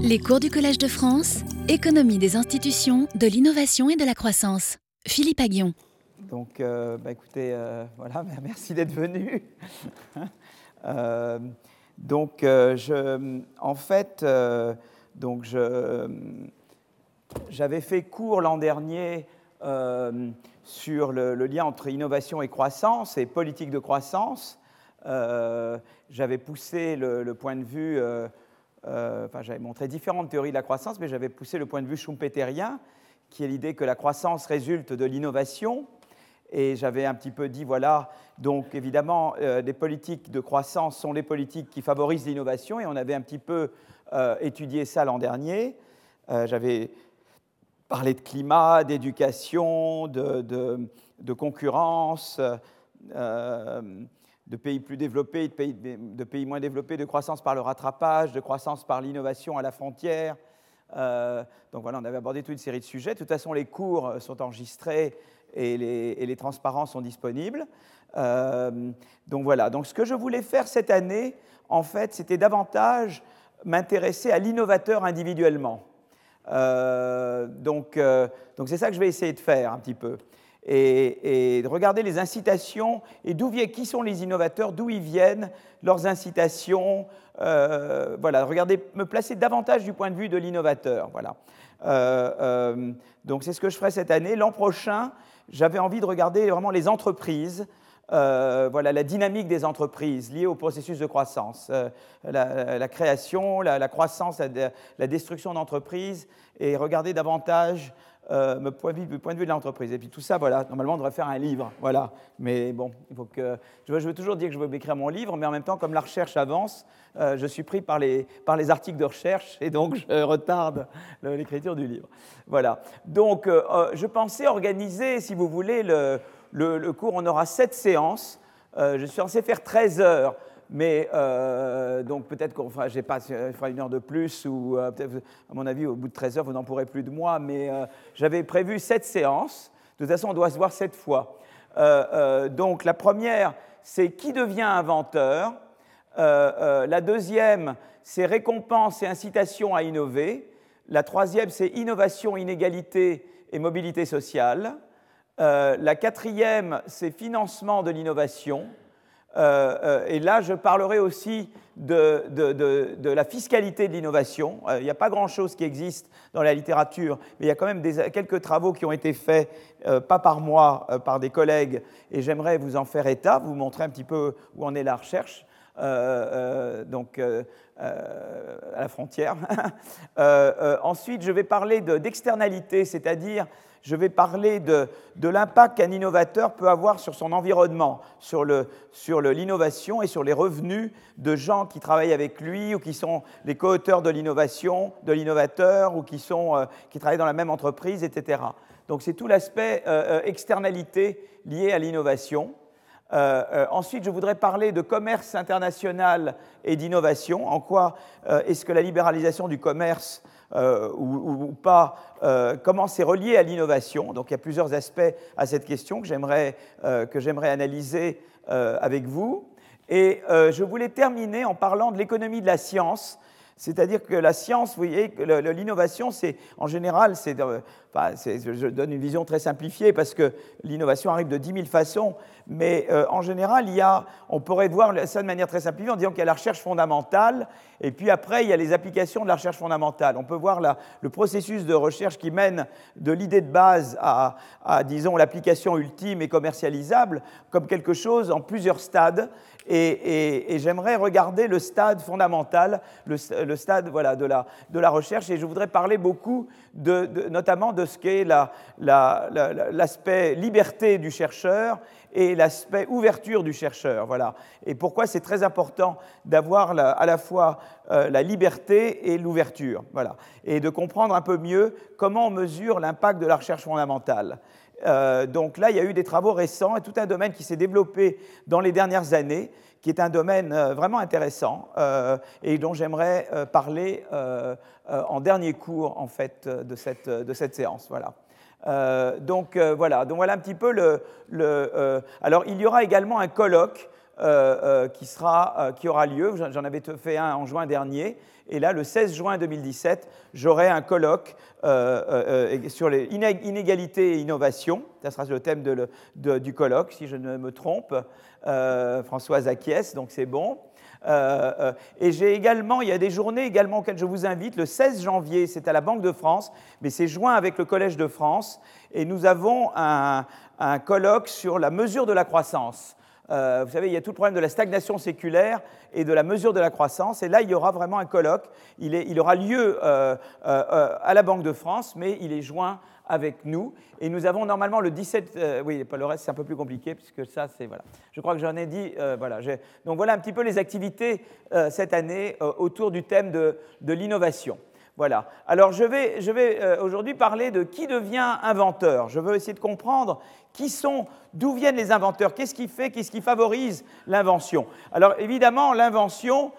Les cours du Collège de France, économie des institutions, de l'innovation et de la croissance. Philippe Aguillon. Donc, euh, bah, écoutez, euh, voilà, merci d'être venu. Euh, donc, je, en fait, donc j'avais fait cours l'an dernier sur le, lien entre innovation et croissance et politique de croissance. j'avais poussé le, point de vue enfin, j'avais montré différentes théories de la croissance, mais j'avais poussé le point de vue schumpeterien, qui est l'idée que la croissance résulte de l'innovation. Et j'avais un petit peu dit, voilà, donc évidemment, euh, les politiques de croissance sont les politiques qui favorisent l'innovation, et on avait un petit peu euh, étudié ça l'an dernier. j'avais parlé de climat, d'éducation, de, concurrence de pays plus développés, de pays, de pays, moins développés, de croissance par le rattrapage, de croissance par l'innovation à la frontière. Euh, donc voilà, on avait abordé toute une série de sujets. De toute façon, les cours sont enregistrés et les, transparents sont disponibles. Euh, donc voilà, donc ce que je voulais faire cette année, en fait, c'était davantage m'intéresser à l'innovateur individuellement. Euh, donc donc c'est ça que je vais essayer de faire un petit peu et, de regarder les incitations et d'où qui sont les innovateurs, d'où ils viennent, leurs incitations. Euh, voilà, regarder, me placer davantage du point de vue de l'innovateur. Voilà. Euh, euh, donc c'est ce que je ferai cette année. L'an prochain, j'avais envie de regarder vraiment les entreprises. voilà, la dynamique des entreprises liées au processus de croissance, la, création, la, croissance, la destruction d'entreprises, et regarder davantage euh, point de vue de l'entreprise. Et puis tout ça, voilà, normalement, on devrait faire un livre, voilà. Mais bon, il faut que... Je veux, toujours dire que je veux écrire mon livre, mais en même temps, comme la recherche avance, euh, je suis pris par les, par les articles de recherche et donc je retarde l'écriture du livre. Voilà. Donc, euh, je pensais organiser, si vous voulez, le, le, le cours. On aura sept séances. je suis censé faire 13 heures mais euh, donc peut-être qu'on fera, pas, fera une heure de plus, ou euh, à mon avis, au bout de 13 heures, vous n'en pourrez plus de moi, mais euh, j'avais prévu sept séances. De toute façon, on doit se voir sept fois. donc la première, c'est qui devient inventeur? la deuxième, c'est récompense et incitation à innover. La troisième, c'est innovation, inégalité et mobilité sociale. la quatrième, c'est financement de l'innovation. Euh, euh, et là, je parlerai aussi de, la fiscalité de l'innovation. Euh, il n'y a pas grand-chose qui existe dans la littérature, mais il y a quand même quelques travaux qui ont été faits, pas par moi, par des collègues, et j'aimerais vous en faire état, vous montrer un petit peu où en est la recherche. donc à la frontière. ensuite, je vais parler d'externalité, c'est-à-dire je vais parler de, l'impact qu'un innovateur peut avoir sur son environnement, sur l'innovation et sur les revenus de gens qui travaillent avec lui ou qui sont les co-auteurs de l'innovation, de l'innovateur ou qui, euh, qui travaillent dans la même entreprise, etc. Donc c'est tout l'aspect euh, euh, externalité lié à l'innovation. Ensuite, je voudrais parler de commerce international et d'innovation. En quoi est-ce que la libéralisation du commerce euh, ou, pas, euh, comment c'est relié à l'innovation? Donc il y a plusieurs aspects à cette question que j'aimerais euh, analyser avec vous. Et je voulais terminer en parlant de l'économie de la science, c'est-à-dire que la science, vous voyez, l'innovation, c'est en général, c'est je donne une vision très simplifiée parce que l'innovation arrive de 10 000 façons, mais euh, en général, il y a, on pourrait voir ça de manière très simplifiée en disant qu'il y a la recherche fondamentale, et puis après, il y a les applications de la recherche fondamentale. On peut voir le processus de recherche qui mène de l'idée de base à, disons, l'application ultime et commercialisable comme quelque chose en plusieurs stades. Et, j'aimerais regarder le stade fondamental, le, stade voilà, de, la, de la recherche, et je voudrais parler beaucoup de, notamment de ce qu'est l'aspect liberté du chercheur et l'aspect ouverture du chercheur. Voilà. Et pourquoi c'est très important d'avoir à la fois euh, la liberté et l'ouverture. Voilà. Et de comprendre un peu mieux comment on mesure l'impact de la recherche fondamentale. Euh, donc là, il y a eu des travaux récents et tout un domaine qui s'est développé dans les dernières années, qui est un domaine euh, vraiment intéressant et dont j'aimerais parler en dernier cours en fait de cette, de cette séance. Voilà. donc voilà, donc voilà un petit peu le. le alors il y aura également un colloque qui, sera, qui aura lieu. J'en avais fait un en juin dernier. Et là, le 16 juin 2017, j'aurai un colloque sur les inégalités et innovations. Ça sera le thème du colloque, si je ne me trompe. Françoise acquiesce, donc c'est bon. Euh, euh, et j'ai également, il y a des journées également auxquelles je vous invite. Le 16 janvier, c'est à la Banque de France, mais c'est joint avec le Collège de France. Et nous avons un, colloque sur la mesure de la croissance. Euh, vous savez, il y a tout le problème de la stagnation séculaire et de la mesure de la croissance. Et là, il y aura vraiment un colloque. Il aura lieu à la Banque de France, mais il est joint avec nous. Et nous avons normalement le 17, euh, oui, le reste c'est un peu plus compliqué, puisque ça c'est, voilà. Je crois que j'en ai dit, euh, voilà. Donc voilà un petit peu les activités euh, cette année autour du thème de, de l'innovation. Voilà. Alors je vais, je vais aujourd'hui parler de qui devient inventeur. Je veux essayer de comprendre qui sont, d'où viennent les inventeurs, qu'est-ce qui fait, qu'est-ce qui favorise l'invention? Alors évidemment, l'invention,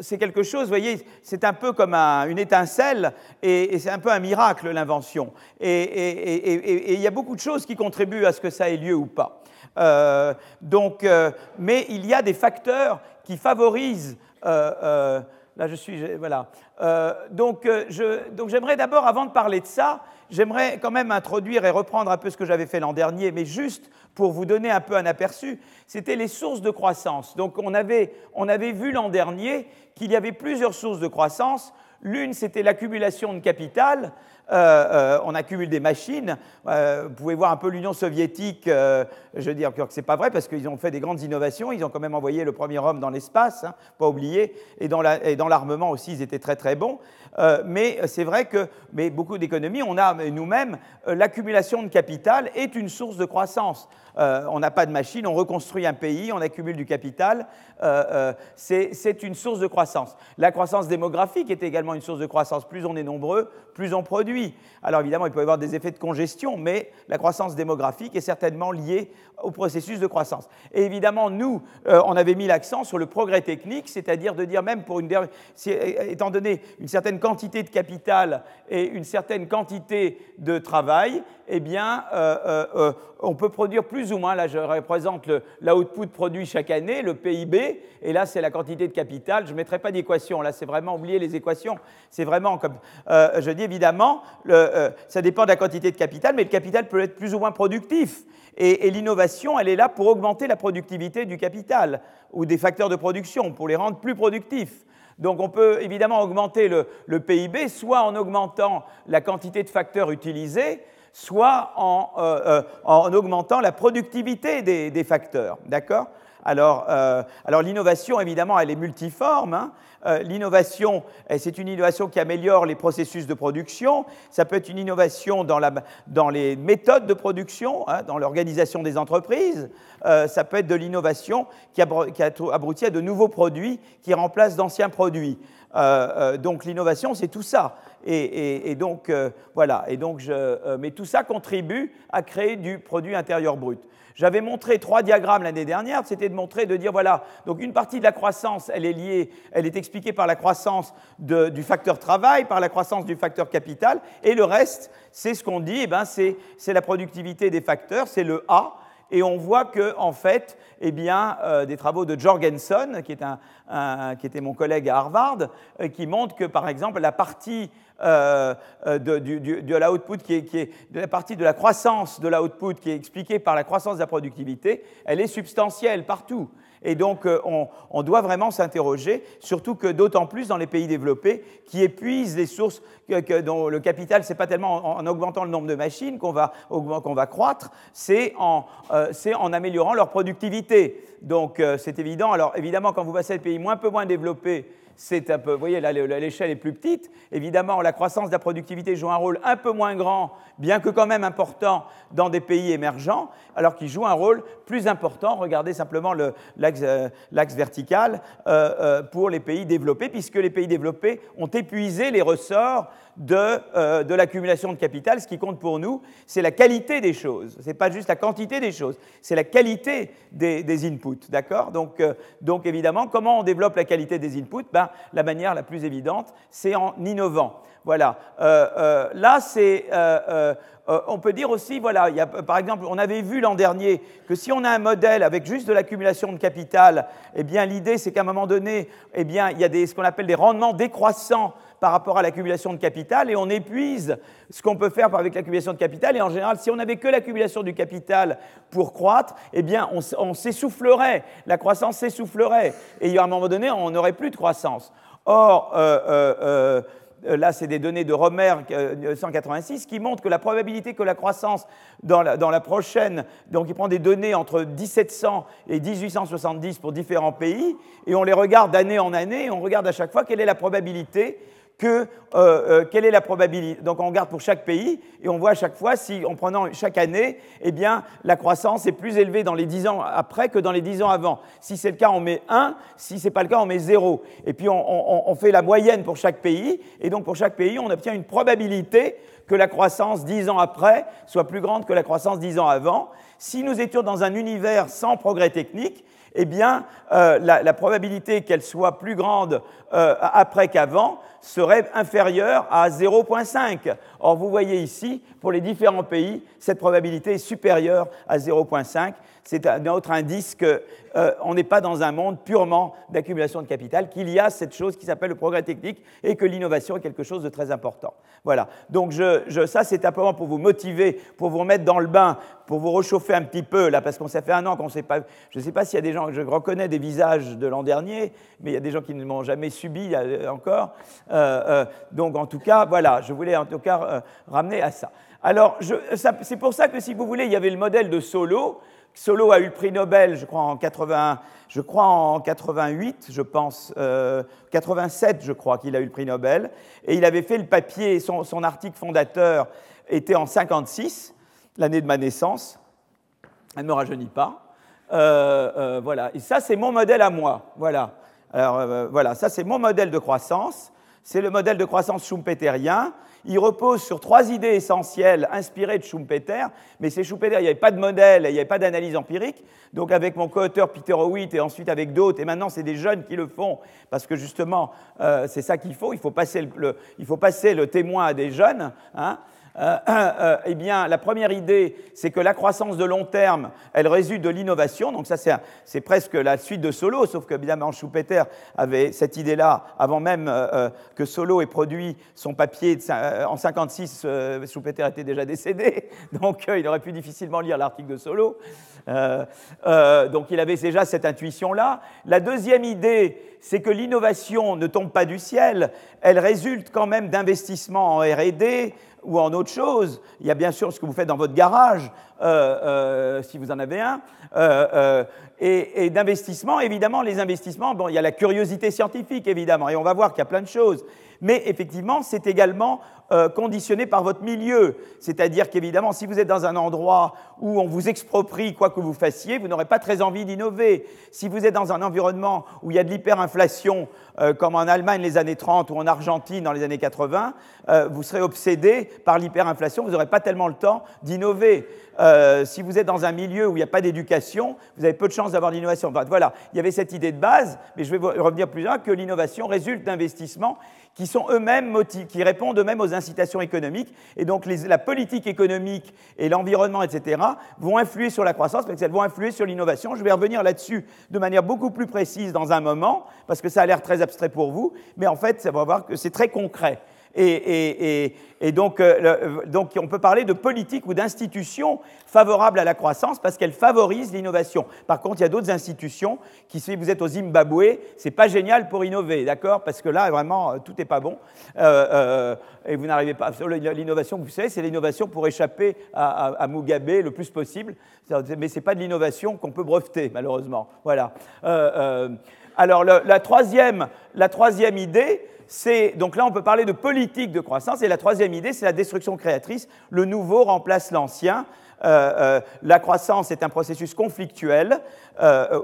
c'est quelque chose, vous voyez, c'est un peu comme une étincelle et, c'est un peu un miracle, l'invention. Et, il y a beaucoup de choses qui contribuent à ce que ça ait lieu ou pas. Euh, donc, euh, mais il y a des facteurs qui favorisent. Euh, là, je suis. Voilà. donc j'aimerais d'abord, avant de parler de ça, j'aimerais quand même introduire et reprendre un peu ce que j'avais fait l'an dernier, mais juste pour vous donner un peu un aperçu, c'était les sources de croissance. Donc on avait, on avait vu l'an dernier qu'il y avait plusieurs sources de croissance. L'une, c'était l'accumulation de capital. Euh, euh, on accumule des machines. Euh, vous pouvez voir un peu l'Union soviétique, je veux dire que ce n'est pas vrai parce qu'ils ont fait des grandes innovations. Ils ont quand même envoyé le premier homme dans l'espace, hein, pas oublier. Et dans l'armement aussi, ils étaient très très bons. Mais c'est vrai que mais beaucoup d'économies, on a nous-mêmes, l'accumulation de capital est une source de croissance. on n'a pas de machine, on reconstruit un pays, on accumule du capital. c'est une source de croissance. La croissance démographique est également une source de croissance. Plus on est nombreux, plus on produit. Alors évidemment, il peut y avoir des effets de congestion, mais la croissance démographique est certainement liée au processus de croissance. Et évidemment, nous, euh, on avait mis l'accent sur le progrès technique, c'est-à-dire de dire même pour une étant donné une certaine quantité de capital et une certaine quantité de travail, eh bien, euh, euh, on peut produire plus ou moins, là je représente l'output produit chaque année, le PIB, et là c'est la quantité de capital, je ne mettrai pas d'équation, là c'est vraiment oublier les équations, c'est vraiment comme, je dis évidemment, ça dépend de la quantité de capital, mais le capital peut être plus ou moins productif. Et, l'innovation, elle est là pour augmenter la productivité du capital ou des facteurs de production, pour les rendre plus productifs. Donc on peut évidemment augmenter le, PIB, soit en augmentant la quantité de facteurs utilisés, soit en, euh, euh, augmentant la productivité des facteurs. D'accord? Euh, alors, l'innovation, évidemment, elle est multiforme. Hein. Euh, l'innovation, eh, c'est une innovation qui améliore les processus de production. Ça peut être une innovation dans, les méthodes de production, hein, dans l'organisation des entreprises. Euh, ça peut être de l'innovation qui, aboutit à de nouveaux produits qui remplacent d'anciens produits. donc l'innovation, c'est tout ça. Et, donc, voilà. Et donc, mais tout ça contribue à créer du produit intérieur brut. J'avais montré trois diagrammes l'année dernière, c'était de montrer, de dire, voilà, donc une partie de la croissance, elle est liée, elle est expliquée par la croissance du facteur travail, par la croissance du facteur capital, et le reste, c'est ce qu'on dit, eh ben, c'est la productivité des facteurs, c'est le A, et on voit que, en fait, eh bien, euh, des travaux de Jorgensen, qui, qui était mon collègue à Harvard, euh, qui montrent que, par exemple, la partie euh, de, qui est, de la partie de la croissance de l'output qui est expliquée par la croissance de la productivité, elle est substantielle partout. Et donc, euh, on, doit vraiment s'interroger, surtout que d'autant plus dans les pays développés qui épuisent les sources que, dont le capital, c'est pas tellement en, augmentant le nombre de machines qu'on va, va croître, c'est en, en, améliorant leur productivité. Donc, c'est évident. Alors, évidemment, quand vous passez à des pays un peu moins développés, c'est peu, vous voyez, l'échelle est plus petite. Évidemment, la croissance de la productivité joue un rôle un peu moins grand, bien que quand même important, dans des pays émergents, alors qu'il joue un rôle plus important, regardez simplement l'axe euh, vertical, euh, euh, pour les pays développés, puisque les pays développés ont épuisé les ressorts de, de l'accumulation de capital. Ce qui compte pour nous, c'est la qualité des choses. Ce n'est pas juste la quantité des choses, c'est la qualité des, des inputs. D'accord? Donc, donc, évidemment, comment on développe la qualité des inputs? Ben, la, manière la plus évidente, c'est en innovant. Voilà. Euh, euh, là, c'est. Euh, on peut dire aussi, voilà, par exemple, on avait vu l'an dernier que si on a un modèle avec juste de l'accumulation de capital, eh bien, l'idée, c'est qu'à un moment donné, eh bien, il y a des, ce qu'on appelle des rendements décroissants par rapport à l'accumulation de capital et on épuise ce qu'on peut faire avec l'accumulation de capital. Et en général, si on n'avait que l'accumulation du capital pour croître, eh bien, on, s'essoufflerait, la croissance s'essoufflerait. Et à un moment donné, on n'aurait plus de croissance. Or, euh, là c'est des données de Romer 186, euh, qui montrent que la probabilité que la croissance dans la, prochaine, donc il prend des données entre 1700 et 1870 pour différents pays, et on les regarde d'année en année, et on regarde à chaque fois quelle est la probabilité que, euh, euh, quelle est la probabilité? Donc on regarde pour chaque pays et on voit à chaque fois si, en prenant chaque année, eh bien, la croissance est plus élevée dans les 10 ans après que dans les 10 ans avant. Si c'est le cas, on met 1, si ce n'est pas le cas, on met 0. Et puis on, on, fait la moyenne pour chaque pays, et donc pour chaque pays, on obtient une probabilité que la croissance 10 ans après soit plus grande que la croissance 10 ans avant. Si nous étions dans un univers sans progrès technique, eh bien, euh, la, probabilité qu'elle soit plus grande euh, après qu'avant serait inférieure à 0,5. Or, vous voyez ici, pour les différents pays, cette probabilité est supérieure à 0,5 c'est un autre indice qu'on euh, n'est pas dans un monde purement d'accumulation de capital, qu'il y a cette chose qui s'appelle le progrès technique et que l'innovation est quelque chose de très important. Voilà. Donc ça, c'est simplement pour vous motiver, pour vous remettre dans le bain, pour vous réchauffer un petit peu, là, parce qu'on s'est fait un an qu'on ne sait pas. Je ne sais pas s'il y a des gens, je reconnais des visages de l'an dernier, mais il y a des gens qui ne m'ont jamais subi euh, encore. Euh, donc, en tout cas, voilà, je voulais en tout cas ramener à ça. Alors, c'est pour ça que si vous voulez, il y avait le modèle de Solo. Solo a eu le prix Nobel, je crois, en, 80, je crois en 88, je pense, 87, euh, je crois qu'il a eu le prix Nobel. Et il avait fait le papier, son, article fondateur était en 56, l'année de ma naissance. Elle ne me rajeunit pas. Euh, euh, voilà. Et ça, c'est mon modèle à moi. Voilà. Alors, voilà, ça, c'est mon modèle de croissance. C'est le modèle de croissance schumpeterien il repose sur trois idées essentielles inspirées de Schumpeter, mais c'est Schumpeter, il n'y avait pas de modèle, il n'y avait pas d'analyse empirique. Donc avec mon co-auteur Peter Howitt et ensuite avec d'autres, et maintenant c'est des jeunes qui le font, parce que justement euh, c'est ça qu'il faut, il faut, passer le, il faut passer le témoin à des jeunes. Hein. Euh, euh, eh bien, la première idée, c'est que la croissance de long terme, elle résulte de l'innovation. Donc ça, c'est presque la suite de Solo, sauf que, évidemment, Schumpeter avait cette idée-là avant même euh, que Solo ait produit son papier en 56. Schumpeter était déjà décédé, donc il aurait pu difficilement lire l'article de Solo. donc il avait déjà cette intuition-là. La deuxième idée, c'est que l'innovation ne tombe pas du ciel, elle résulte quand même d'investissements en RD, ou en autre chose. Il y a bien sûr ce que vous faites dans votre garage, euh, euh, si vous en avez un, euh, et, d'investissement. Évidemment, les investissements, bon, il y a la curiosité scientifique, évidemment, et on va voir qu'il y a plein de choses. Mais effectivement, c'est également conditionné par votre milieu. C'est-à-dire qu'évidemment, si vous êtes dans un endroit où on vous exproprie quoi que vous fassiez, vous n'aurez pas très envie d'innover. Si vous êtes dans un environnement où il y a de l'hyperinflation, comme en Allemagne les années 30 ou en Argentine dans les années 80, vous serez obsédé par l'hyperinflation, vous n'aurez pas tellement le temps d'innover. Euh, si vous êtes dans un milieu où il n'y a pas d'éducation, vous avez peu de chances d'avoir l'innovation. voilà, il y avait cette idée de base, mais je vais revenir plus loin, que l'innovation résulte d'investissements qui sont eux-mêmes qui répondent eux-mêmes aux incitations économiques. Et donc la politique économique et l'environnement, etc., vont influer sur la croissance, parce qu'elles vont influer sur l'innovation. Je vais revenir là-dessus de manière beaucoup plus précise dans un moment, parce que ça a l'air très abstrait pour vous, mais en fait, ça va voir que c'est très concret. Et, donc, euh, donc, on peut parler de politique ou d'institutions favorables à la croissance parce qu'elles favorisent l'innovation. Par contre, il y a d'autres institutions qui, si vous êtes au Zimbabwe, c'est pas génial pour innover, d'accord? Parce que là, vraiment, euh, tout n'est pas bon. Euh, et vous n'arrivez pas. L'innovation, vous savez, c'est l'innovation pour échapper à, Mugabe le plus possible. Mais ce n'est pas de l'innovation qu'on peut breveter, malheureusement. Voilà. alors, la, troisième, la troisième idée, donc là on peut parler de politique de croissance. Et la troisième idée, c'est la destruction créatrice. Le nouveau remplace l'ancien. Euh, euh, la croissance est un processus conflictuel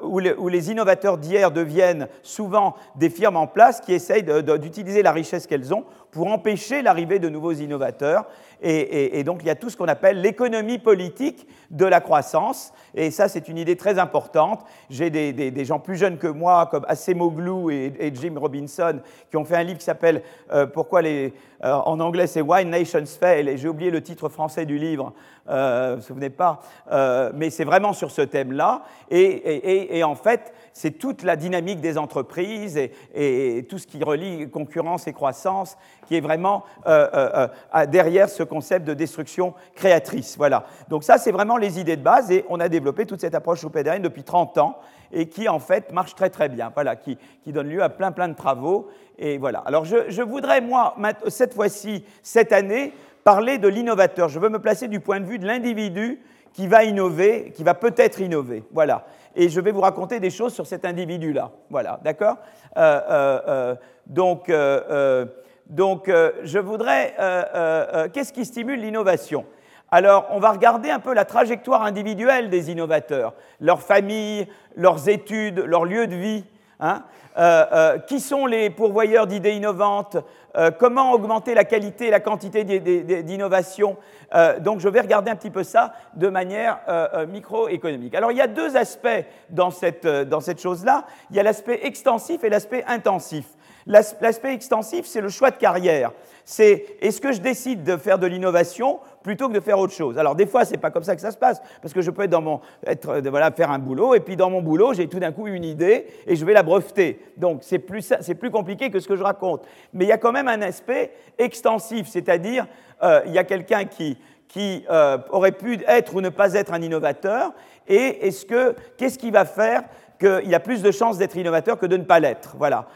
où, les innovateurs d'hier deviennent souvent des firmes en place qui essayent d'utiliser la richesse qu'elles ont pour empêcher l'arrivée de nouveaux innovateurs. Et, donc il y a tout ce qu'on appelle l'économie politique de la croissance. Et ça, c'est une idée très importante. J'ai des, gens plus jeunes que moi, comme Acemoglu et, et Jim Robinson, qui ont fait un livre qui s'appelle euh, Pourquoi les. Euh, en anglais, c'est Why Nations Fail? Et j'ai oublié le titre français du livre, euh, vous vous souvenez pas? mais c'est vraiment sur ce thème-là. et en fait, c'est toute la dynamique des entreprises et, tout ce qui relie concurrence et croissance qui est vraiment euh, euh, euh, derrière ce concept de destruction créatrice. Voilà. Donc ça, c'est vraiment les idées de base et on a développé toute cette approche schumpeterienne depuis 30 ans et qui en fait marche très très bien, voilà, qui, donne lieu à plein plein de travaux. Et voilà. Alors je, je voudrais, moi, cette fois-ci, cette année, parler de l'innovateur. Je veux me placer du point de vue de l'individu qui va innover, qui va peut-être innover. Voilà et je vais vous raconter des choses sur cet individu-là. Voilà, d'accord euh, euh, euh, Donc, je voudrais... Qu'est-ce qui stimule l'innovation? Alors, on va regarder un peu la trajectoire individuelle des innovateurs, leur famille, leurs études, leur lieu de vie. Hein qui sont les pourvoyeurs d'idées innovantes, euh, comment augmenter la qualité et la quantité d'innovation. donc je vais regarder un petit peu ça de manière microéconomique. Alors il y a deux aspects dans cette, dans cette chose-là. Il y a l'aspect extensif et l'aspect intensif. L'aspect extensif, c'est le choix de carrière. C'est est-ce que je décide de faire de l'innovation plutôt que de faire autre chose. Alors des fois, c'est pas comme ça que ça se passe, parce que je peux être dans mon, être, euh, voilà, faire un boulot, et puis dans mon boulot, j'ai tout d'un coup une idée, et je vais la breveter. Donc c'est plus, c'est plus compliqué que ce que je raconte. Mais il y a quand même un aspect extensif, c'est-à-dire euh, il y a quelqu'un qui, qui euh, aurait pu être ou ne pas être un innovateur, et est-ce que, qu'est-ce qui va faire qu'il a plus de chances d'être innovateur que de ne pas l'être? Voilà.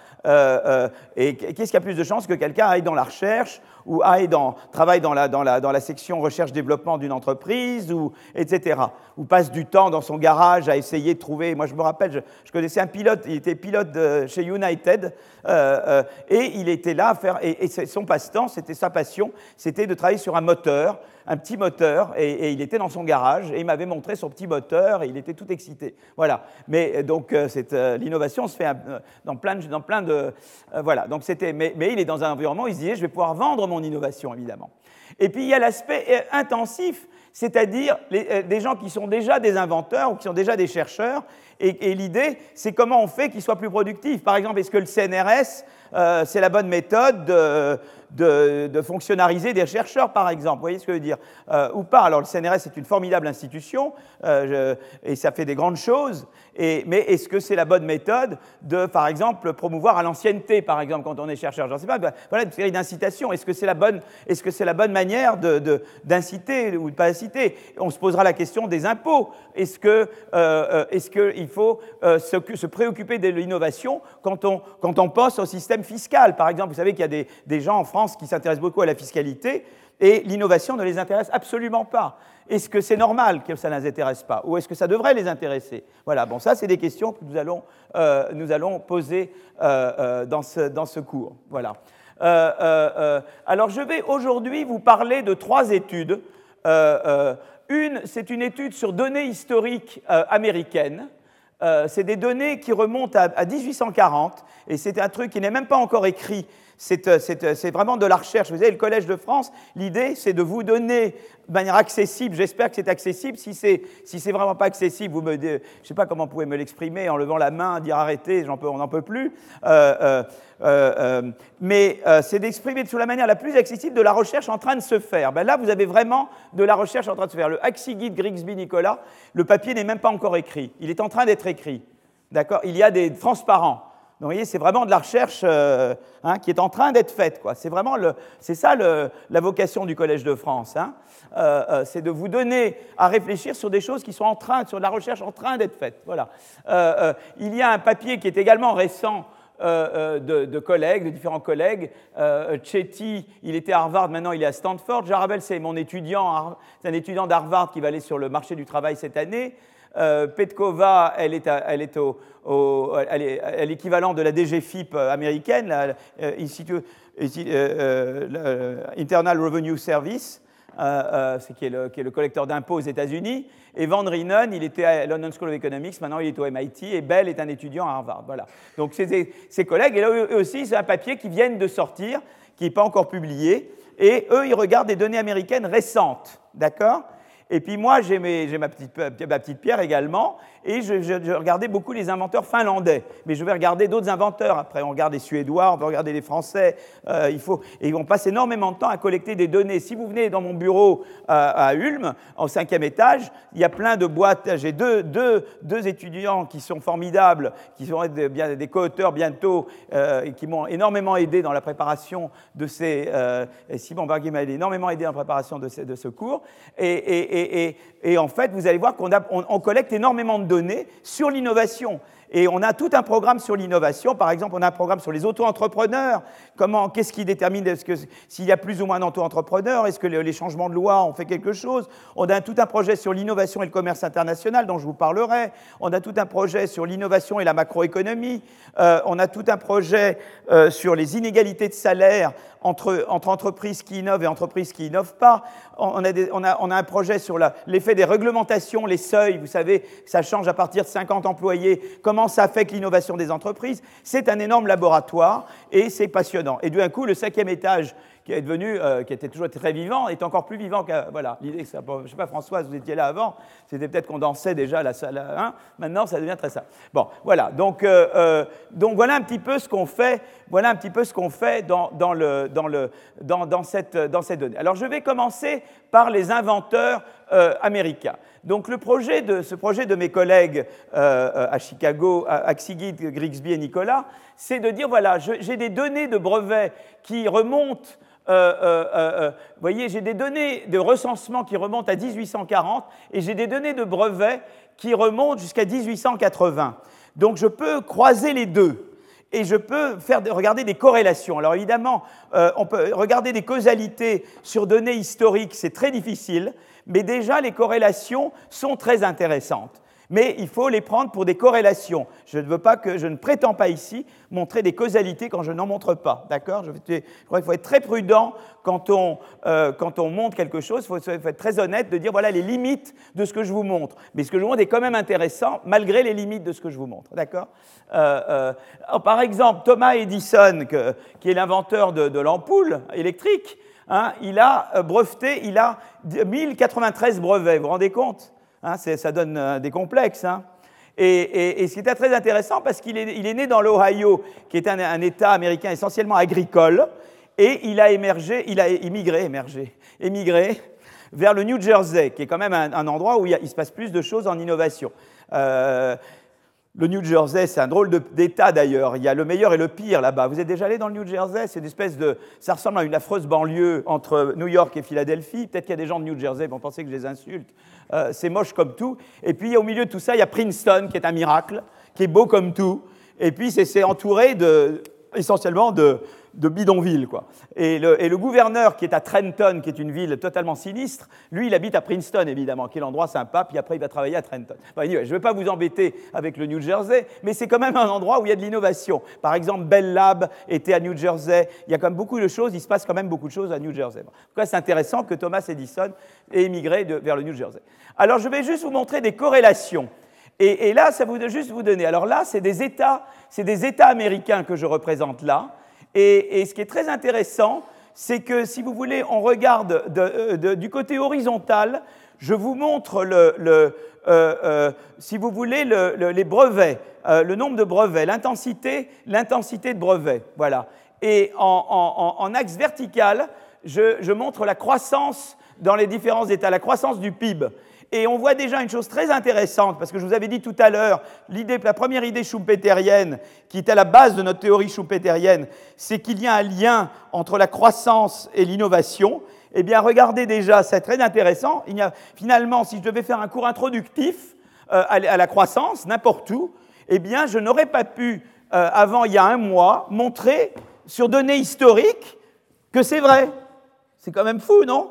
Et qu'est-ce qui a plus de chances que quelqu'un aille dans la recherche ou aille dans, travaille dans la, section recherche-développement d'une entreprise, ou, etc. Ou passe du temps dans son garage à essayer de trouver. Moi, je me rappelle, je, connaissais un pilote, il était pilote chez United, euh, et il était là à faire. Et, son passe-temps, c'était sa passion, c'était de travailler sur un moteur, un petit moteur, et, il était dans son garage, et il m'avait montré son petit moteur, et il était tout excité. Voilà. Mais donc, l'innovation se fait dans plein de, euh, voilà, donc c'était, mais, il est dans un environnement où il se disait, je vais pouvoir vendre mon innovation, évidemment. Et puis il y a l'aspect euh, intensif, c'est-à-dire euh, des gens qui sont déjà des inventeurs ou qui sont déjà des chercheurs, et, l'idée, c'est comment on fait qu'ils soient plus productifs. Par exemple, est-ce que le CNRS, c'est la bonne méthode de, de, fonctionnariser des chercheurs, par exemple. Vous voyez ce que je veux dire euh, Ou pas. Alors, le CNRS est une formidable institution euh, et ça fait des grandes choses. Mais est-ce que c'est la bonne méthode de, par exemple, promouvoir à l'ancienneté, par exemple, quand on est chercheur? Je ne sais pas. Voilà une série d'incitations. Est-ce que c'est la que c'est la bonne manière d'inciter ou de pas inciter? On se posera la question des impôts. Est-ce euh, qu'il faut se, se, préoccuper de l'innovation quand on, quand on pense au système Par exemple, vous savez qu'il y a des, des gens en France qui s'intéressent beaucoup à la fiscalité et l'innovation ne les intéresse absolument pas. Est-ce que c'est normal que ça ne les intéresse pas Ou est-ce que ça devrait les intéresser? Voilà, bon, ça, c'est des questions que nous allons, euh, nous allons poser euh, euh, dans, ce, dans, ce, cours. Voilà. alors, je vais aujourd'hui vous parler de trois études. une, c'est une étude sur données historiques américaines. C'est des données qui remontent à, à 1840, et c'est un truc qui n'est même pas encore écrit. euh, euh, c'est vraiment de la recherche. Vous savez, le Collège de France, l'idée, c'est de vous donner de manière accessible, j'espère que c'est accessible. Si c'est si vraiment pas accessible, vous me, je ne sais pas comment vous pouvez me l'exprimer en levant la main, dire arrêtez, peux, on n'en peut plus. Euh, mais c'est d'exprimer sous la manière la plus accessible de la recherche en train de se faire. Ben là, vous avez vraiment de la recherche en train de se faire. Le Axi Guide Grigsby Nicolas, le papier n'est même pas encore écrit. Il est en train d'être écrit. D'accord? Il y a des transparents. Donc, vous voyez, c'est vraiment de la recherche euh, hein, qui est en train d'être faite. C'est vraiment le, c'est ça le, la vocation du Collège de France. Hein. Euh, euh, c'est de vous donner à réfléchir sur des choses qui sont en train, sur de la recherche en train d'être faite. Voilà. il y a un papier qui est également récent de, collègues, de différents collègues. Chetty, il était à Harvard, maintenant il est à Stanford. Jarabel, c'est mon étudiant, c'est un étudiant d'Harvard qui va aller sur le marché du travail cette année. Euh, Petkova, elle est, à, elle est au, l'équivalent de la DGFIP américaine, euh, euh, Internal Revenue Service. qui, est le, qui, est le, collecteur d'impôts aux États-Unis. Et Van Rienen, il était à London School of Economics, maintenant il est au MIT, et Bell est un étudiant à Harvard. Voilà. Donc c'est ses collègues, et là eux aussi, c'est un papier qui vient de sortir, qui n'est pas encore publié, et eux, ils regardent des données américaines récentes, d'accord? Et puis moi, j'ai ma petite, ma petite pierre également, et je, regardais beaucoup les inventeurs finlandais. Mais je vais regarder d'autres inventeurs après. On regarde les Suédois, on va regarder les Français. Euh, il faut, et on passe énormément de temps à collecter des données. Si vous venez dans mon bureau euh, à Ulm, au cinquième étage, il y a plein de boîtes. J'ai deux, deux, deux, étudiants qui sont formidables, qui sont des, des co-auteurs bientôt, euh, et qui m'ont énormément aidé dans la préparation de ces. Simon Barguet m'a énormément aidé dans la préparation de, ce cours. Et, et, en fait, vous allez voir qu'on on collecte énormément de données sur l'innovation. Et on a tout un programme sur l'innovation. Par exemple, on a un programme sur les auto-entrepreneurs. Comment, qu'est-ce qui détermine est-ce que s'il y a plus ou moins d'auto-entrepreneurs Est-ce que les changements de loi ont fait quelque chose? On a tout un projet sur l'innovation et le commerce international dont je vous parlerai. On a tout un projet sur l'innovation et la macroéconomie. Euh, on a tout un projet euh, sur les inégalités de salaire entre, entre, entreprises qui innovent et entreprises qui innovent pas. On a, un projet sur l'effet des réglementations, les seuils. Vous savez, ça change à partir de 50 employés ça affecte l'innovation des entreprises. C'est un énorme laboratoire et c'est passionnant. Et d'un coup, le cinquième étage qui est devenu, euh, qui était toujours très vivant, est encore plus vivant que. Voilà, l'idée sais pas, Françoise, vous étiez là avant, c'était peut-être qu'on dansait déjà la salle 1, maintenant ça devient très simple. Bon, voilà, donc, euh, euh, donc voilà un petit peu ce qu'on fait, voilà un petit peu ce qu'on fait dans, dans, le, dans, le, dans, dans, cette, dans cette donnée. Alors je vais commencer par les inventeurs américains. Donc le projet de, ce projet de mes collègues à Chicago, Axigid, Grigsby et Nicolas, c'est de dire, voilà, j'ai des données de brevets qui remontent euh, euh, euh, voyez, j'ai des données de recensement qui remontent à 1840 et j'ai des données de brevets qui remontent jusqu'à 1880. Donc je peux croiser les deux et je peux faire, regarder des corrélations. Alors évidemment, on peut regarder des causalités sur données historiques, c'est très difficile, mais déjà les corrélations sont très intéressantes mais il faut les prendre pour des corrélations. Je ne veux pas que, je ne prétends pas ici montrer des causalités quand je n'en montre pas, d'accord? Je, crois qu'il faut être très prudent quand on, euh, montre quelque chose. Il faut, être très honnête de dire voilà les limites de ce que je vous montre. Mais ce que je vous montre est quand même intéressant malgré les limites de ce que je vous montre, d'accord? Euh, euh, Par exemple, Thomas Edison, qui est l'inventeur de, l'ampoule électrique, hein, il a breveté, il a 1093 brevets. Vous vous rendez compte Hein, ça donne euh, des complexes. Hein. Et, et, ce qui était très intéressant, parce qu'il est, né dans l'Ohio, qui est un, État américain essentiellement agricole, et il a émergé, il a immigré, émergé, émigré vers le New Jersey, qui est quand même un, endroit où il, il, se passe plus de choses en innovation. Euh, le New Jersey, c'est un drôle d'État d'ailleurs. Il y a le meilleur et le pire là-bas. Vous êtes déjà allé dans le New Jersey? C'est une espèce de. Ça ressemble à une affreuse banlieue entre New York et Philadelphie. Peut-être qu'il y a des gens de New Jersey qui vont penser que je les insulte. Euh, c'est moche comme tout. Et puis au milieu de tout ça, il y a Princeton qui est un miracle, qui est beau comme tout. Et puis c'est entouré de, essentiellement de, de bidonville. Quoi. Et le, gouverneur qui est à Trenton, qui est une ville totalement sinistre, lui, il habite à Princeton, évidemment, qui est l'endroit sympa, puis après, il va travailler à Trenton. je ne vais pas vous embêter avec le New Jersey, mais c'est quand même un endroit où il y a de l'innovation. Par exemple, Bell Lab était à New Jersey. Il y a quand même beaucoup de choses, il se passe quand même beaucoup de choses à New Jersey. En tout cas, c'est intéressant que Thomas Edison ait émigré vers le New Jersey. Alors, je vais juste vous montrer des corrélations. Et, et là, ça vous juste vous donner. Alors là, c'est des États, c'est des États américains que je représente là. Et, ce qui est très intéressant, c'est que si vous voulez, on regarde euh, du côté horizontal, je vous montre euh, euh, si vous voulez, les brevets, le nombre de brevets, l'intensité, de brevets, voilà. Et en, axe vertical, je, montre la croissance dans les différents états, la croissance du PIB. Et on voit déjà une chose très intéressante, parce que je vous avais dit tout à l'heure, la première idée schumpeterienne, qui est à la base de notre théorie schumpeterienne, c'est qu'il y a un lien entre la croissance et l'innovation. Eh bien, regardez déjà, c'est très intéressant. Finalement, si je devais faire un cours introductif euh, à, la croissance, n'importe où, eh bien, je n'aurais pas pu, euh, avant il y a un mois, montrer sur données historiques que c'est vrai. C'est quand même fou, non?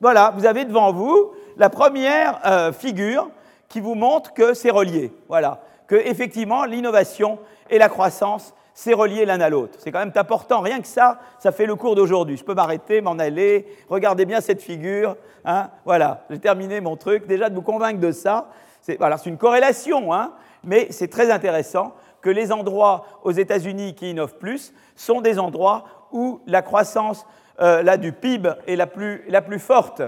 Voilà, vous avez devant vous la première euh, figure qui vous montre que c'est relié. Voilà. Que effectivement, l'innovation et la croissance, c'est relié l'un à l'autre. C'est quand même important. Rien que ça, ça fait le cours d'aujourd'hui. Je peux m'arrêter, m'en aller. Regardez bien cette figure. Hein. Voilà, j'ai terminé mon truc. Déjà de vous convaincre de ça. C'est une corrélation, hein, mais c'est très intéressant que les endroits aux États-Unis qui innovent plus sont des endroits où la croissance euh, du PIB est la plus forte.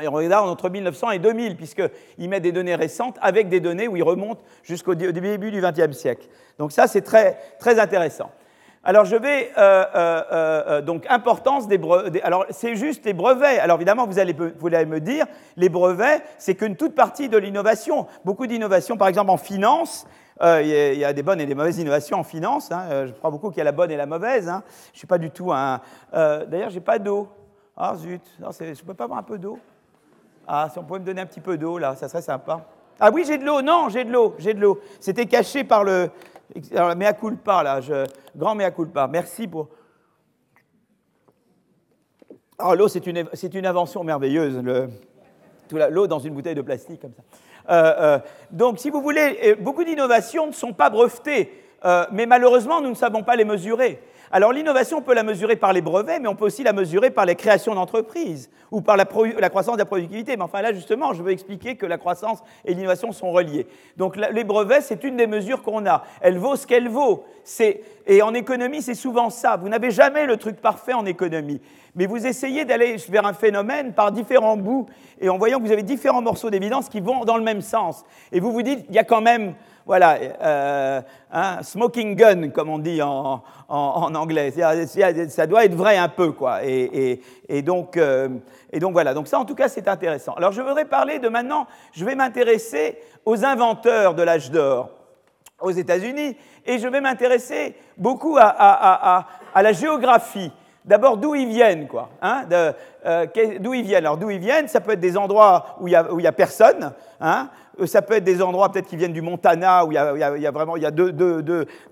Et on regarde entre 1900 et 2000, puisqu'il met des données récentes avec des données où il remonte jusqu'au début du XXe siècle. Donc ça, c'est très, très intéressant. Alors je vais euh, euh, euh, donc importance des brevets. Alors c'est juste les brevets. Alors évidemment vous allez, vous me dire les brevets c'est qu'une toute partie de l'innovation. Beaucoup d'innovations, par exemple en finance. Il y, a des bonnes et des mauvaises innovations en finance. Hein. Je crois beaucoup qu'il y a la bonne et la mauvaise. Hein. Je suis pas du tout un. D'ailleurs j'ai pas d'eau. Ah zut, non, je peux pas avoir un peu d'eau. Ah si on pouvait me donner un petit peu d'eau là, ça serait sympa. Ah oui j'ai de l'eau. Non j'ai de l'eau, j'ai de l'eau. C'était caché par le alors, mea culpa, là, je, grand mea culpa. Merci pour. Alors, l'eau, c'est une, une, invention merveilleuse, l'eau dans une bouteille de plastique, comme ça. Euh, euh, donc, si vous voulez, euh, beaucoup d'innovations ne sont pas brevetées, mais malheureusement, nous ne savons pas les mesurer. Alors l'innovation, on peut la mesurer par les brevets, mais on peut aussi la mesurer par les créations d'entreprises ou par la, croissance de la productivité. Mais enfin là, justement, je veux expliquer que la croissance et l'innovation sont reliées. Donc les brevets, c'est une des mesures qu'on a. Elle vaut ce qu'elle vaut. Et en économie, c'est souvent ça. Vous n'avez jamais le truc parfait en économie. Mais vous essayez d'aller vers un phénomène par différents bouts et en voyant que vous avez différents morceaux d'évidence qui vont dans le même sens. Et vous vous dites, il y a quand même voilà, euh, un smoking gun, comme on dit en, anglais. Ça doit être vrai un peu, quoi. Et, donc, euh, et donc, voilà. Donc ça, en tout cas, c'est intéressant. Alors, je voudrais parler de maintenant, je vais m'intéresser aux inventeurs de l'âge d'or aux États-Unis, et je vais m'intéresser beaucoup à, la géographie. D'abord, d'où ils viennent, quoi. Hein, euh, d'où ils viennent? Alors, d'où ils viennent, ça peut être des endroits où il n'y a, a, personne. Hein, ça peut être des endroits peut-être qui viennent du Montana, où il y a, vraiment il y a deux,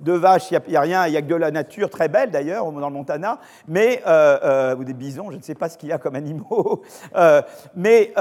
vaches, il n'y a, rien, il y a que de la nature très belle d'ailleurs dans le Montana, mais, euh, euh, ou des bisons, je ne sais pas ce qu'il y a comme animaux, mais,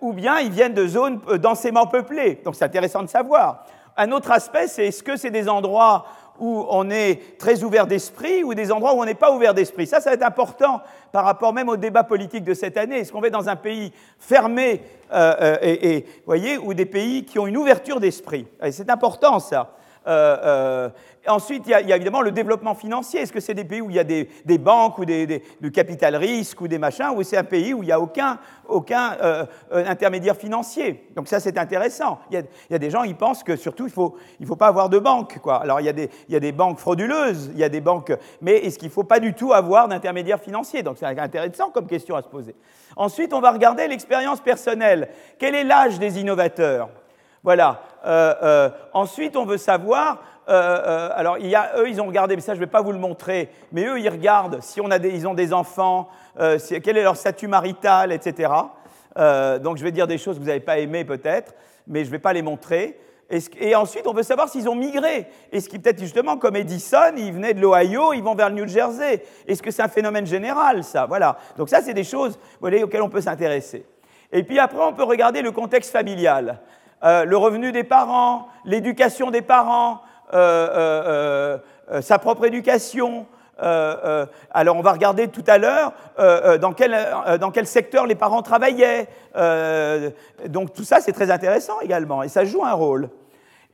ou bien ils viennent de zones densément peuplées. Donc c'est intéressant de savoir. Un autre aspect, c'est est-ce que c'est des endroits où on est très ouvert d'esprit ou des endroits où on n'est pas ouvert d'esprit. Ça, ça va être important par rapport même au débat politique de cette année. Est-ce qu'on va dans un pays fermé euh, euh, et, voyez, ou des pays qui ont une ouverture d'esprit? C'est important, ça. Euh, Ensuite, il y, a, évidemment le développement financier. Est-ce que c'est des pays où il y a des, banques ou des, du capital risque ou des machins, ou c'est un pays où il n'y a aucun, aucun euh, euh, intermédiaire financier? Donc ça, c'est intéressant. Il y, a, des gens qui pensent que surtout, il ne faut, il faut pas avoir de banque. Quoi. Alors, il y, a des, il y a des banques frauduleuses, il y a des banques... Mais est-ce qu'il ne faut pas du tout avoir d'intermédiaire financier? Donc c'est intéressant comme question à se poser. Ensuite, on va regarder l'expérience personnelle. Quel est l'âge des innovateurs? Voilà. Euh, ensuite, on veut savoir euh, euh, alors, eux, ils ont regardé, mais ça, je ne vais pas vous le montrer, mais eux, ils regardent si on a des, ils ont des enfants, euh, quel est leur statut marital, etc. donc, je vais dire des choses que vous n'avez pas aimées, peut-être, mais je ne vais pas les montrer. Et, ensuite, on veut savoir s'ils ont migré. Est-ce qu'ils, peut-être justement, comme Edison, ils venaient de l'Ohio, ils vont vers le New Jersey Est-ce que c'est un phénomène général, ça? Voilà. Donc, ça, c'est des choses auxquelles on peut s'intéresser. Et puis après, on peut regarder le contexte familial. Le revenu des parents, l'éducation des parents, euh, euh, euh, sa propre éducation. alors on va regarder tout à l'heure dans, quel, dans quel secteur les parents travaillaient. donc tout ça c'est très intéressant également et ça joue un rôle.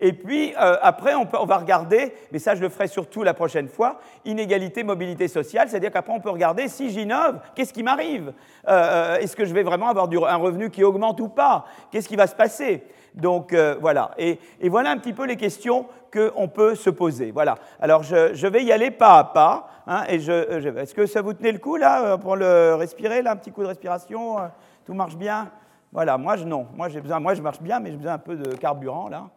Et puis après, on, on, va regarder, mais ça je le ferai surtout la prochaine fois, inégalité, mobilité sociale, c'est-à-dire qu'après on peut regarder si j'innove, qu'est-ce qui m'arrive? Est-ce que je vais vraiment avoir un revenu qui augmente ou pas? Qu'est-ce qui va se passer? Donc euh, voilà. Et, voilà un petit peu les questions qu'on peut se poser. Voilà. Alors je, vais y aller pas à pas. Hein, je, Est-ce que ça vous tenait le coup là euh, pour le respirer là, un petit coup de respiration euh, Tout marche bien? Voilà. Moi je non. Moi je marche bien, mais j'ai besoin un peu de carburant là.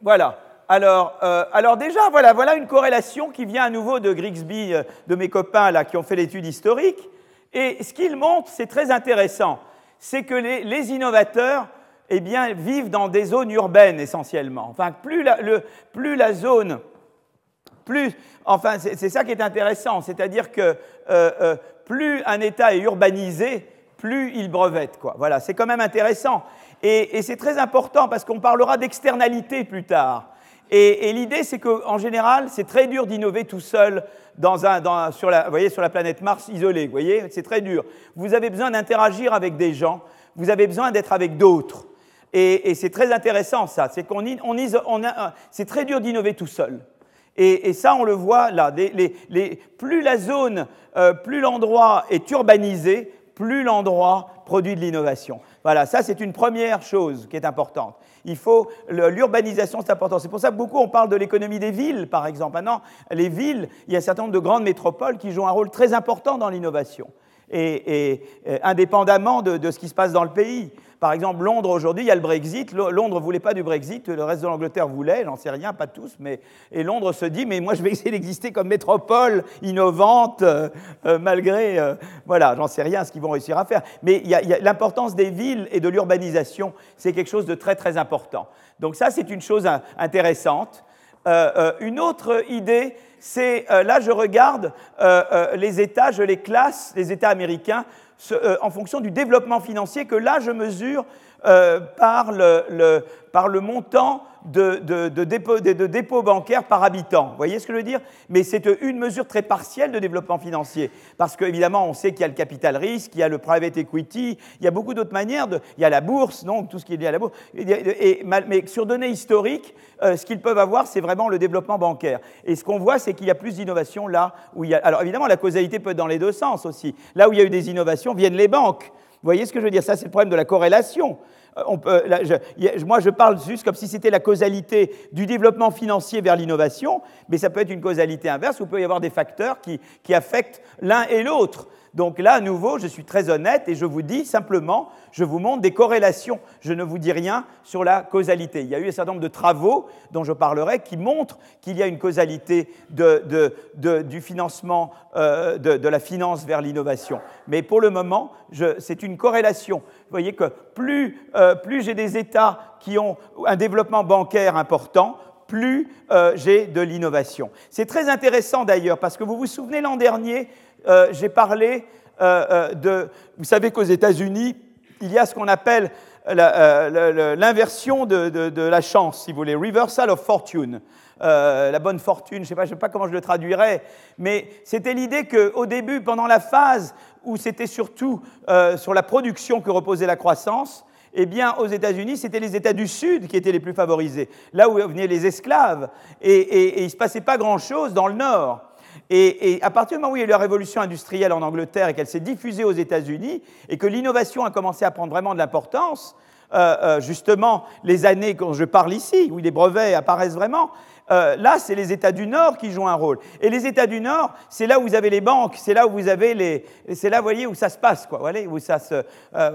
Voilà. Alors, alors, déjà, voilà, voilà une corrélation qui vient à nouveau de Grigsby, de mes copains là, qui ont fait l'étude historique. Et ce qu'il montre, c'est très intéressant, c'est que les, innovateurs eh bien, vivent dans des zones urbaines essentiellement. Enfin, plus la, zone, plus, enfin, c'est ça qui est intéressant, c'est-à-dire que euh, euh, plus un État est urbanisé, plus ils brevettent. Quoi. Voilà, c'est quand même intéressant. Et, c'est très important parce qu'on parlera d'externalité plus tard. Et, l'idée, c'est qu'en général, c'est très dur d'innover tout seul dans un, sur, la, voyez, sur la planète Mars isolée. Vous voyez, c'est très dur. Vous avez besoin d'interagir avec des gens. Vous avez besoin d'être avec d'autres. Et, c'est très intéressant ça. C'est qu'on on, c'est très dur d'innover tout seul. Et, ça, on le voit là. Plus la zone, euh, plus l'endroit est urbanisé, plus l'endroit produit de l'innovation. Voilà, ça c'est une première chose qui est importante. Il faut l'urbanisation, c'est important. C'est pour ça que beaucoup on parle de l'économie des villes, par exemple. Maintenant, les villes, il y a un certain nombre de grandes métropoles qui jouent un rôle très important dans l'innovation, et, euh, indépendamment de, ce qui se passe dans le pays. Par exemple, Londres aujourd'hui, il y a le Brexit. Londres ne voulait pas du Brexit, le reste de l'Angleterre voulait, j'en sais rien, pas tous, mais et Londres se dit, mais moi je vais essayer d'exister comme métropole innovante, euh, euh, malgré, euh, voilà, j'en sais rien ce qu'ils vont réussir à faire. Mais l'importance des villes et de l'urbanisation, c'est quelque chose de très très important. Donc ça, c'est une chose intéressante. une autre idée, c'est, là je regarde les États, je les classe, les États américains, euh, en fonction du développement financier que là, je mesure euh, par, le, par, le, montant de, dépôts bancaires par habitant. Vous voyez ce que je veux dire? Mais c'est une mesure très partielle de développement financier. Parce qu'évidemment, on sait qu'il y a le capital risque, il y a le private equity, il y a beaucoup d'autres manières. De, il y a la bourse, donc tout ce qui est lié à la bourse. Mais sur données historiques, euh, ce qu'ils peuvent avoir, c'est vraiment le développement bancaire. Et ce qu'on voit, c'est qu'il y a plus d'innovations là où il y a. Alors évidemment, la causalité peut être dans les deux sens aussi. Là où il y a eu des innovations, viennent les banques. Vous voyez ce que je veux dire? Ça, c'est le problème de la corrélation. Euh, peut, moi, je parle juste comme si c'était la causalité du développement financier vers l'innovation, mais ça peut être une causalité inverse où il peut y avoir des facteurs qui, qui affectent l'un et l'autre. Donc là, à nouveau, je suis très honnête et je vous dis simplement, je vous montre des corrélations. Je ne vous dis rien sur la causalité. Il y a eu un certain nombre de travaux dont je parlerai qui montrent qu'il y a une causalité du financement, euh, de, la finance vers l'innovation. Mais pour le moment, c'est une corrélation. Vous voyez que plus, euh, plus j'ai des États qui ont un développement bancaire important, plus euh, j'ai de l'innovation. C'est très intéressant d'ailleurs parce que vous vous souvenez l'an dernier, euh, j'ai parlé euh, euh, de... Vous savez qu'aux États-Unis, il y a ce qu'on appelle l'inversion de, la chance, si vous voulez, reversal of fortune. la bonne fortune, je ne sais, pas, sais pas comment je le traduirais, mais c'était l'idée qu'au début, pendant la phase où c'était surtout sur la production que reposait la croissance, eh bien, aux États-Unis, c'était les États du Sud qui étaient les plus favorisés, là où venaient les esclaves, et il ne se passait pas grand-chose dans le Nord. Et, à partir du moment où il y a eu la révolution industrielle en Angleterre et qu'elle s'est diffusée aux États-Unis et que l'innovation a commencé à prendre vraiment de l'importance, euh, euh, justement les années dont je parle ici, où les brevets apparaissent vraiment, euh, là, c'est les États du Nord qui jouent un rôle. Et les États du Nord, c'est là où vous avez les banques, c'est là où vous avez les, c'est là, voyez, où ça se passe, quoi. Où ça se,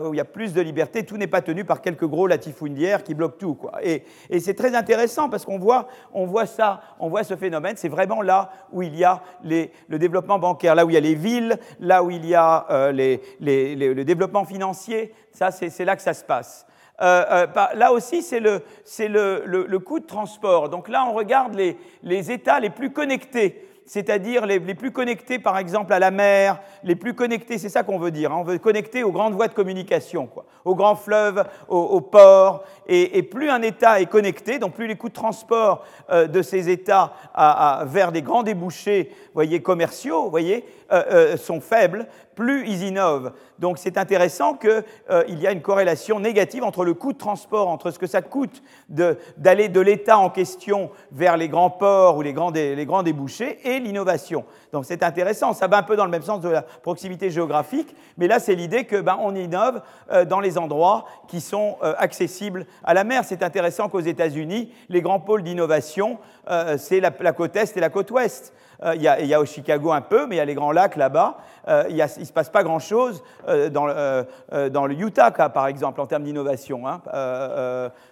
où il y a plus de liberté. Tout n'est pas tenu par quelques gros latifundiaires qui bloquent tout, quoi. Et, c'est très intéressant parce qu'on voit, on voit ça, on voit ce phénomène. C'est vraiment là où il y a le développement bancaire, là où il y a les villes, là où il y a les, le développement financier. Ça, c'est là que ça se passe. Euh, euh, là aussi, c'est le, le, coût de transport. Donc là, on regarde les, les États les plus connectés c'est-à-dire les, plus connectés par exemple à la mer, les plus connectés, c'est ça qu'on veut dire, hein. on veut connecter aux grandes voies de communication, quoi, aux grands fleuves, aux, ports, et, plus un État est connecté, donc plus les coûts de transport euh, de ces États vers des grands débouchés voyez, commerciaux voyez, euh, euh, sont faibles, plus ils innovent. Donc c'est intéressant qu'il y a une corrélation négative entre le coût de transport, entre ce que ça coûte d'aller de, l'État en question vers les grands ports ou les grands, les grands débouchés, et l'innovation. Donc c'est intéressant, ça va un peu dans le même sens de la proximité géographique, mais là c'est l'idée que ben, on innove euh, dans les endroits qui sont euh, accessibles à la mer. C'est intéressant qu'aux États-Unis, les grands pôles d'innovation, euh, c'est la, côte est et la côte ouest. Il y, a, il y, a, au Chicago un peu, mais il y a les grands lacs là-bas. il ne se passe pas grand-chose dans, dans, le Utah, par exemple, en termes d'innovation. Hein.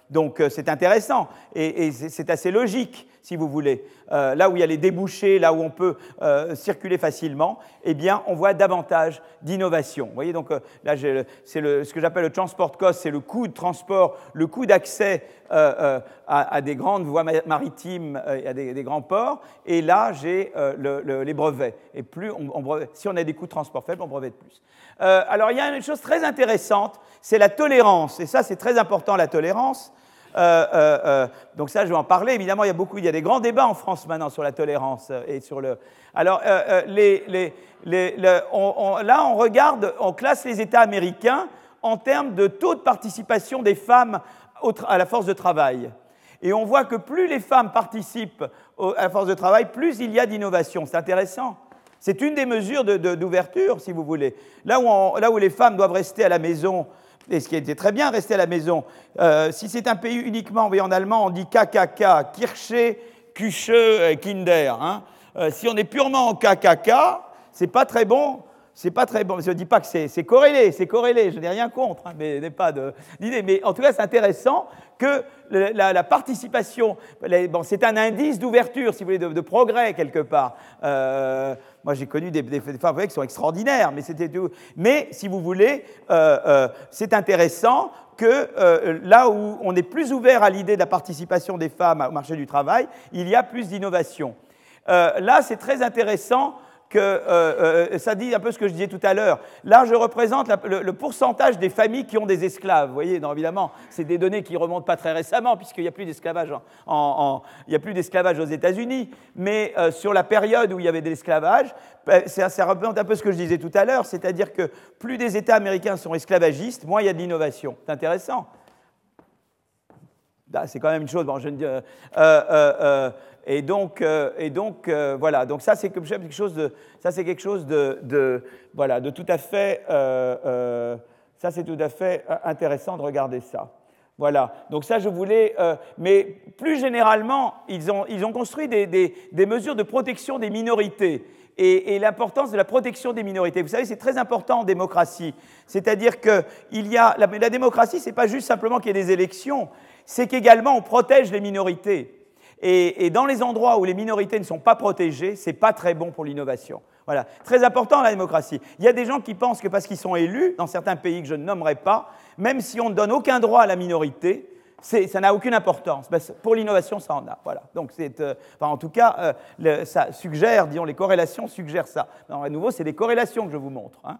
donc c'est intéressant et c'est assez logique si vous voulez, euh, là où il y a les débouchés, là où on peut euh, circuler facilement, eh bien, on voit davantage d'innovation. Vous voyez, donc euh, là, c'est ce que j'appelle le transport cost, c'est le coût de transport, le coût d'accès à, des grandes voies maritimes, à des, grands ports, et là, j'ai les brevets. Et plus si on a des coûts de transport faibles, qu'on brevette plus. Alors il y a une chose très intéressante, c'est la tolérance. Et ça, c'est très important, la tolérance. Euh, euh, donc ça, je vais en parler. Évidemment, il y a beaucoup, il y a des grands débats en France maintenant sur la tolérance et sur le. Alors, là, on regarde, on classe les États américains en termes de taux de participation des femmes à la force de travail. Et on voit que plus les femmes participent à la force de travail, plus il y a d'innovation. C'est intéressant. C'est une des mesures d'ouverture, si vous voulez. Là où, là où, les femmes doivent rester à la maison, et ce qui était très bien, rester à la maison, euh, si c'est un pays uniquement, en allemand, on dit KKK, Kirche, Küche, Kinder. Hein. Euh, si on est purement en KKK, c'est pas très bon c'est pas très bon. Je ne dis pas que c'est corrélé, c'est corrélé, je n'ai rien contre, hein, mais n'est pas d'idée. Mais en tout cas, c'est intéressant que la, participation, bon, c'est un indice d'ouverture, si vous voulez, de, progrès quelque part. Euh, moi, j'ai connu des, des, femmes qui sont extraordinaires, mais c'était Mais si vous voulez, euh, euh, c'est intéressant que là où on est plus ouvert à l'idée de la participation des femmes au marché du travail, il y a plus d'innovation. là, c'est très intéressant que euh, euh, ça dit un peu ce que je disais tout à l'heure. Là, je représente le, pourcentage des familles qui ont des esclaves. Vous voyez, évidemment, c'est des données qui remontent pas très récemment, puisqu'il n'y a plus d'esclavage il a plus d'esclavage aux États-Unis. Mais euh, sur la période où il y avait de l'esclavage, ben, ça, ça, représente un peu ce que je disais tout à l'heure, c'est-à-dire que plus des États américains sont esclavagistes, moins il y a de l'innovation. C'est intéressant. C'est quand même une chose. Bon, je, et donc, euh, et donc euh, voilà, donc ça c'est quelque chose de, ça quelque chose de, voilà, de tout à fait, euh, ça c'est tout à fait intéressant de regarder ça. Voilà, donc ça je voulais, mais plus généralement, ils ont, ils ont construit des, des, mesures de protection des minorités et, l'importance de la protection des minorités. Vous savez, c'est très important en démocratie. C'est-à-dire que il y a, la, la démocratie, c'est pas juste simplement qu'il y ait des élections, c'est qu'également on protège les minorités. Et, dans les endroits où les minorités ne sont pas protégées, ce n'est pas très bon pour l'innovation. Voilà, très important la démocratie. Il y a des gens qui pensent que parce qu'ils sont élus, dans certains pays que je ne nommerai pas, même si on ne donne aucun droit à la minorité, ça n'a aucune importance. Pour l'innovation, ça en a. Voilà. Donc, euh, en tout cas, euh, ça suggère, disons, les corrélations suggèrent ça. à nouveau, c'est des corrélations que je vous montre. Hein.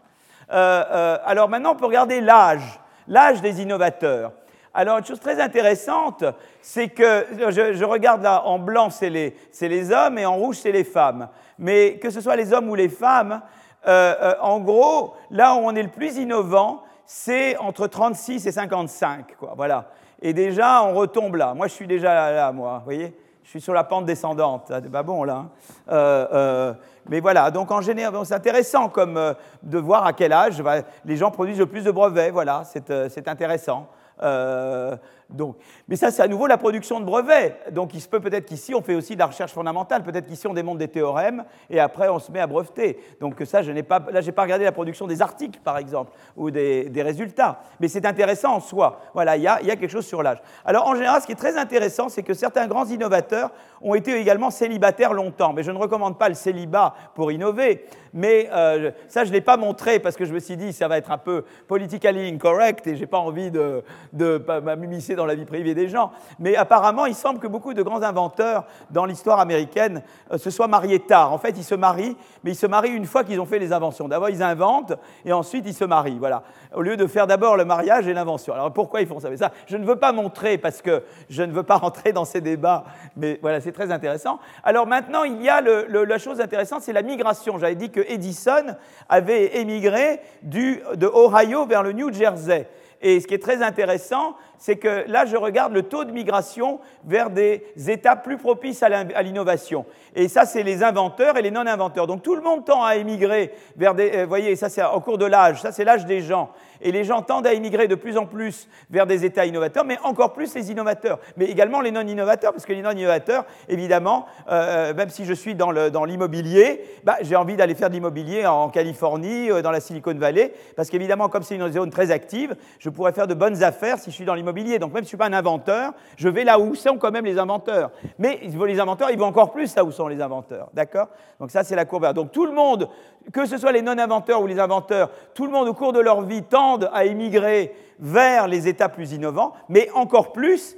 Euh, alors maintenant, on peut regarder l'âge, l'âge des innovateurs. Alors, une chose très intéressante, c'est que je, regarde là, en blanc, c'est les, hommes, et en rouge, c'est les femmes. Mais que ce soit les hommes ou les femmes, euh, euh, en gros, là où on est le plus innovant, c'est entre 36 et 55. Quoi, voilà. Et déjà, on retombe là. Moi, je suis déjà là, moi, vous voyez je suis sur la pente descendante. C'est pas bon, là. Hein. Euh, mais voilà, donc en général, c'est intéressant comme, de voir à quel âge les gens produisent le plus de brevets. Voilà, c'est intéressant. Euh, donc, mais ça, c'est à nouveau la production de brevets. Donc, il se peut peut-être qu'ici, on fait aussi de la recherche fondamentale. Peut-être qu'ici, on démontre des théorèmes et après, on se met à breveter. Donc, ça, je n'ai pas, là, j'ai pas regardé la production des articles, par exemple, ou des, résultats. Mais c'est intéressant en soi. Voilà, il y a, quelque chose sur l'âge. Alors, en général, ce qui est très intéressant, c'est que certains grands innovateurs ont été également célibataires longtemps. Mais je ne recommande pas le célibat pour innover. Mais euh, ça, je ne l'ai pas montré parce que je me suis dit, ça va être un peu politically incorrect et je n'ai pas envie de, de m'immiscer dans la vie privée des gens. Mais apparemment, il semble que beaucoup de grands inventeurs dans l'histoire américaine euh, se soient mariés tard. En fait, ils se marient, mais ils se marient une fois qu'ils ont fait les inventions. D'abord, ils inventent et ensuite ils se marient. Voilà. Au lieu de faire d'abord le mariage et l'invention. Alors pourquoi ils font ça? Ça, je ne veux pas montrer parce que je ne veux pas rentrer dans ces débats. Mais voilà, c'est très intéressant. Alors maintenant, il y a la chose intéressante, c'est la migration. J'avais dit que Edison avait émigré du, de Ohio vers le New Jersey. Et ce qui est très intéressant, c'est que là, je regarde le taux de migration vers des États plus propices à l'innovation. Et ça, c'est les inventeurs et les non-inventeurs. Donc tout le monde tend à émigrer vers des... Vous euh, voyez, ça c'est au cours de l'âge, ça c'est l'âge des gens. Et les gens tendent à émigrer de plus en plus vers des États innovateurs, mais encore plus les innovateurs, mais également les non-innovateurs, parce que les non-innovateurs, évidemment, euh, même si je suis dans l'immobilier, bah, j'ai envie d'aller faire de l'immobilier en Californie, euh, dans la Silicon Valley, parce qu'évidemment, comme c'est une zone très active, je pourrais faire de bonnes affaires si je suis dans l'immobilier. Donc même si je ne suis pas un inventeur, je vais là où sont quand même les inventeurs. Mais les inventeurs, ils vont encore plus là où sont les inventeurs. D'accord? Donc ça, c'est la courbe. Donc tout le monde, que ce soit les non-inventeurs ou les inventeurs, tout le monde au cours de leur vie tendent à émigrer vers les États plus innovants, mais encore plus,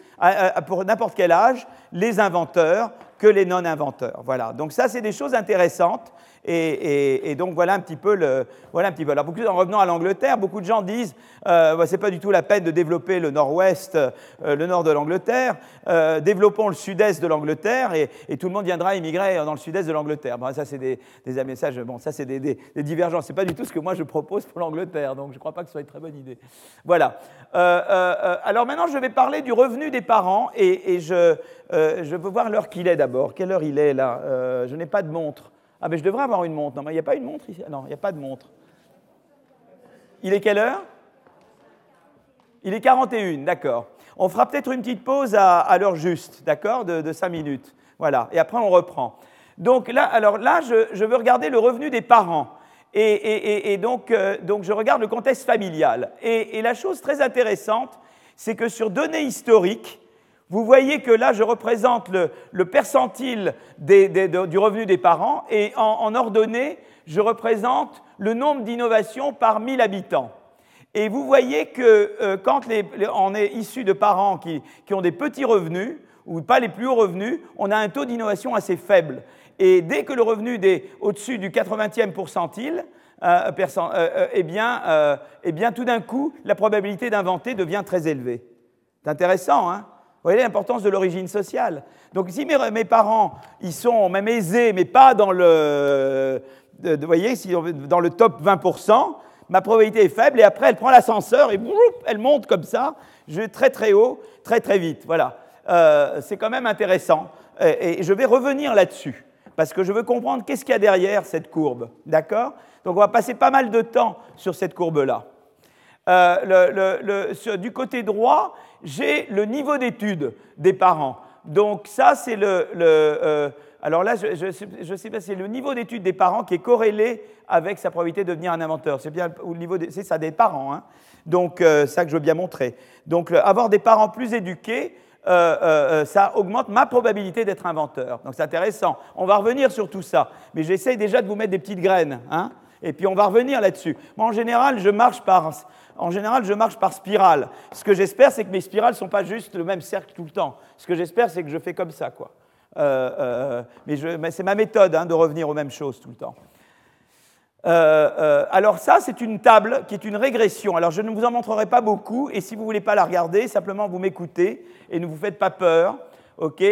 pour n'importe quel âge, les inventeurs que les non-inventeurs. Voilà. Donc ça, c'est des choses intéressantes. Et, donc voilà un petit peu le. Voilà un petit peu. Alors, en revenant à l'Angleterre, beaucoup de gens disent euh, bah, c'est pas du tout la peine de développer le nord-ouest, euh, le nord de l'Angleterre. Euh, développons le sud-est de l'Angleterre et, tout le monde viendra immigrer dans le sud-est de l'Angleterre. Bon, ça, c'est des, des, messages. Bon, ça, c'est des, des, des, divergences. C'est pas du tout ce que moi je propose pour l'Angleterre. Donc, je ne crois pas que ce soit une très bonne idée. Voilà. alors maintenant, je vais parler du revenu des parents et, je veux voir l'heure qu'il est d'abord. Quelle heure il est là? Je n'ai pas de montre. Ah, mais je devrais avoir une montre. Non, mais il n'y a pas une montre ici. Non, il n'y a pas de montre. Il est quelle heure? Il est 41, d'accord. On fera peut-être une petite pause à, l'heure juste, d'accord, de, 5 minutes. Voilà, et après on reprend. Donc là, alors là je, veux regarder le revenu des parents. Et, donc, euh, donc, je regarde le contexte familial. Et, la chose très intéressante, c'est que sur données historiques, vous voyez que là, je représente le, percentile du revenu des parents et en, ordonnée, je représente le nombre d'innovations par 1000 habitants. Et vous voyez que euh, quand on est issu de parents qui, ont des petits revenus, ou pas les plus hauts revenus, on a un taux d'innovation assez faible. Et dès que le revenu est au-dessus du 80e pourcentile, euh, euh, eh, bien, eh bien, tout d'un coup, la probabilité d'inventer devient très élevée. C'est intéressant, hein? Vous voyez l'importance de l'origine sociale. Donc si mes, parents, ils sont même aisés, mais pas dans le, voyez, dans le top 20%, ma probabilité est faible, et après elle prend l'ascenseur et elle monte comme ça, je vais très très haut, très très vite. Voilà. Euh, c'est quand même intéressant. Et, je vais revenir là-dessus, parce que je veux comprendre qu'est-ce qu'il y a derrière cette courbe. D'accord? Donc on va passer pas mal de temps sur cette courbe-là. Euh, du côté droit, j'ai le niveau d'études des parents. Donc ça, c'est le... Euh, alors là, je ne sais pas, c'est le niveau d'études des parents qui est corrélé avec sa probabilité de devenir un inventeur. C'est bien le niveau, c'est ça des parents. Hein. Donc euh, ça que je veux bien montrer. Donc avoir des parents plus éduqués, ça augmente ma probabilité d'être inventeur. Donc c'est intéressant. On va revenir sur tout ça. Mais j'essaye déjà de vous mettre des petites graines. Hein, et puis on va revenir là-dessus. Moi, en général, je marche par en général, je marche par spirale. Ce que j'espère, c'est que mes spirales ne sont pas juste le même cercle tout le temps. Ce que j'espère, c'est que je fais comme ça. Quoi. Euh, euh, mais, c'est ma méthode hein, de revenir aux mêmes choses tout le temps. Euh, alors ça, c'est une table qui est une régression. Alors je ne vous en montrerai pas beaucoup, et si vous ne voulez pas la regarder, simplement vous m'écoutez et ne vous faites pas peur. ok?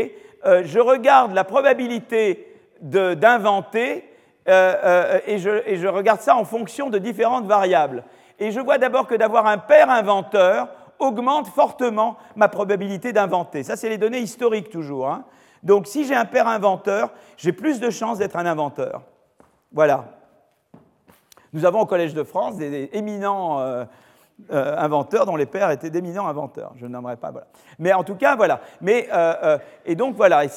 Je regarde la probabilité d'inventer et je regarde ça en fonction de différentes variables. Et je vois d'abord que d'avoir un père inventeur augmente fortement ma probabilité d'inventer. Ça, c'est les données historiques toujours. Hein. Donc, si j'ai un père inventeur, j'ai plus de chances d'être un inventeur. Voilà. Nous avons au Collège de France des, éminents euh, euh, inventeurs dont les pères étaient d'éminents inventeurs. Je n'aimerais pas. Voilà. Mais en tout cas, voilà. Mais, euh, et donc, voilà. Et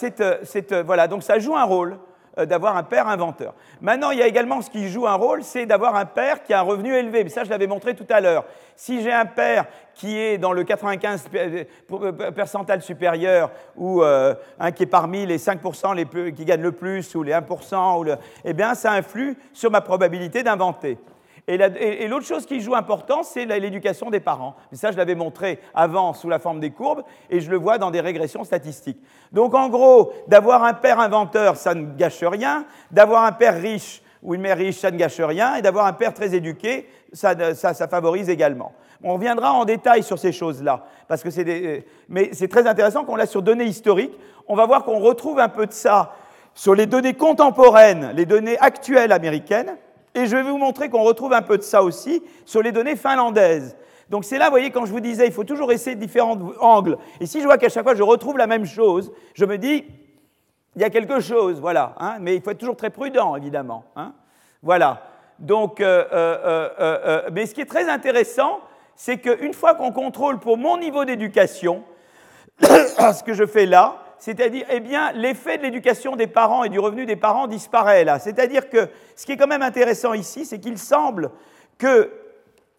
voilà. Donc, ça joue un rôle. Euh, d'avoir un père inventeur. Maintenant, il y a également ce qui joue un rôle, c'est d'avoir un père qui a un revenu élevé. Mais ça, je l'avais montré tout à l'heure. Si j'ai un père qui est dans le 95 euh, euh, percentile supérieur, ou un qui est parmi les 5% les plus, qui gagnent le plus, ou les 1%, ou eh bien, ça influe sur ma probabilité d'inventer. Et l'autre chose qui joue important, c'est l'éducation des parents. Mais ça, je l'avais montré avant sous la forme des courbes, et je le vois dans des régressions statistiques. Donc, en gros, d'avoir un père inventeur, ça ne gâche rien. D'avoir un père riche ou une mère riche, ça ne gâche rien. Et d'avoir un père très éduqué, ça, favorise également. On reviendra en détail sur ces choses-là, parce que c'est mais c'est très intéressant qu'on l'a sur données historiques. On va voir qu'on retrouve un peu de ça sur les données contemporaines, les données actuelles américaines. Et je vais vous montrer qu'on retrouve un peu de ça aussi sur les données finlandaises. Donc c'est là, vous voyez, quand je vous disais, il faut toujours essayer différents angles. Et si je vois qu'à chaque fois je retrouve la même chose, je me dis, il y a quelque chose, voilà. Hein, mais il faut être toujours très prudent, évidemment. Hein, voilà. Donc, euh, euh, euh, mais ce qui est très intéressant, c'est qu'une fois qu'on contrôle pour mon niveau d'éducation, ce que je fais là, c'est-à-dire, eh bien, l'effet de l'éducation des parents et du revenu des parents disparaît là. C'est-à-dire que ce qui est quand même intéressant ici, c'est qu'il semble que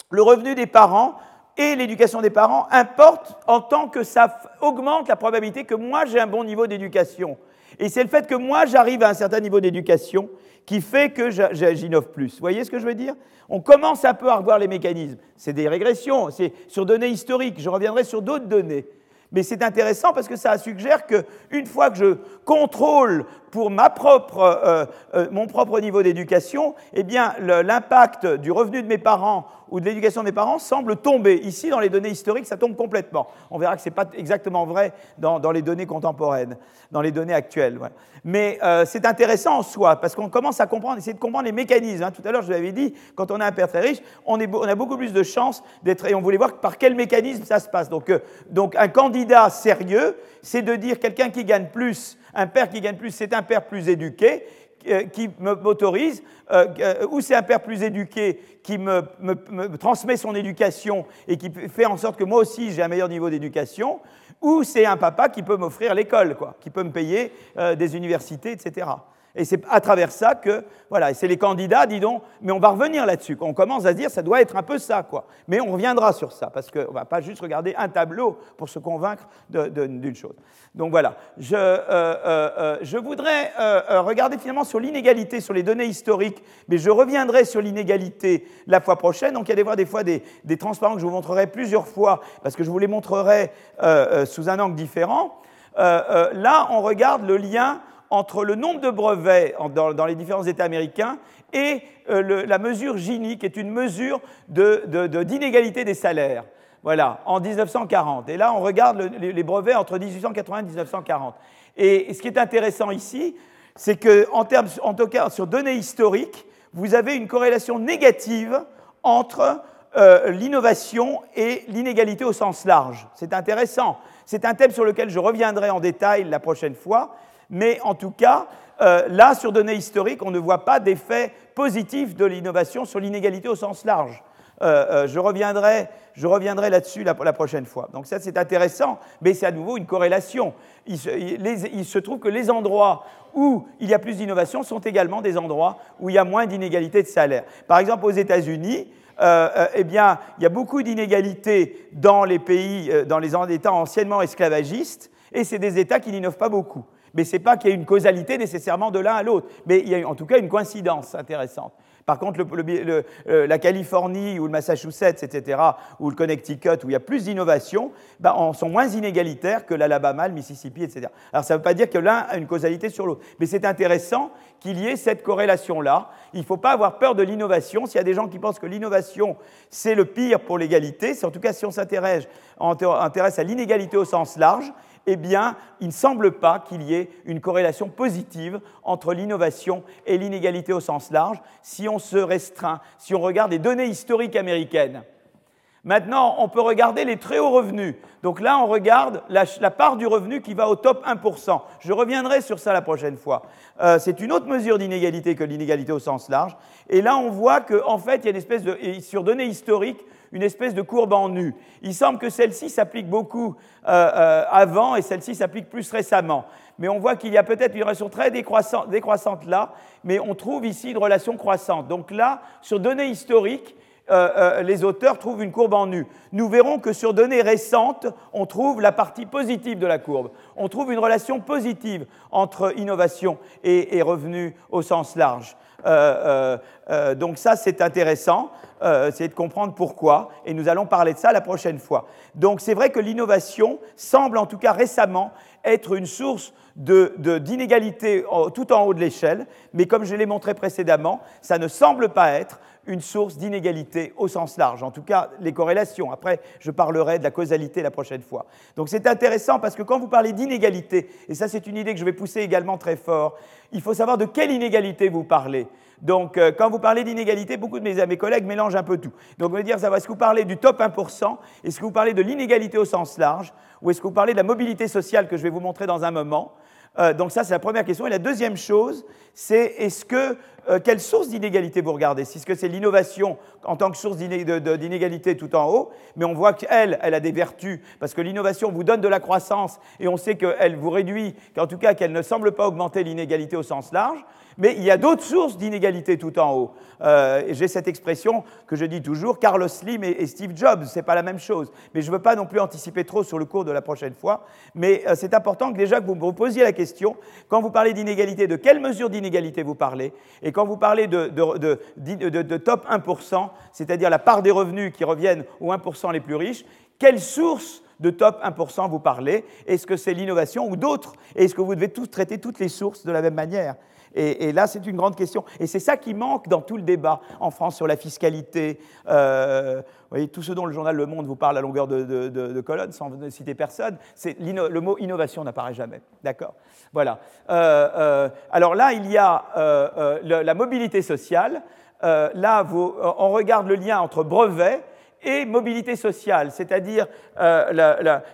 le revenu des parents et l'éducation des parents importent en tant que ça augmente la probabilité que moi j'ai un bon niveau d'éducation. Et c'est le fait que moi, j'arrive à un certain niveau d'éducation qui fait que j'innove plus. Vous voyez ce que je veux dire? On commence un peu à revoir les mécanismes. C'est des régressions, c'est sur données historiques. Je reviendrai sur d'autres données. Mais c'est intéressant parce que ça suggère qu'une fois que je contrôle pour euh, euh, mon propre niveau d'éducation, eh bien, l'impact du revenu de mes parents ou de l'éducation de mes parents semble tomber. Ici, dans les données historiques, ça tombe complètement. On verra que ce n'est pas exactement vrai dans, les données contemporaines, dans les données actuelles. Mais euh, c'est intéressant en soi, parce qu'on commence à comprendre, essayer de comprendre les mécanismes. Hein. Tout à l'heure, je vous l'avais dit, quand on a un père très riche, on a beaucoup plus de chances d'être... Et on voulait voir par quel mécanisme ça se passe. Donc, donc un candidat sérieux, c'est de dire quelqu'un qui gagne plus un père qui gagne plus, c'est un père plus éduqué euh, qui m'autorise, euh, euh, ou c'est un père plus éduqué qui me, transmet son éducation et qui fait en sorte que moi aussi j'ai un meilleur niveau d'éducation, ou c'est un papa qui peut m'offrir l'école, quoi, qui peut me payer des universités, etc. Et c'est à travers ça que, voilà, c'est les candidats, dis donc, mais on va revenir là-dessus. On commence à se dire, ça doit être un peu ça, quoi. Mais on reviendra sur ça, parce qu'on ne va pas juste regarder un tableau pour se convaincre d'une chose. Donc voilà, je, euh, euh, euh, voudrais regarder finalement sur l'inégalité, sur les données historiques, mais je reviendrai sur l'inégalité la fois prochaine. Donc il y a des fois des, des, transparents que je vous montrerai plusieurs fois, parce que je vous les montrerai sous un angle différent. là, on regarde le lien entre le nombre de brevets dans, les différents États américains et euh, la mesure Gini, qui est une mesure d'inégalité des salaires. Voilà, en 1940. Et là, on regarde les, brevets entre 1880 et 1940. Et, ce qui est intéressant ici, c'est qu'en termes, en tout cas sur données historiques, vous avez une corrélation négative entre euh, l'innovation et l'inégalité au sens large. C'est intéressant. C'est un thème sur lequel je reviendrai en détail la prochaine fois. Mais en tout cas, euh, là, sur données historiques, on ne voit pas d'effet positif de l'innovation sur l'inégalité au sens large. Euh, euh, je reviendrai, je reviendrai là-dessus la, prochaine fois. Donc ça, c'est intéressant, mais c'est à nouveau une corrélation. Il se, trouve que les endroits où il y a plus d'innovation sont également des endroits où il y a moins d'inégalité de salaire. Par exemple, aux États-Unis, eh bien, il y a beaucoup d'inégalités dans les pays, dans les États anciennement esclavagistes, et c'est des États qui n'innovent pas beaucoup. Mais ce n'est pas qu'il y ait une causalité nécessairement de l'un à l'autre, mais il y a en tout cas une coïncidence intéressante. Par contre, euh, la Californie ou le Massachusetts, etc., ou le Connecticut, où il y a plus d'innovation, ben, sont moins inégalitaires que l'Alabama, le Mississippi, etc. Alors ça ne veut pas dire que l'un a une causalité sur l'autre, mais c'est intéressant qu'il y ait cette corrélation-là. Il ne faut pas avoir peur de l'innovation. S'il y a des gens qui pensent que l'innovation, c'est le pire pour l'égalité, c'est en tout cas si on s'intéresse à l'inégalité au sens large, eh bien, il ne semble pas qu'il y ait une corrélation positive entre l'innovation et l'inégalité au sens large si on se restreint, si on regarde les données historiques américaines. Maintenant, on peut regarder les très hauts revenus. Donc là, on regarde la, part du revenu qui va au top 1%. Je reviendrai sur ça la prochaine fois. Euh, c'est une autre mesure d'inégalité que l'inégalité au sens large. Et là, on voit qu'en fait, il y a une espèce de, sur données historiques, une espèce de courbe en nu. Il semble que celle-ci s'applique beaucoup euh, euh, avant et celle-ci s'applique plus récemment. Mais on voit qu'il y a peut-être une relation très décroissante, là, mais on trouve ici une relation croissante. Donc là, sur données historiques, euh, les auteurs trouvent une courbe en nu. Nous verrons que sur données récentes, on trouve la partie positive de la courbe. On trouve une relation positive entre innovation et, revenus au sens large. donc ça, c'est intéressant euh, de comprendre pourquoi, et nous allons parler de ça la prochaine fois. Donc c'est vrai que l'innovation semble, en tout cas récemment, être une source d'inégalité tout en haut de l'échelle, mais comme je l'ai montré précédemment, ça ne semble pas être une source d'inégalité au sens large, en tout cas les corrélations. Après, je parlerai de la causalité la prochaine fois. Donc c'est intéressant parce que quand vous parlez d'inégalité, et ça c'est une idée que je vais pousser également très fort, il faut savoir de quelle inégalité vous parlez. Donc, euh, quand vous parlez d'inégalité, beaucoup de mes, collègues mélangent un peu tout. Donc, on va dire, est-ce que vous parlez du top 1% Est-ce que vous parlez de l'inégalité au sens large? Ou est-ce que vous parlez de la mobilité sociale que je vais vous montrer dans un moment? Euh, donc ça, c'est la première question. Et la deuxième chose, c'est est-ce que euh, quelle source d'inégalité vous regardez? Est-ce que c'est l'innovation en tant que source d'inégalité tout en haut Mais on voit qu'elle, elle a des vertus, parce que l'innovation vous donne de la croissance, et on sait qu'elle vous réduit, qu'en tout cas qu'elle ne semble pas augmenter l'inégalité au sens large. Mais il y a d'autres sources d'inégalité tout en haut. Euh, J'ai cette expression que je dis toujours, Carlos Slim et, Steve Jobs, c'est pas la même chose. Mais je ne veux pas non plus anticiper trop sur le cours de la prochaine fois. Mais euh, c'est important que déjà que vous me posiez la question question, quand vous parlez d'inégalité, de quelle mesure d'inégalité vous parlez? Et quand vous parlez de, de top 1%, c'est-à-dire la part des revenus qui reviennent aux 1% les plus riches, quelle source de top 1% vous parlez? Est-ce que c'est l'innovation ou d'autres? Est-ce que vous devez tous traiter toutes les sources de la même manière? Et, là, c'est une grande question. Et c'est ça qui manque dans tout le débat en France sur la fiscalité. Euh, vous voyez, tout ce dont le journal Le Monde vous parle à longueur de, colonne, sans citer personne, le mot innovation n'apparaît jamais. D'accord? Voilà. Euh, euh, alors là, il y a la mobilité sociale. là, on regarde le lien entre brevet et mobilité sociale, c'est-à-dire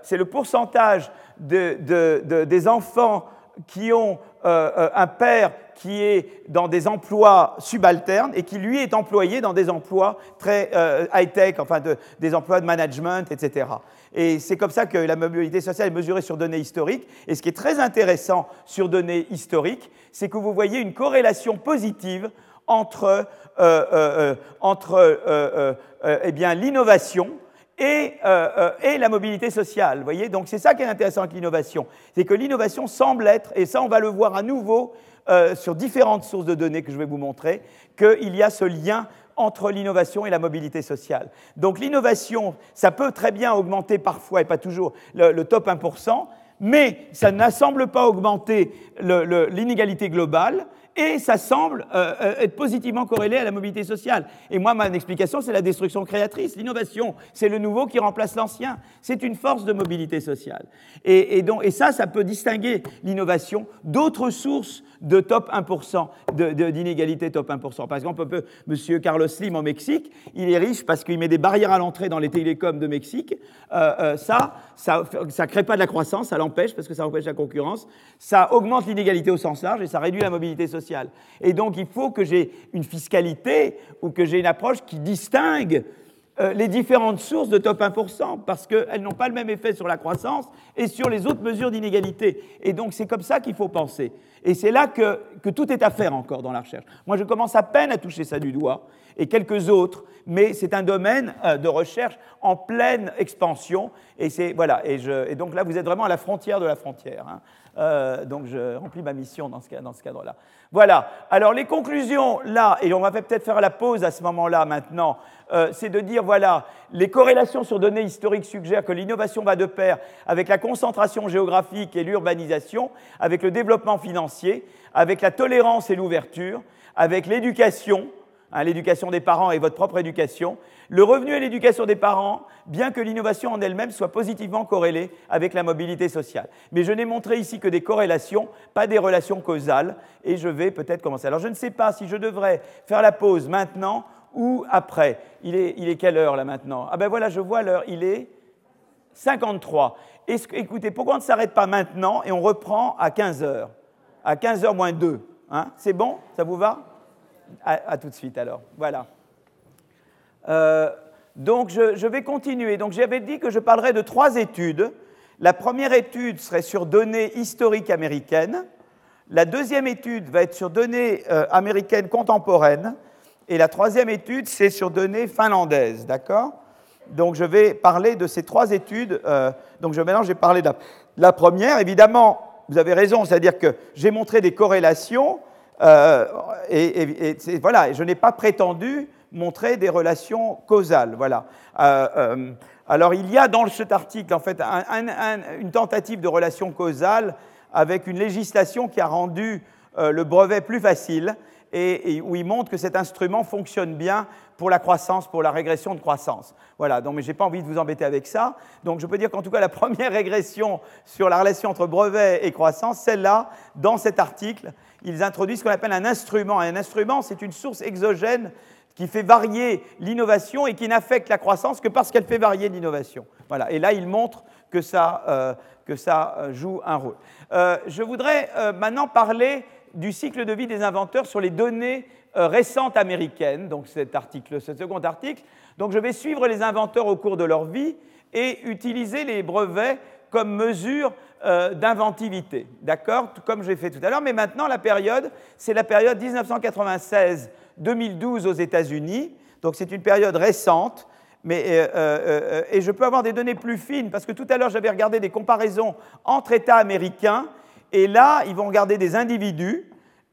c'est le pourcentage des enfants qui ont un père qui est dans des emplois subalternes et qui, lui, est employé dans des emplois très euh, high-tech, enfin des emplois de management, etc. Et c'est comme ça que la mobilité sociale est mesurée sur données historiques. Et ce qui est très intéressant sur données historiques, c'est que vous voyez une corrélation positive entre, euh, euh, entre eh l'innovation et, et, la mobilité sociale. Voyez Donc c'est ça qui est intéressant avec l'innovation. C'est que l'innovation semble être, et ça on va le voir à nouveau euh, sur différentes sources de données que je vais vous montrer, qu'il y a ce lien entre l'innovation et la mobilité sociale. Donc l'innovation, ça peut très bien augmenter parfois, et pas toujours, le, top 1%, mais ça ne semble pas augmenter l'inégalité globale, et ça semble euh, euh, être positivement corrélé à la mobilité sociale. Et moi, ma explication, c'est la destruction créatrice. L'innovation, c'est le nouveau qui remplace l'ancien. C'est une force de mobilité sociale. Et, donc, et ça, ça peut distinguer l'innovation d'autres sources de top 1%, d'inégalité top 1%. Par exemple, M. Carlos Slim au Mexique, il est riche parce qu'il met des barrières à l'entrée dans les télécoms de Mexique. Euh, ça, ça ne crée pas de la croissance, ça l'empêche parce que ça empêche la concurrence. Ça augmente l'inégalité au sens large et ça réduit la mobilité sociale. Et donc il faut que j'ai une fiscalité ou que j'ai une approche qui distingue euh, les différentes sources de top 1%, parce qu'elles n'ont pas le même effet sur la croissance et sur les autres mesures d'inégalité. Et donc c'est comme ça qu'il faut penser. Et c'est là que, que, tout est à faire encore dans la recherche. Moi, je commence à peine à toucher ça du doigt, et quelques autres, mais c'est un domaine euh, de recherche en pleine expansion. Et, voilà, et, donc là, vous êtes vraiment à la frontière de la frontière. Hein. Euh, donc je remplis ma mission dans ce, cadre-là. Voilà. Alors les conclusions, là, et on va peut-être faire la pause à ce moment-là maintenant, euh, c'est de dire, voilà, les corrélations sur données historiques suggèrent que l'innovation va de pair avec la concentration géographique et l'urbanisation, avec le développement financier, avec la tolérance et l'ouverture, avec l'éducation, hein, l'éducation des parents et votre propre éducation, le revenu et l'éducation des parents, bien que l'innovation en elle-même soit positivement corrélée avec la mobilité sociale. Mais je n'ai montré ici que des corrélations, pas des relations causales, et je vais peut-être commencer. Alors je ne sais pas si je devrais faire la pause maintenant ou après. Il est, il est quelle heure là maintenant? Ah ben voilà, je vois l'heure, il est 53. écoutez, pourquoi on ne s'arrête pas maintenant et on reprend à 15 heures? À 15 heures moins 2. Hein? C'est bon? Ça vous va? À tout de suite alors. Voilà. Euh, donc je, vais continuer. Donc j'avais dit que je parlerais de trois études. La première étude serait sur données historiques américaines. La deuxième étude va être sur données euh, américaines contemporaines. Et la troisième étude, c'est sur données finlandaises. D'accord? Donc je vais parler de ces trois études. Euh, donc je, maintenant, je vais parler de la, première. Évidemment, vous avez raison, c'est-à-dire que j'ai montré des corrélations. et, et, voilà, je n'ai pas prétendu montrer des relations causales. Voilà. Euh, euh, alors il y a dans cet article en fait une tentative de relation causale avec une législation qui a rendu euh, le brevet plus facile et, où il montre que cet instrument fonctionne bien pour la croissance, pour la régression de croissance. Voilà, donc mais je n'ai pas envie de vous embêter avec ça. Donc je peux dire qu'en tout cas, la première régression sur la relation entre brevet et croissance, celle-là, dans cet article, ils introduisent ce qu'on appelle un instrument. Un instrument, c'est une source exogène qui fait varier l'innovation et qui n'affecte la croissance que parce qu'elle fait varier l'innovation. Voilà. Et là, il montre que ça, euh, que ça euh, joue un rôle. Euh, je voudrais maintenant parler du cycle de vie des inventeurs sur les données récentes américaines, donc cet article, ce second article. Donc je vais suivre les inventeurs au cours de leur vie et utiliser les brevets comme mesure d'inventivité. D'accord? Comme j'ai fait tout à l'heure. Mais maintenant, la période, c'est la période 1996 2012 aux États-Unis. Donc c'est une période récente. Mais, euh, euh, euh, et je peux avoir des données plus fines, parce que tout à l'heure j'avais regardé des comparaisons entre États américains, Et là, ils vont regarder des individus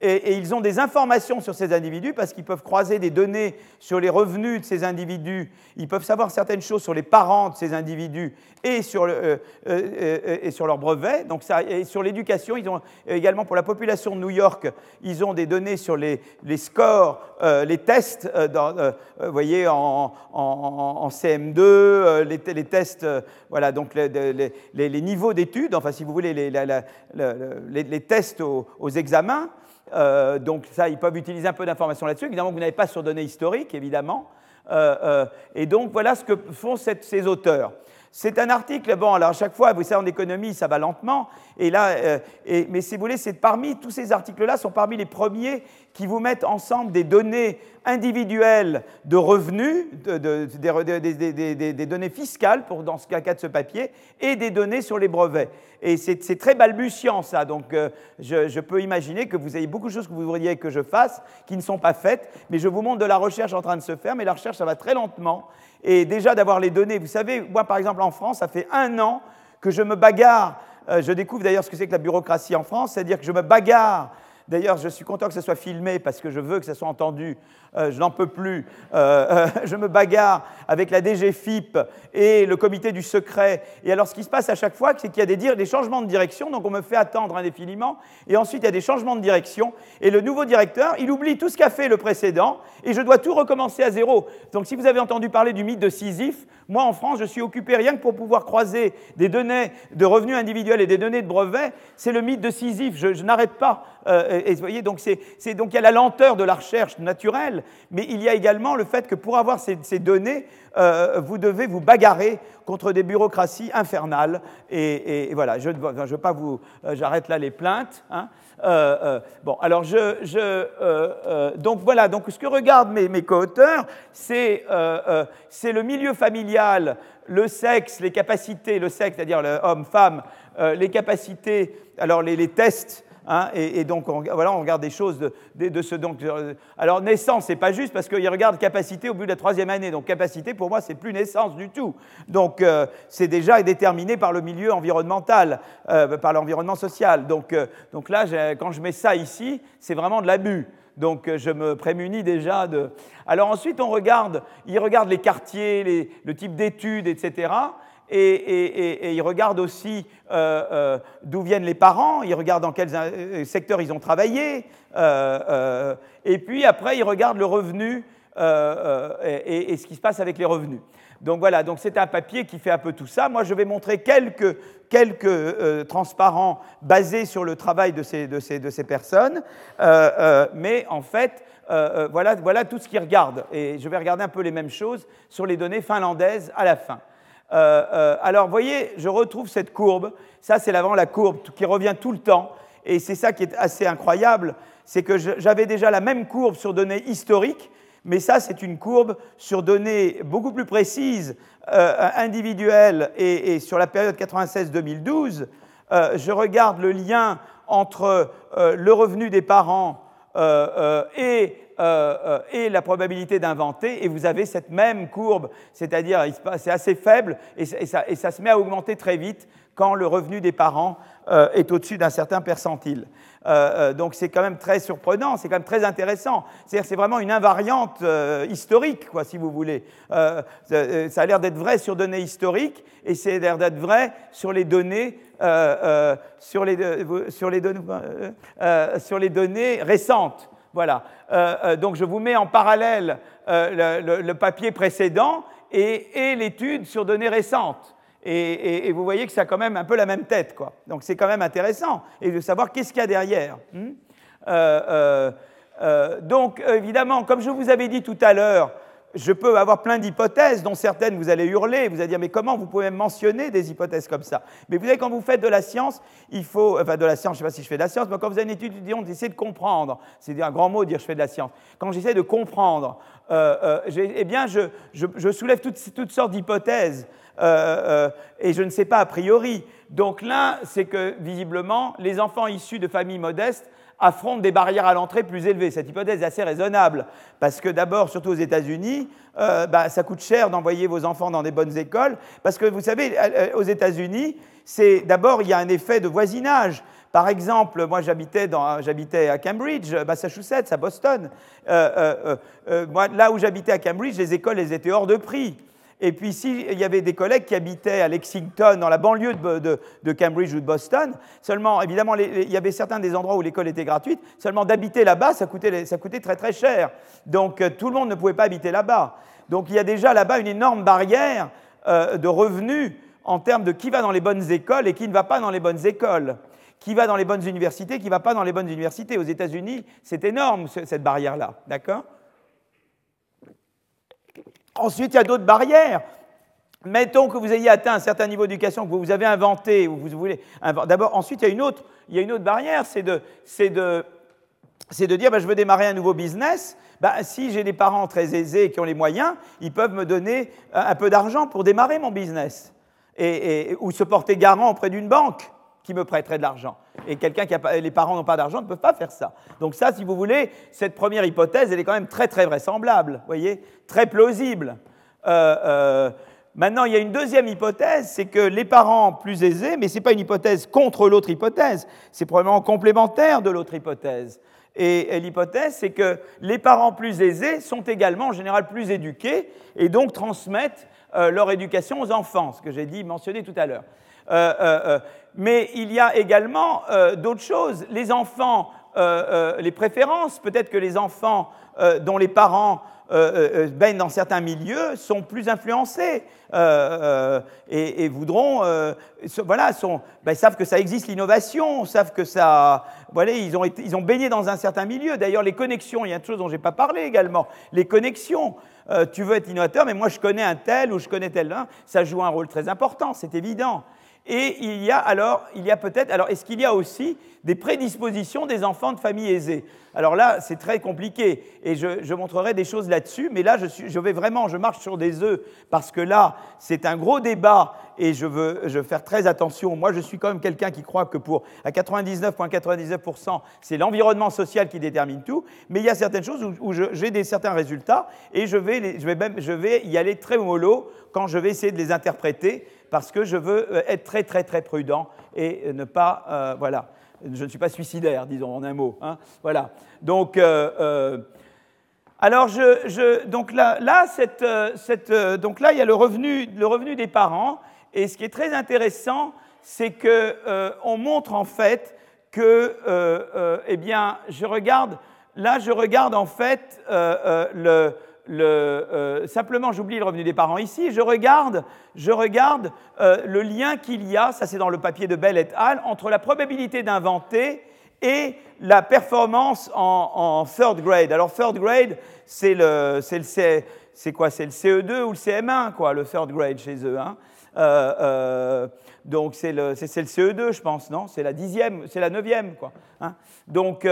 et, ils ont des informations sur ces individus parce qu'ils peuvent croiser des données sur les revenus de ces individus, ils peuvent savoir certaines choses sur les parents de ces individus et sur, euh, euh, euh, et sur leurs brevets. Donc et sur l'éducation, ils ont également pour la population de New York, ils ont des données sur les, les scores, les tests, dans, vous voyez, en, en, CM2, les, tests, voilà, donc les, les niveaux d'études, enfin si vous voulez, les, tests aux examens. Euh, donc ça, ils peuvent utiliser un peu d'informations là-dessus. Évidemment, vous n'avez pas sur données historiques, évidemment. Euh, euh, et donc voilà ce que font ces auteurs. C'est un article, bon, alors à chaque fois, vous savez, en économie, ça va lentement, et là, mais si vous voulez, c'est parmi tous ces articles-là, sont parmi les premiers qui vous mettent ensemble des données individuelles de revenus, des données fiscales, pour dans ce cas de ce papier, et des données sur les brevets. Et c'est très balbutiant ça, donc euh, je, peux imaginer que vous avez beaucoup de choses que vous voudriez que je fasse qui ne sont pas faites, mais je vous montre de la recherche en train de se faire, mais la recherche ça va très lentement. Et déjà d'avoir les données, vous savez, moi par exemple en France, ça fait un an que je me bagarre, euh, je découvre d'ailleurs ce que c'est que la bureaucratie en France, c'est-à-dire que je me bagarre D'ailleurs, je suis content que ce soit filmé parce que je veux que ça soit entendu. Euh, je n'en peux plus. Euh, euh, je me bagarre avec la DGFIP et le comité du secret. Et alors, ce qui se passe à chaque fois, c'est qu'il y a des, changements de direction. Donc, on me fait attendre indéfiniment. Et ensuite, il y a des changements de direction. Et le nouveau directeur, il oublie tout ce qu'a fait le précédent. Et je dois tout recommencer à zéro. Donc, si vous avez entendu parler du mythe de Sisyphe, moi, en France, je suis occupé rien que pour pouvoir croiser des données de revenus individuels et des données de brevets. C'est le mythe de Sisyphe. Je, n'arrête pas. et vous voyez, donc il y a la lenteur de la recherche naturelle mais il y a également le fait que pour avoir ces, données, euh, vous devez vous bagarrer contre des bureaucraties infernales. Et, voilà, je ne veux pas vous. Euh, j'arrête là les plaintes. Hein. Euh, bon, alors je. donc voilà, donc ce que regardent mes, mes co-auteurs, c'est le milieu familial, le sexe, les capacités, le sexe, c'est-à-dire homme-femme, les capacités, alors les tests Hein, et, donc, on, voilà, on regarde des choses de, ce. Donc, euh, alors, naissance, c'est pas juste parce qu'il regarde capacité au bout de la troisième année. Donc, capacité, pour moi, c'est plus naissance du tout. Donc, euh, c'est déjà déterminé par le milieu environnemental, euh, par l'environnement social. Donc, donc là, quand je mets ça ici, c'est vraiment de l'abus. Donc, je me prémunis déjà de. Alors, ensuite, on regarde, il regarde les quartiers, le type d'études, etc et, ils regardent aussi euh, euh, d'où viennent les parents, ils regardent dans quel euh, secteur ils ont travaillé, et puis après ils regardent le revenu et, ce qui se passe avec les revenus. Donc voilà, donc c'est un papier qui fait un peu tout ça. Moi, je vais montrer quelques, quelques transparents basés sur le travail de ces, de ces, de ces personnes, mais en fait, voilà, voilà tout ce qu'ils regardent. Et je vais regarder un peu les mêmes choses sur les données finlandaises à la fin. Euh, euh, alors, voyez, je retrouve cette courbe. Ça, c'est vraiment la courbe qui revient tout le temps. Et c'est ça qui est assez incroyable, c'est que j'avais déjà la même courbe sur données historiques, mais ça, c'est une courbe sur données beaucoup plus précises, euh, individuelles, et, sur la période 96-2012. je regarde le lien entre le revenu des parents et euh, euh, et la probabilité d'inventer, et vous avez cette même courbe, c'est-à-dire c'est assez faible et, ça, se met à augmenter très vite quand le revenu des parents euh, est au-dessus d'un certain percentile. donc c'est quand même très surprenant, c'est quand même très intéressant. C'est-à-dire c'est vraiment une invariante historique, quoi, si vous voulez. ça a l'air d'être vrai sur données historiques et c'est l'air d'être vrai sur les, données, sur les données récentes. Voilà. Euh, euh, donc je vous mets en parallèle euh, le, papier précédent et, l'étude sur données récentes. Et, vous voyez que ça a quand même un peu la même tête. Quoi. Donc c'est quand même intéressant. Et de savoir qu'est-ce qu'il y a derrière. Hmm donc évidemment, comme je vous avais dit tout à l'heure, je peux avoir plein d'hypothèses, dont certaines vous allez hurler, vous allez dire mais comment vous pouvez mentionner des hypothèses comme ça? Mais vous savez, quand vous faites de la science, il faut, enfin de la science, je ne sais pas si je fais de la science, mais quand vous avez une étude essayez de comprendre. C'est un grand mot dire je fais de la science. Quand j'essaie de comprendre, euh, euh, eh bien je, soulève toutes, toutes sortes d'hypothèses euh, et je ne sais pas a priori. Donc là, c'est que visiblement, les enfants issus de familles modestes affrontent des barrières à l'entrée plus élevées. Cette hypothèse est assez raisonnable, parce que d'abord, surtout aux États-Unis, euh, bah, ça coûte cher d'envoyer vos enfants dans des bonnes écoles, parce que vous savez, euh, aux États-Unis, c'est d'abord il y a un effet de voisinage, Par exemple, moi j'habitais, à Cambridge, Massachusetts, à Boston. Euh, là où j'habitais à Cambridge, les écoles elles étaient hors de prix. Et puis, s'il y avait des collègues qui habitaient à Lexington, dans la banlieue de, Cambridge ou de Boston, seulement, évidemment, il y avait certains des endroits où l'école était gratuite, seulement d'habiter là-bas, ça coûtait, très très cher. Donc, euh, tout le monde ne pouvait pas habiter là-bas. Donc, il y a déjà là-bas une énorme barrière euh, de revenus en termes de qui va dans les bonnes écoles et qui ne va pas dans les bonnes écoles qui va dans les bonnes universités, qui ne va pas dans les bonnes universités. Aux États-Unis, c'est énorme, cette barrière-là. D'accord? Ensuite, il y a d'autres barrières. Mettons que vous ayez atteint un certain niveau d'éducation, que vous avez inventé, ou vous voulez. D'abord, ensuite, il y a une autre, barrière, c'est de, dire ben, je veux démarrer un nouveau business. Ben, si j'ai des parents très aisés qui ont les moyens, ils peuvent me donner un peu d'argent pour démarrer mon business. Ou se porter garant auprès d'une banque qui me prêterait de l'argent. Et quelqu'un qui a les parents n'ont pas d'argent ne peut pas faire ça. Donc ça, si vous voulez, cette première hypothèse, elle est quand même très très vraisemblable, voyez, très plausible. Euh, euh, maintenant, il y a une deuxième hypothèse, c'est que les parents plus aisés, mais ce n'est pas une hypothèse contre l'autre hypothèse, c'est probablement complémentaire de l'autre hypothèse. Et, l'hypothèse, c'est que les parents plus aisés sont également en général plus éduqués et donc transmettent euh, leur éducation aux enfants, ce que j'ai dit, mentionné tout à l'heure. Mais il y a également d'autres choses. Les enfants, les préférences, peut-être que les enfants dont les parents baignent dans certains milieux sont plus influencés et, voudront, voilà, ben, savent que ça existe l'innovation, savent que ça, voilà, ils ont, ils ont baigné dans un certain milieu. D'ailleurs, les connexions, il y a une chose dont je n'ai pas parlé également, les connexions. tu veux être innovateur, mais moi je connais un tel ou je connais tel, ça joue un rôle très important, c'est évident. Et il y a alors, il y a peut-être, alors est-ce qu'il y a aussi des prédispositions des enfants de familles aisées? Alors là, c'est très compliqué et je, montrerai des choses là-dessus, mais là, je, vais vraiment, je marche sur des œufs parce que là, c'est un gros débat et je veux, faire très attention. Moi, je suis quand même quelqu'un qui croit que pour à 99,99%, c'est l'environnement social qui détermine tout, mais il y a certaines choses où, j'ai des certains résultats et je vais, je vais, même, je vais y aller très mollo quand je vais essayer de les interpréter parce que je veux euh, être très très très prudent et euh, ne pas, euh, voilà, je ne suis pas suicidaire, disons en un mot. Hein, voilà. Donc, alors je, donc là, là, cette, cette, donc là, il y a le revenu, le revenu des parents, et ce qui est très intéressant, c'est que on montre en fait que, eh bien, je regarde, là, je regarde en fait le euh, simplement, j'oublie le revenu des parents ici, je regarde, je regarde euh, le lien qu'il y a, ça c'est dans le papier de Bell et al., entre la probabilité d'inventer et la performance en, third grade. Alors third grade, c'est le, c'est quoi C'est le CE2 ou le CM1, quoi, le third grade chez eux. Hein. Euh, donc c'est le, le, CE2, je pense, non? C'est la dixième, c'est la neuvième, quoi. Hein. donc,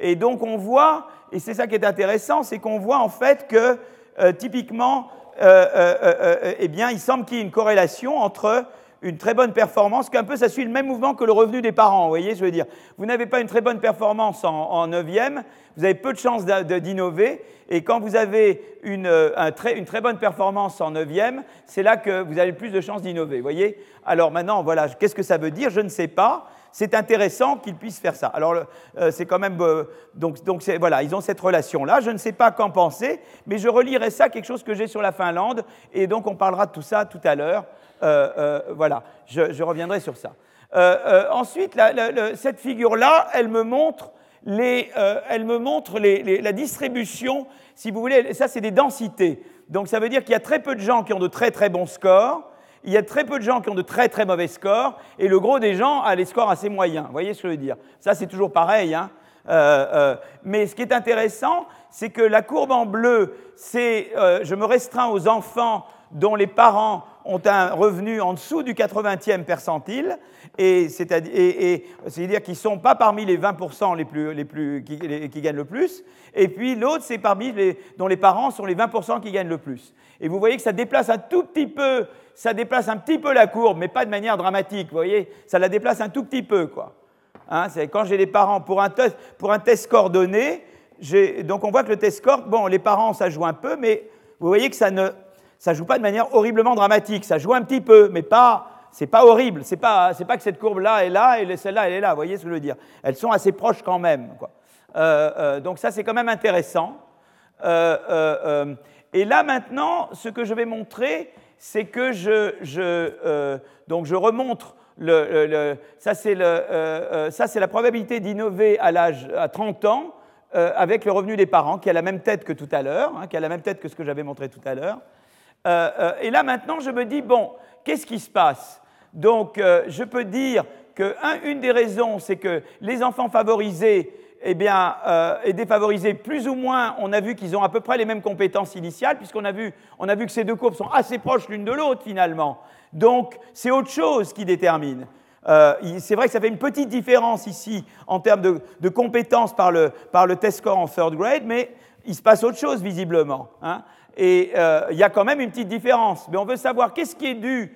et donc on voit et c'est ça qui est intéressant, c'est qu'on voit en fait que euh, typiquement, euh, euh, eh bien, il semble qu'il y ait une corrélation entre une très bonne performance, qu'un peu ça suit le même mouvement que le revenu des parents. Vous voyez, je veux dire, vous n'avez pas une très bonne performance en, neuvième, vous avez peu de chances d'innover, et quand vous avez une, une, très bonne performance en neuvième, c'est là que vous avez le plus de chances d'innover. Vous voyez Alors maintenant, voilà, qu'est-ce que ça veut dire? Je ne sais pas c'est intéressant qu'ils puissent faire ça. Alors, euh, c'est quand même. Euh, donc, voilà, ils ont cette relation-là. Je ne sais pas qu'en penser, mais je relirai ça, quelque chose que j'ai sur la Finlande, et donc on parlera de tout ça tout à l'heure. Euh, voilà, je, reviendrai sur ça. ensuite, cette figure-là, elle me montre, les, elle me montre la distribution, si vous voulez, ça c'est des densités. Donc ça veut dire qu'il y a très peu de gens qui ont de très très bons scores, il y a très peu de gens qui ont de très très mauvais scores, et le gros des gens a les scores assez moyens. Vous voyez ce que je veux dire? Ça, c'est toujours pareil. Hein euh, euh, mais ce qui est intéressant, c'est que la courbe en bleu, c'est, euh, je me restreins aux enfants dont les parents ont un revenu en dessous du 80e percentile, et c'est-à-dire qu'ils ne sont pas parmi les 20% les plus, les plus, qui, qui, gagnent le plus, et puis l'autre, c'est parmi les, dont les parents sont les 20% qui gagnent le plus. Et vous voyez que ça déplace un tout petit peu ça déplace un petit peu la courbe, mais pas de manière dramatique, vous voyez Ça la déplace un tout petit peu, quoi. Hein, quand j'ai les parents pour un, test, pour un coordonné, donc on voit que le test score, bon, les parents, ça joue un peu, mais vous voyez que ça ne ça joue pas de manière horriblement dramatique. Ça joue un petit peu, mais pas, c'est pas horrible, c'est pas, pas que cette courbe-là est là et celle-là elle est là, vous voyez ce que je veux dire Elles sont assez proches quand même. donc ça c'est quand même intéressant. et là maintenant, ce que je vais montrer, c'est que je, je donc je remontre le, ça c'est la probabilité d'innover à l'âge à 30 ans euh, avec le revenu des parents, qui a la même tête que tout à l'heure, hein, qui a la même tête que ce que j'avais montré tout à l'heure. Euh, euh, et là maintenant, je me dis, bon, qu'est-ce qui se passe? Donc, je peux dire qu'une des raisons, c'est que les enfants favorisés eh bien, et défavorisés, plus ou moins, on a vu qu'ils ont à peu près les mêmes compétences initiales, puisqu'on a vu, on a vu que ces deux courbes sont assez proches l'une de l'autre finalement. Donc, c'est autre chose qui détermine. Euh, c'est vrai que ça fait une petite différence ici en termes de, compétences par le, test score en third grade, mais il se passe autre chose visiblement. Hein. Et euh, il y a quand même une petite différence. Mais on veut savoir qu'est-ce qui est dû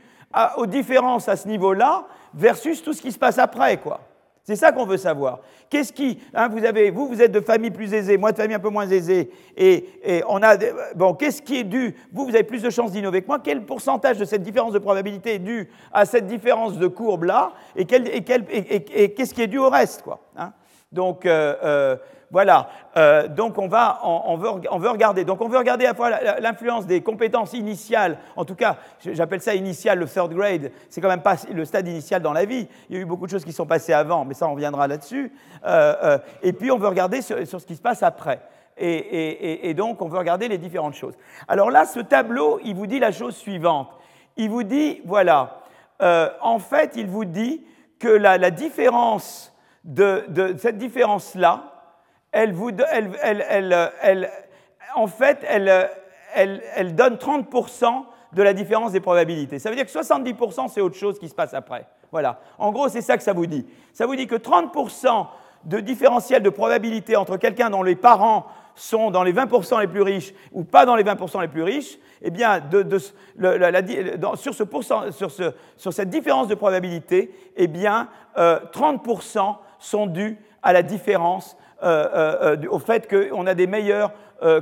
aux différences à ce niveau-là versus tout ce qui se passe après. quoi. C'est ça qu'on veut savoir. Qu'est-ce qui, hein, vous avez, vous, êtes de famille plus aisée, moi de famille un peu moins aisée, et, on a, bon, qu'est-ce qui est dû Vous, vous avez plus de chances d'innover que moi. Quel pourcentage de cette différence de probabilité est dû à cette différence de courbe là, et, qu'est-ce qui est dû au reste, quoi hein? Donc, euh, euh, voilà, euh, donc on, va, on, veut, on, veut, regarder. Donc on veut regarder à la fois l'influence des compétences initiales, en tout cas, j'appelle ça initial, le third grade, c'est quand même pas le stade initial dans la vie. Il y a eu beaucoup de choses qui sont passées avant, mais ça on reviendra là-dessus. Euh, euh, et puis on veut regarder sur, ce qui se passe après. Et, donc on veut regarder les différentes choses. Alors là, ce tableau, il vous dit la chose suivante. Il vous dit, voilà, en fait, il vous dit que la, la différence de, de cette différence-là, elle, vous, elle, en fait, elle, donne 30% de la différence des probabilités. Ça veut dire que 70% c'est autre chose qui se passe après. Voilà. En gros, c'est ça que ça vous dit. Ça vous dit que 30% de différentiel de probabilité entre quelqu'un dont les parents sont dans les 20% les plus riches ou pas dans les 20% les plus riches, eh bien, de, sur, ce sur, ce, sur, cette différence de probabilité, eh bien, 30% euh, sont dus à la différence euh, euh, euh, au fait qu'on a des meilleures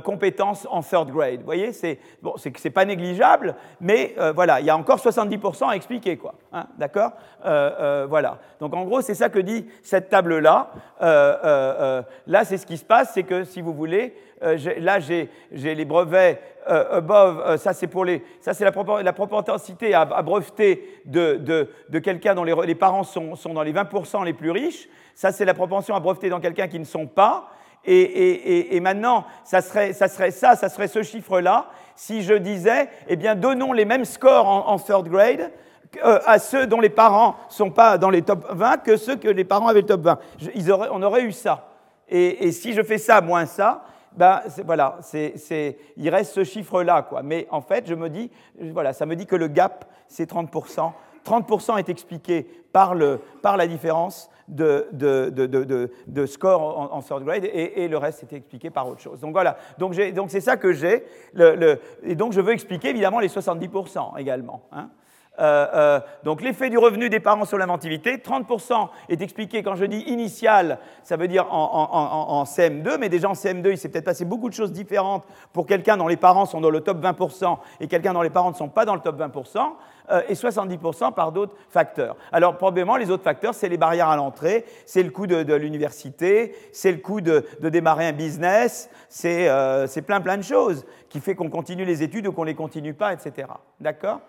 compétences en third grade. Vous voyez, c'est bon, c'est pas négligeable, mais voilà, il y a encore 70% à expliquer, quoi. Hein, D'accord Voilà. Donc en gros, c'est ça que dit cette table-là. là, c'est ce qui se passe, c'est que si vous voulez, là j'ai les brevets above, ça c'est pour les, ça c'est la, la propensité à, breveter de, quelqu'un dont les, parents sont, dans les 20% les plus riches. Ça, c'est la propension à breveter dans quelqu'un qui ne sont pas. Et, maintenant, ça serait, ça ça serait ce chiffre-là, si je disais, eh bien, donnons les mêmes scores en, third grade euh, à ceux dont les parents ne sont pas dans les top 20 que ceux que les parents avaient le top 20. on aurait eu ça. Et, si je fais ça moins ça, ben, voilà, il reste ce chiffre-là. Quoi. Mais en fait, je me dis, voilà, ça me dit que le gap, c'est 30%. 30% est expliqué par, le, par la différence de, de, score en, third grade et, le reste était expliqué par autre chose. Donc voilà, donc c'est ça que j'ai. et donc je veux expliquer évidemment les 70% également. Hein. Euh, euh, donc l'effet du revenu des parents sur l'inventivité, 30% est expliqué quand je dis initial, ça veut dire en, CM2, mais déjà en CM2, il s'est peut-être passé beaucoup de choses différentes pour quelqu'un dont les parents sont dans le top 20% et quelqu'un dont les parents ne sont pas dans le top 20%, euh, et 70% par d'autres facteurs. Alors probablement les autres facteurs, c'est les barrières à l'entrée, c'est le coût de, l'université, c'est le coût de, démarrer un business, c'est plein plein de choses qui fait qu'on continue les études ou qu'on ne les continue pas, etc. D'accord?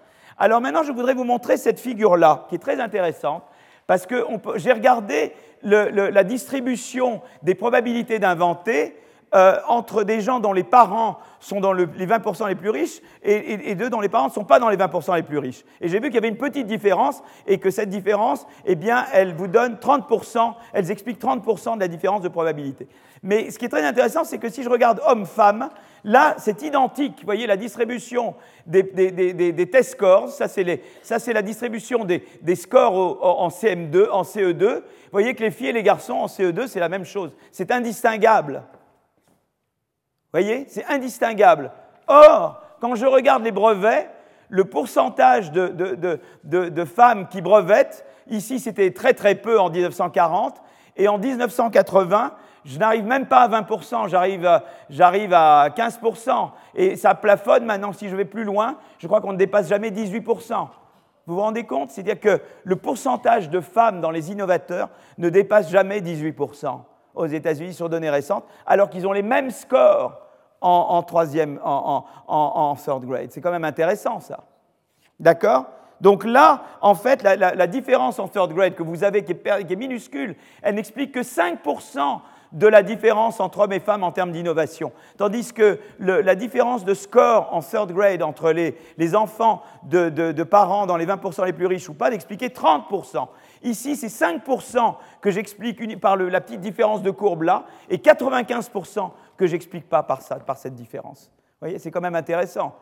Alors maintenant, je voudrais vous montrer cette figure-là, qui est très intéressante, parce que j'ai regardé la distribution des probabilités d'inventer euh, entre des gens dont les parents sont dans les 20% les plus riches et, et, dont les parents ne sont pas dans les 20% les plus riches. Et j'ai vu qu'il y avait une petite différence et que cette différence, eh bien, elle vous donne 30%, elles expliquent 30% de la différence de probabilité. Mais ce qui est très intéressant, c'est que si je regarde homme-femme, là, c'est identique. Vous voyez la distribution des, des, test scores, ça c'est la distribution des, scores en CM2, en CE2. Vous voyez que les filles et les garçons en CE2, c'est la même chose. C'est indistinguable voyez C'est indistinguable. Or, quand je regarde les brevets, le pourcentage de, femmes qui brevettent, ici c'était très très peu en 1940, et en 1980, je n'arrive même pas à 20%, j'arrive à, 15%, et ça plafonne maintenant, si je vais plus loin, je crois qu'on ne dépasse jamais 18%. Vous vous rendez compte? C'est-à-dire que le pourcentage de femmes dans les innovateurs ne dépasse jamais 18% aux États-Unis sur données récentes, alors qu'ils ont les mêmes scores en, troisième, en, third grade. C'est quand même intéressant, ça. D'accord? Donc là, en fait, la, différence en third grade que vous avez, qui est, minuscule, elle n'explique que 5% de la différence entre hommes et femmes en termes d'innovation. Tandis que la différence de score en third grade entre les, enfants de, parents dans les 20% les plus riches ou pas d'expliquer 30%. Ici, c'est 5% que j'explique par la petite différence de courbe là, et 95% que j'explique pas par, ça, par cette différence. Vous voyez, c'est quand même intéressant.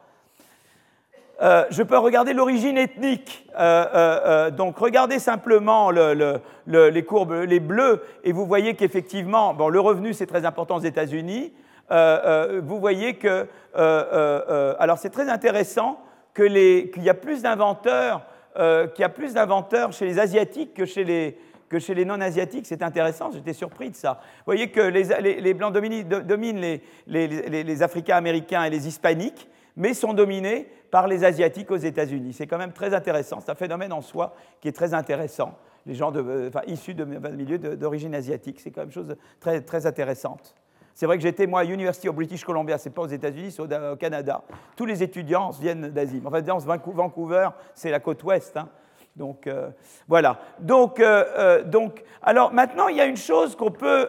Euh, je peux regarder l'origine ethnique. Euh, euh, donc regardez simplement les courbes, les bleus, et vous voyez qu'effectivement, bon, le revenu c'est très important aux États-Unis. vous voyez que, alors c'est très intéressant qu'il y a plus d'inventeurs, qu'il y a plus d'inventeurs chez les asiatiques que chez les que chez les non-asiatiques, c'est intéressant, j'étais surpris de ça. Vous voyez que les, blancs dominent les, les Africains américains et les hispaniques, mais sont dominés par les Asiatiques aux États-Unis. C'est quand même très intéressant, c'est un phénomène en soi qui est très intéressant. Les gens euh, issus de, milieux d'origine asiatique, c'est quand même chose de très, très intéressante. C'est vrai que j'étais, moi, à University of British Columbia, c'est pas aux États-Unis, c'est au, Canada. Tous les étudiants viennent d'Asie. En fait, Vancouver, c'est la côte ouest. Hein. Donc, euh, voilà. Donc, euh, donc, alors maintenant, il y a une chose qu'on peut,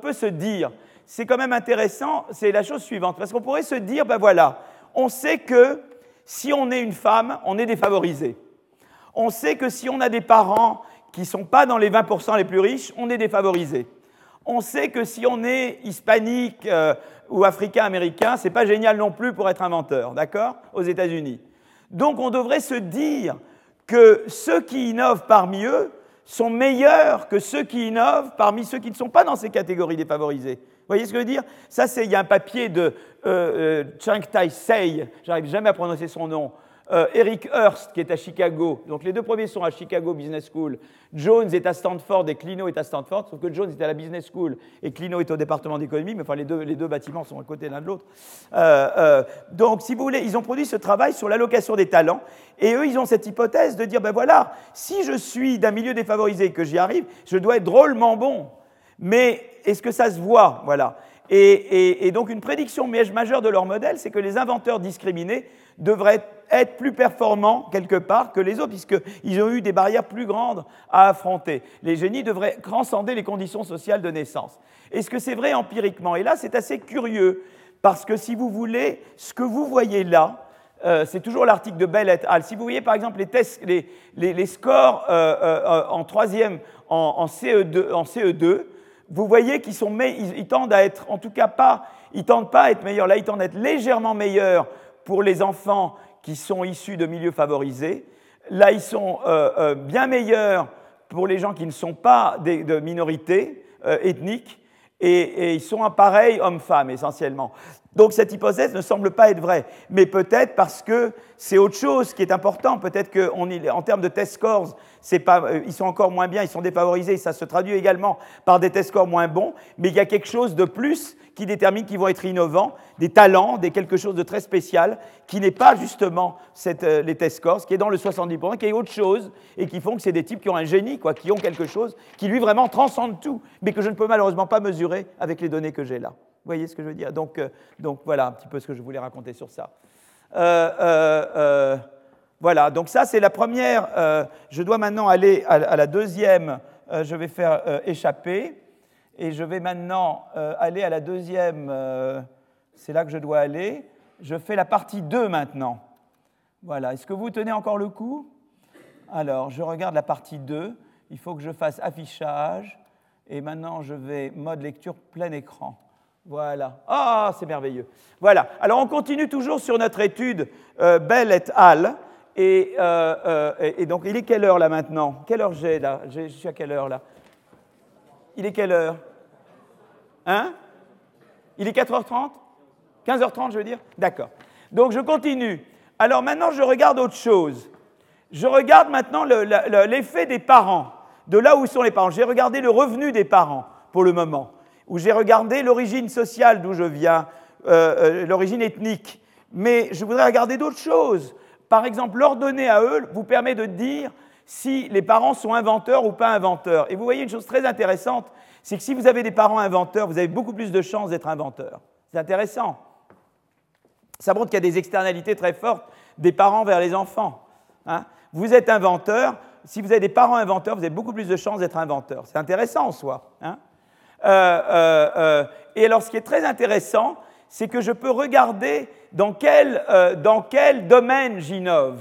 peut se dire. C'est quand même intéressant, c'est la chose suivante. Parce qu'on pourrait se dire, ben voilà, on sait que si on est une femme, on est défavorisé. On sait que si on a des parents qui ne sont pas dans les 20% les plus riches, on est défavorisé. On sait que si on est hispanique euh, ou africain-américain, ce n'est pas génial non plus pour être inventeur, d'accord? Aux États-Unis. Donc on devrait se dire que ceux qui innovent parmi eux sont meilleurs que ceux qui innovent parmi ceux qui ne sont pas dans ces catégories défavorisées. Vous voyez ce que je veux dire? Ça, c'est, il y a un papier de euh, euh Chang Tai-sei, j'arrive jamais à prononcer son nom, euh, Eric Hurst, qui est à Chicago. Donc les deux premiers sont à Chicago Business School. Jones est à Stanford et Clino est à Stanford, sauf que Jones est à la Business School et Clino est au département d'économie, mais enfin les deux, bâtiments sont à côté l'un de l'autre. Euh, donc si vous voulez, ils ont produit ce travail sur l'allocation des talents et eux, ils ont cette hypothèse de dire, ben voilà, si je suis d'un milieu défavorisé et que j'y arrive, je dois être drôlement bon. Mais est-ce que ça se voit? Voilà. Et, donc une prédiction majeure de leur modèle, c'est que les inventeurs discriminés devraient être plus performants quelque part que les autres, puisqu'ils ont eu des barrières plus grandes à affronter. Les génies devraient transcender les conditions sociales de naissance. Est-ce que c'est vrai empiriquement? Et là, c'est assez curieux, parce que si vous voulez, ce que vous voyez là, euh, c'est toujours l'article de Bell et al. Si vous voyez par exemple les, scores euh, euh, en troisième en, CE2, en CE2 vous voyez qu'ils sont, ils, tendent à être, en tout cas pas, ils tendent pas à être meilleurs. Là, ils tendent à être légèrement meilleurs pour les enfants qui sont issus de milieux favorisés. Là, ils sont euh, euh, bien meilleurs pour les gens qui ne sont pas de minorités euh, ethniques. Et, ils sont un pareil homme-femme essentiellement. Donc cette hypothèse ne semble pas être vraie, mais peut-être parce que c'est autre chose qui est important. Peut-être qu'en termes de test scores, euh, ils sont encore moins bien, ils sont défavorisés. Ça se traduit également par des test scores moins bons, mais il y a quelque chose de plus qui détermine qu'ils vont être innovants, des talents, des quelque chose de très spécial, qui n'est pas justement euh, les test scores, qui est dans le 70%, qui est autre chose, et qui font que c'est des types qui ont un génie, quoi, qui ont quelque chose qui lui vraiment transcende tout, mais que je ne peux malheureusement pas mesurer avec les données que j'ai là. Voyez ce que je veux dire? Donc, euh, donc, voilà un petit peu ce que je voulais raconter sur ça. Euh, euh, voilà, donc ça c'est la première. je dois maintenant aller à, la deuxième. je vais faire échapper. Et je vais maintenant aller à la deuxième. c'est là que je dois aller. Je fais la partie 2 maintenant. Voilà, est-ce que vous tenez encore le coup? Alors, je regarde la partie 2. Il faut que je fasse affichage. Et maintenant, je vais mode lecture plein écran. Voilà. Ah, c'est merveilleux. Voilà. Alors, on continue toujours sur notre étude euh, Bell et al. Euh, euh, et, donc, il est quelle heure là maintenant? Quelle heure j'ai là? Je suis à quelle heure là? Il est quelle heure? Hein? Il est 4h30 15h30, je veux dire? D'accord. Donc, je continue. Alors, maintenant, je regarde autre chose. Je regarde maintenant l'effet des parents, de là où sont les parents. J'ai regardé le revenu des parents pour le moment où j'ai regardé l'origine sociale d'où je viens, euh, euh, l'origine ethnique. Mais je voudrais regarder d'autres choses. par exemple, leur donner à eux vous permet de dire si les parents sont inventeurs ou pas inventeurs. Et vous voyez une chose très intéressante, c'est que si vous avez des parents inventeurs, vous avez beaucoup plus de chances d'être inventeur. C'est intéressant. Ça montre qu'il y a des externalités très fortes des parents vers les enfants. Hein. Vous êtes inventeur, si vous avez des parents inventeurs, vous avez beaucoup plus de chances d'être inventeur. C'est intéressant en soi. Hein. Euh, euh, euh, et alors, ce qui est très intéressant, c'est que je peux regarder dans quel, dans quel domaine j'innove.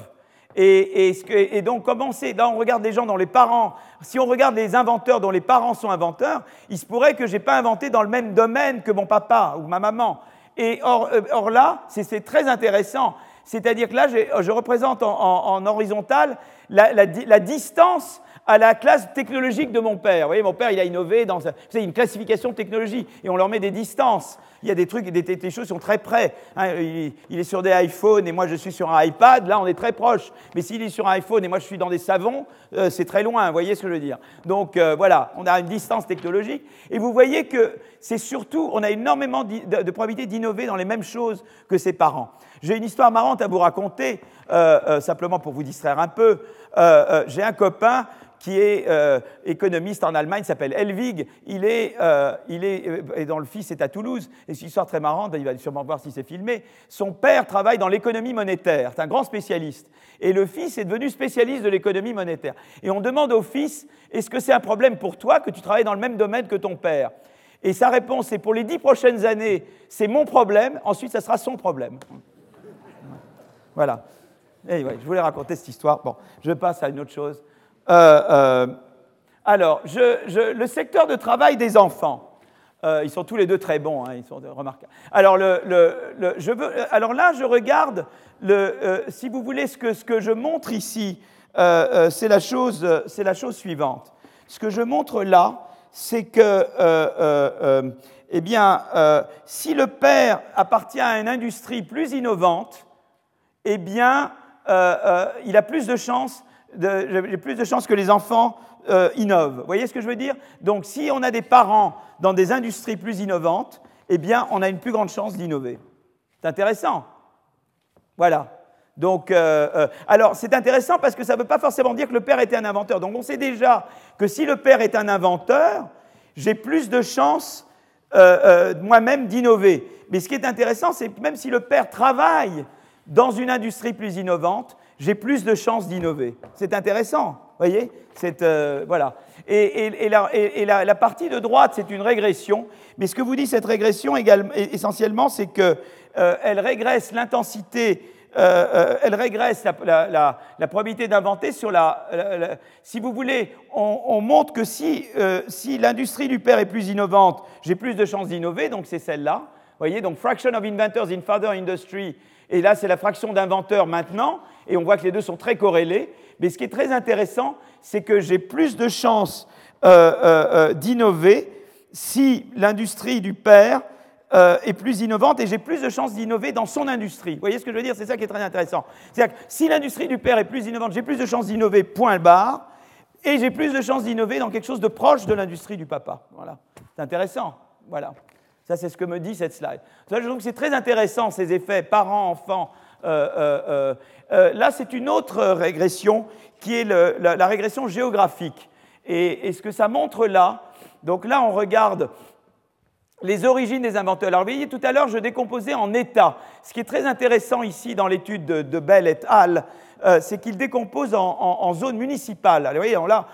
Et, et, et, donc, commencer, là, on regarde les gens dont les parents, si on regarde les inventeurs dont les parents sont inventeurs, il se pourrait que je n'ai pas inventé dans le même domaine que mon papa ou ma maman. Et or, or là, c'est très intéressant. C'est-à-dire que là, je représente en, horizontal la, distance à la classe technologique de mon père. Vous voyez, mon père, il a innové dans une classification de technologie et on leur met des distances. Il y a des trucs, des, choses sont très près. Hein. il, est sur des iPhones et moi je suis sur un iPad. Là, on est très proche. Mais s'il est sur un iPhone et moi je suis dans des savons, euh, c'est très loin. Vous voyez ce que je veux dire Donc euh, voilà, on a une distance technologique. Et vous voyez que c'est surtout, on a énormément de, probabilité d'innover dans les mêmes choses que ses parents. J'ai une histoire marrante à vous raconter, euh, simplement pour vous distraire un peu. J'ai un copain qui est euh, économiste en Allemagne, s'appelle. Il est, euh, il est euh, et dont le fils est à Toulouse. Et c'est une histoire très marrante, il va sûrement voir si c'est filmé. Son père travaille dans l'économie monétaire, c'est un grand spécialiste. Et le fils est devenu spécialiste de l'économie monétaire. Et on demande au fils, est-ce que c'est un problème pour toi que tu travailles dans le même domaine que ton père? Et sa réponse est, pour les dix prochaines années, c'est mon problème, ensuite ça sera son problème. Voilà. Et je voulais raconter cette histoire. Bon, je passe à une autre chose. Euh, euh, alors, le secteur de travail des enfants. Euh, ils sont tous les deux très bons, hein, ils sont remarquables. Alors, je veux, alors là, je regarde, si vous voulez, ce que, ce que je montre ici, c'est la, chose, la chose suivante. Ce que je montre là, c'est que, eh bien, si le père appartient à une industrie plus innovante, eh bien, il a plus de chances j'ai plus de chances que les enfants euh, innovent. Vous voyez ce que je veux dire? Donc, si on a des parents dans des industries plus innovantes, eh bien, on a une plus grande chance d'innover. C'est intéressant. Voilà. Donc, euh, euh, alors, c'est intéressant parce que ça ne veut pas forcément dire que le père était un inventeur. Donc, on sait déjà que si le père est un inventeur, j'ai plus de chances moi-même d'innover. Mais ce qui est intéressant, c'est que même si le père travaille dans une industrie plus innovante, j'ai plus de chances d'innover. C'est intéressant, voyez? Euh, voilà. Et, la, partie de droite, c'est une régression. Mais ce que vous dit cette régression essentiellement, c'est qu'elle euh, régresse l'intensité, euh, elle régresse la, probabilité d'inventer sur la, Si vous voulez, on, montre que si, si l'industrie du père est plus innovante, j'ai plus de chances d'innover, donc c'est celle-là. Vous voyez, donc fraction of inventors in father industry, et là c'est la fraction d'inventeurs maintenant, et on voit que les deux sont très corrélés. Mais ce qui est très intéressant, c'est que j'ai plus de chances euh, euh, euh, d'innover si l'industrie du père est plus innovante et j'ai plus de chances d'innover dans son industrie. Vous voyez ce que je veux dire? C'est ça qui est très intéressant. C'est-à-dire que si l'industrie du père est plus innovante, j'ai plus de chances d'innover, point barre, et j'ai plus de chances d'innover dans quelque chose de proche de l'industrie du papa. Voilà. C'est intéressant. Voilà. Ça, c'est ce que me dit cette slide. je trouve que c'est très intéressant, ces effets parents-enfants euh, euh, euh, là, c'est une autre régression qui est la, régression géographique. Et, ce que ça montre là, donc là, on regarde les origines des inventeurs. Alors, vous voyez, tout à l'heure, je décomposais en états. Ce qui est très intéressant ici dans l'étude de, Bell et al., c'est qu'il décompose en, zones municipales. Alors, vous voyez, là,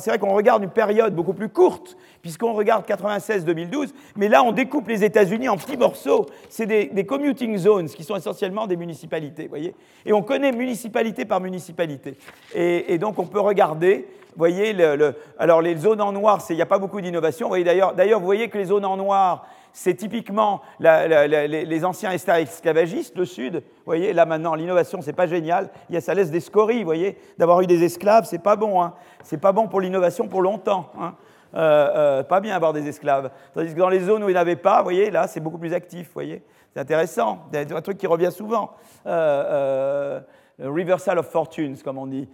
c'est vrai qu'on regarde une période beaucoup plus courte, puisqu'on regarde 96-2012, mais là, on découpe les États-Unis en petits morceaux. C'est des, commuting zones, qui sont essentiellement des municipalités, voyez Et on connaît municipalité par municipalité. Et, donc, on peut regarder, voyez, le, alors les zones en noir, il n'y a pas beaucoup d'innovation. D'ailleurs, vous voyez que les zones en noir, c'est typiquement les, anciens esclavagistes, le Sud. Vous voyez, là maintenant, l'innovation, c'est pas génial. Ça laisse des scories, vous voyez. D'avoir eu des esclaves, c'est pas bon. Hein. C'est pas bon pour l'innovation pour longtemps. Hein. Euh, euh, pas bien avoir des esclaves. Tandis que dans les zones où il n'y avait pas, vous voyez, là, c'est beaucoup plus actif, vous voyez. C'est intéressant. C'est un truc qui revient souvent. Euh, reversal of fortunes, comme on dit.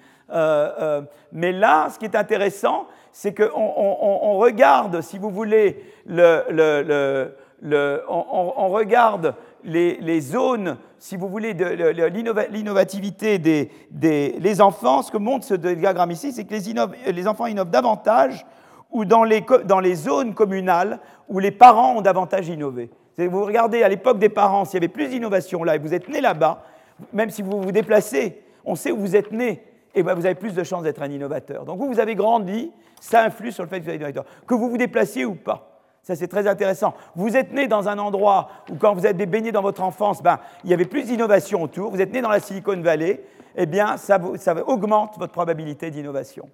mais là, ce qui est intéressant, c'est qu'on on, regarde, si vous voulez, le, le, le, on, regarde les, zones, si vous voulez, l'innovativité des, des enfants, ce que montre ce diagramme ici, c'est que les, les, enfants innovent davantage ou dans les, dans les zones communales où les parents ont davantage innové. Vous regardez à l'époque des parents, s'il y avait plus d'innovation là et vous êtes né là-bas, même si vous vous déplacez, on sait où vous êtes né, et ben vous avez plus de chances d'être un innovateur. Donc vous, vous avez grandi, ça influe sur le fait que vous êtes innovateur. Que vous vous déplaciez ou pas. Ça, c'est très intéressant. Vous êtes né dans un endroit où, quand vous êtes baigné dans votre enfance, ben, il y avait plus d'innovation autour. Vous êtes né dans la Silicon Valley, eh bien, ça, ça augmente votre probabilité d'innovation.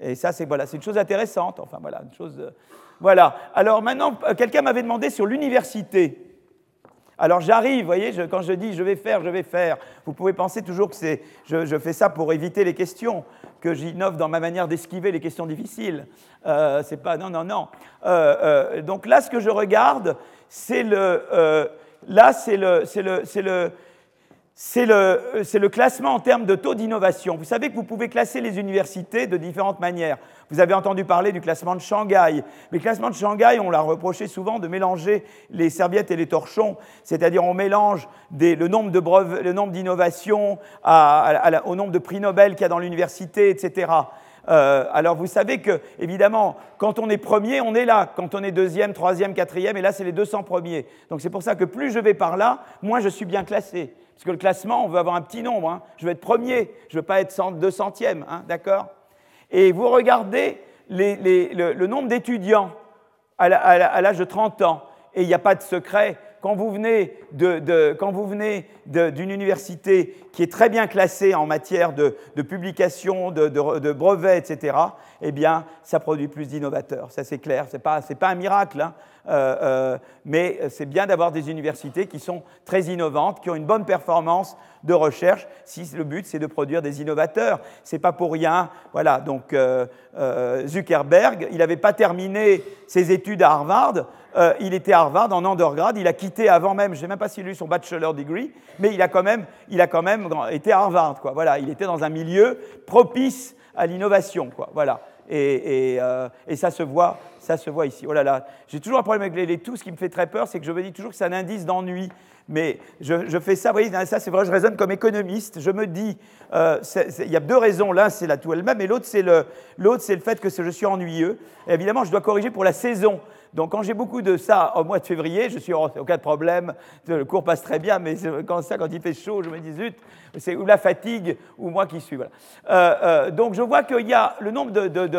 Et ça, c'est voilà, une chose intéressante. Enfin, voilà, une chose. Euh, voilà. Alors maintenant, quelqu'un m'avait demandé sur l'université. Alors j'arrive, voyez, quand je dis je vais faire, je vais faire, vous pouvez penser toujours que c'est, je, fais ça pour éviter les questions, que j'innove dans ma manière d'esquiver les questions difficiles. Euh, c'est pas, non, non, non. Euh, euh, donc là, ce que je regarde, c'est le, là, c'est le, c'est le, c'est le, c'est le, classement en termes de taux d'innovation. Vous savez que vous pouvez classer les universités de différentes manières. Vous avez entendu parler du classement de Shanghai. Mais le classement de Shanghai, on l'a reproché souvent de mélanger les serviettes et les torchons. C'est-à-dire on mélange le nombre d'innovations au nombre de prix Nobel qu'il y a dans l'université, etc. Euh, alors vous savez que, évidemment, quand on est premier, on est là. Quand on est deuxième, troisième, quatrième, et là, c'est les 200 premiers. Donc c'est pour ça que plus je vais par là, moins je suis bien classé. Parce que le classement, on veut avoir un petit nombre. Hein. Je veux être premier, je ne veux pas être 200e, hein, d'accord? Et vous regardez le, nombre d'étudiants à l'âge de 30 ans, et il n'y a pas de secret. Quand vous venez, d'une université qui est très bien classée en matière de, publication, de, brevets, etc., eh bien, ça produit plus d'innovateurs. Ça, c'est clair. Ce n'est pas, pas, un miracle. Hein. Euh, euh, mais c'est bien d'avoir des universités qui sont très innovantes, qui ont une bonne performance de recherche, si le but c'est de produire des innovateurs. C'est pas pour rien. Voilà, donc euh, Zuckerberg, il n'avait pas terminé ses études à Harvard. Il était à Harvard en undergrad, il a quitté avant même, je ne sais même pas s'il a eu son bachelor degree, mais il a quand même, il a quand même été à Harvard. Quoi. Voilà, il était dans un milieu propice à l'innovation. Quoi. Voilà. Et, et, ça se voit ça se voit ici. Oh là là, j'ai toujours un problème avec les, tout. Ce qui me fait très peur, c'est que je me dis toujours que c'est un indice d'ennui. Mais je, fais ça, vous voyez, ça c'est vrai, je raisonne comme économiste. Je me dis, euh, il y a deux raisons. L'un, c'est la tout elle-même, et l'autre, c'est le, le fait que je suis ennuyeux. Évidemment, je dois corriger pour la saison. Donc quand j'ai beaucoup de ça au mois de février, je suis, oh, aucun problème, le cours passe très bien, mais quand ça, quand il fait chaud, je me dis, zut, c'est ou la fatigue, ou moi qui suis. Euh, euh, donc je vois qu'il y a le nombre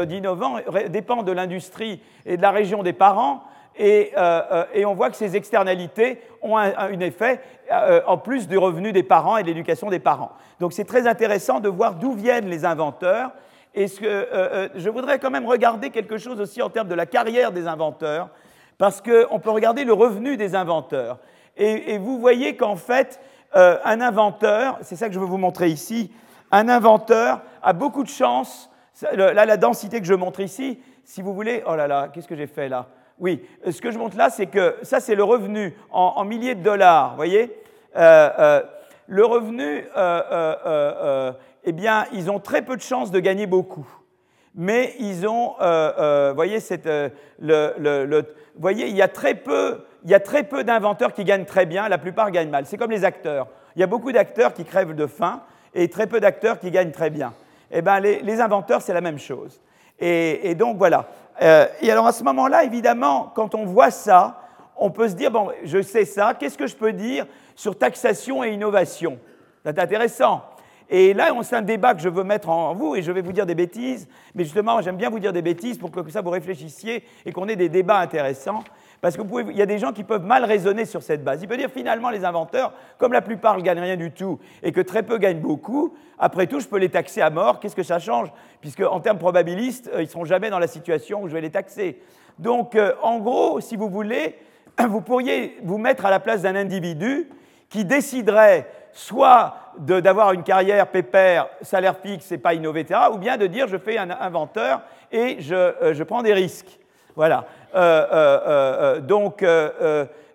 d'innovants dépend de l'industrie et de la région des parents, et, euh, et, on voit que ces externalités ont un, effet en plus du revenu des parents et de l'éducation des parents. Donc c'est très intéressant de voir d'où viennent les inventeurs et ce que, euh, euh, je voudrais quand même regarder quelque chose aussi en termes de la carrière des inventeurs, parce qu'on peut regarder le revenu des inventeurs. Et, vous voyez qu'en fait, euh, un inventeur, c'est ça que je veux vous montrer ici, un inventeur a beaucoup de chance. Là, la densité que je montre ici, si vous voulez, oh là là, qu'est-ce que j'ai fait là? Oui, ce que je montre là, c'est que ça, c'est le revenu en, milliers de dollars, vous voyez? Le revenu eh bien, ils ont très peu de chances de gagner beaucoup. Mais ils ont, euh, euh, voyez, euh, le, voyez, il y a très peu, il y a très peu d'inventeurs qui gagnent très bien. La plupart gagnent mal. C'est comme les acteurs. Il y a beaucoup d'acteurs qui crèvent de faim et très peu d'acteurs qui gagnent très bien. Eh bien, les, inventeurs, c'est la même chose. Et, donc voilà. et alors à ce moment-là, évidemment, quand on voit ça, on peut se dire bon, je sais ça. Qu'est-ce que je peux dire sur taxation et innovation? C'est intéressant. Et là, c'est un débat que je veux mettre en vous, et je vais vous dire des bêtises, mais justement, j'aime bien vous dire des bêtises pour que ça vous réfléchissiez et qu'on ait des débats intéressants. Parce qu'il y a des gens qui peuvent mal raisonner sur cette base. Il peut dire finalement les inventeurs, comme la plupart ne gagnent rien du tout et que très peu gagnent beaucoup, après tout, je peux les taxer à mort. Qu'est-ce que ça change? Puisque en termes probabilistes, euh, ils ne seront jamais dans la situation où je vais les taxer. Donc, euh, en gros, si vous voulez, vous pourriez vous mettre à la place d'un individu qui déciderait soit d'avoir une carrière pépère, salaire fixe et pas innover, etc., ou bien de dire je fais un inventeur et je, euh, prends des risques. Voilà. Euh, euh, donc,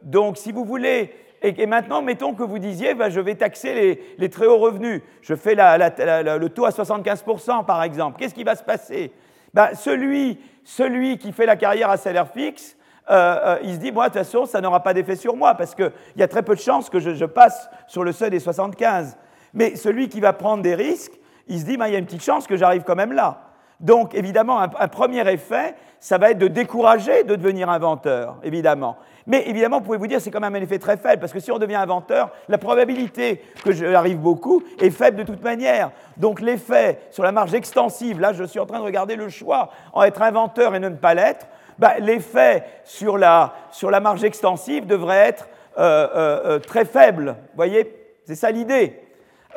donc, si vous voulez, et, maintenant, mettons que vous disiez, ben, je vais taxer les, très hauts revenus, je fais le taux à 75% par exemple, qu'est-ce qui va se passer? Ben, celui, celui qui fait la carrière à salaire fixe, il se dit, moi, de toute façon, ça n'aura pas d'effet sur moi, parce qu'il y a très peu de chances que je, passe sur le seuil des 75. Mais celui qui va prendre des risques, il se dit, bah, il y a une petite chance que j'arrive quand même là. Donc, évidemment, un, premier effet, ça va être de décourager de devenir inventeur, évidemment. Mais évidemment, vous pouvez vous dire, c'est quand même un effet très faible, parce que si on devient inventeur, la probabilité que j'arrive beaucoup est faible de toute manière. Donc, l'effet sur la marge extensive, là, je suis en train de regarder le choix en être inventeur et ne pas l'être, bah, l'effet sur la, sur la marge extensive devrait être euh, euh, euh, très faible. Vous voyez? C'est ça l'idée.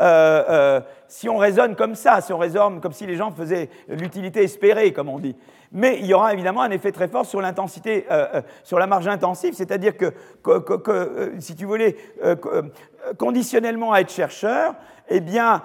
Euh, euh, si on raisonne comme ça, si on raisonne comme si les gens faisaient l'utilité espérée, comme on dit. Mais il y aura évidemment un effet très fort sur l'intensité, euh, sur la marge intensive, c'est-à-dire que, si tu voulais, conditionnellement à être chercheur, eh bien,